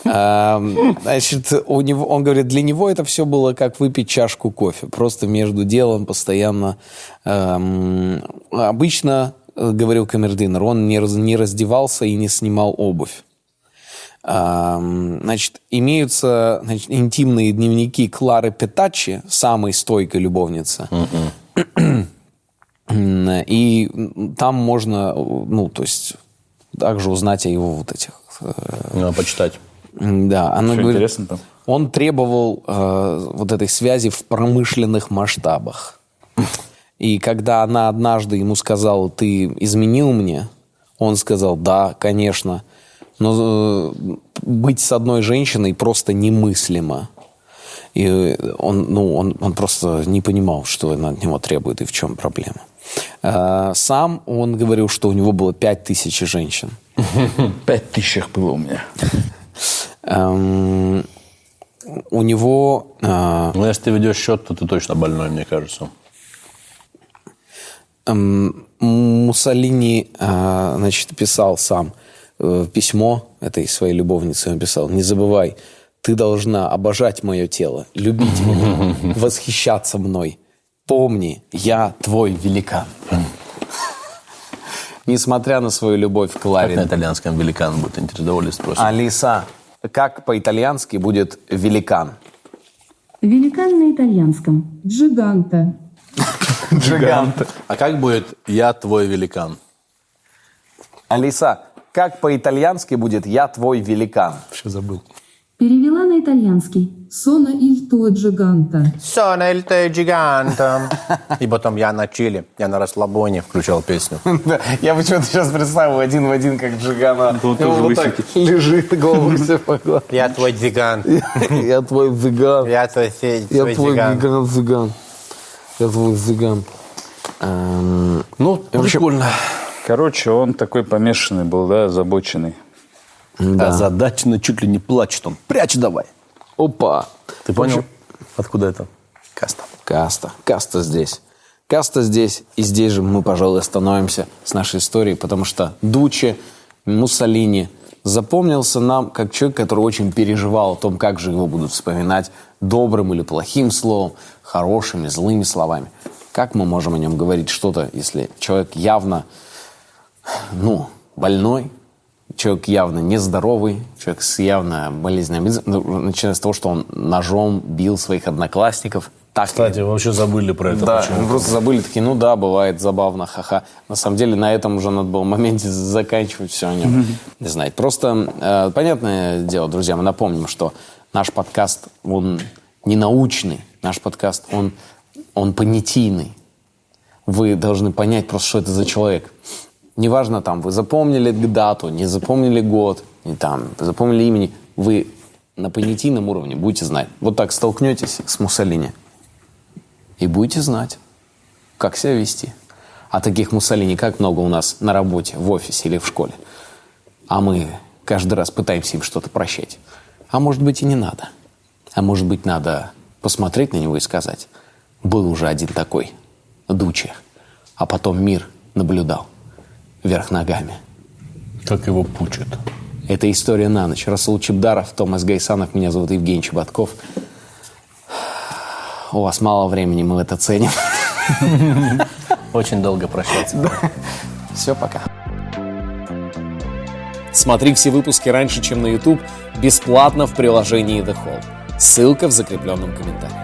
Speaker 1: А, Значит, у него, он говорит, для него это все было как выпить чашку кофе. Просто между делом постоянно... эм, обычно, э, говорил камердинер, он не, раз- не раздевался и не снимал обувь. Ам, Значит, имеются значит, интимные дневники Клары Петачи, самой стойкой любовницы. И там можно, ну, то есть, также узнать о его вот этих... э,
Speaker 3: Надо почитать.
Speaker 1: Да, она
Speaker 2: Что
Speaker 1: говорит,
Speaker 2: интересно там?
Speaker 1: он требовал э, вот этой связи в промышленных масштабах. И когда она однажды ему сказала, ты изменил мне, он сказал, да, конечно, но э, быть с одной женщиной просто немыслимо. И он, ну, он, он просто не понимал, что она от него требует и в чем проблема. Э, Сам он говорил, что у него было пять тысяч женщин.
Speaker 2: Пять тысяч их было у меня.
Speaker 1: Эм, У него э,
Speaker 3: Ну, если ты ведешь счет, то ты точно больной, мне кажется.
Speaker 1: эм, Муссолини, э, значит, писал сам письмо этой своей любовнице. Он писал, не забывай, ты должна обожать мое тело, любить меня, восхищаться мной. Помни, я твой великан. Несмотря на свою любовь к
Speaker 3: Как
Speaker 1: Кларе.
Speaker 3: на итальянском великан будет, интересно, спросит.
Speaker 1: Алиса, как по-итальянски будет великан?
Speaker 5: Великан на итальянском.
Speaker 8: Джиганта.
Speaker 1: Джигант.
Speaker 3: А как будет «я твой великан»?
Speaker 1: Алиса, как по-итальянски будет «я твой великан»?
Speaker 3: Вообще забыл.
Speaker 5: Перевела на итальянский.
Speaker 8: Соно иль туо джиганта.
Speaker 4: Sono il tuo gigante. И потом я на чили, я на расслабоне включал песню.
Speaker 1: Да, я почему-то сейчас представил один в один, как Джигана.
Speaker 2: он
Speaker 1: И
Speaker 2: тоже
Speaker 1: вот так лежит, голову все поклал.
Speaker 4: Я твой гигант.
Speaker 1: Я твой цыган.
Speaker 4: Я твой,
Speaker 1: Я
Speaker 4: твой гигант.
Speaker 1: гигант. Я твой цыган. Эм,
Speaker 3: Ну, прикольно.
Speaker 2: Короче, он такой помешанный был, да, озабоченный.
Speaker 3: А задачно чуть ли не плачет он. Прячь давай.
Speaker 1: Опа.
Speaker 3: Ты понял? Откуда это? Каста.
Speaker 1: Каста. Каста здесь. Каста здесь. И здесь же мы, пожалуй, остановимся с нашей историей, потому что Дуче, Муссолини запомнился нам как человек, который очень переживал о том, как же его будут вспоминать добрым или плохим словом, хорошими, злыми словами. Как мы можем о нем говорить что-то, если человек явно, ну, больной, человек явно нездоровый, человек с явно болезненной, ну, начиная с того, что он ножом бил своих одноклассников. Так
Speaker 3: Кстати, вообще забыли про это.
Speaker 1: да,
Speaker 3: почему-то.
Speaker 1: мы просто забыли, такие, ну да, бывает забавно, ха-ха. На самом деле на этом уже надо было моменте заканчивать все о нем. Не знаю, просто, э, понятное дело, друзья, мы напомним, что наш подкаст, он не научный, наш подкаст, он, он понятийный. Вы должны понять просто, что это за человек. Неважно, там, вы запомнили дату, не запомнили год, не там, запомнили имени, вы на понятийном уровне будете знать. Вот так столкнетесь с Муссолини и будете знать, как себя вести. А таких Муссолини как много у нас на работе, в офисе или в школе. А мы каждый раз пытаемся им что-то прощать. А может быть и не надо. А может быть надо посмотреть на него и сказать, был уже один такой, Дуче. А потом мир наблюдал вверх ногами.
Speaker 3: Как его пучат.
Speaker 1: Это история на ночь. Расул Чебдаров, Томас Гайсанов, меня зовут Евгений Чеботков. У вас мало времени, мы это ценим.
Speaker 3: Очень долго прощаться.
Speaker 1: Все, пока.
Speaker 9: Смотри все выпуски раньше, чем на YouTube, бесплатно в приложении The Hall. Ссылка в закрепленном комментарии.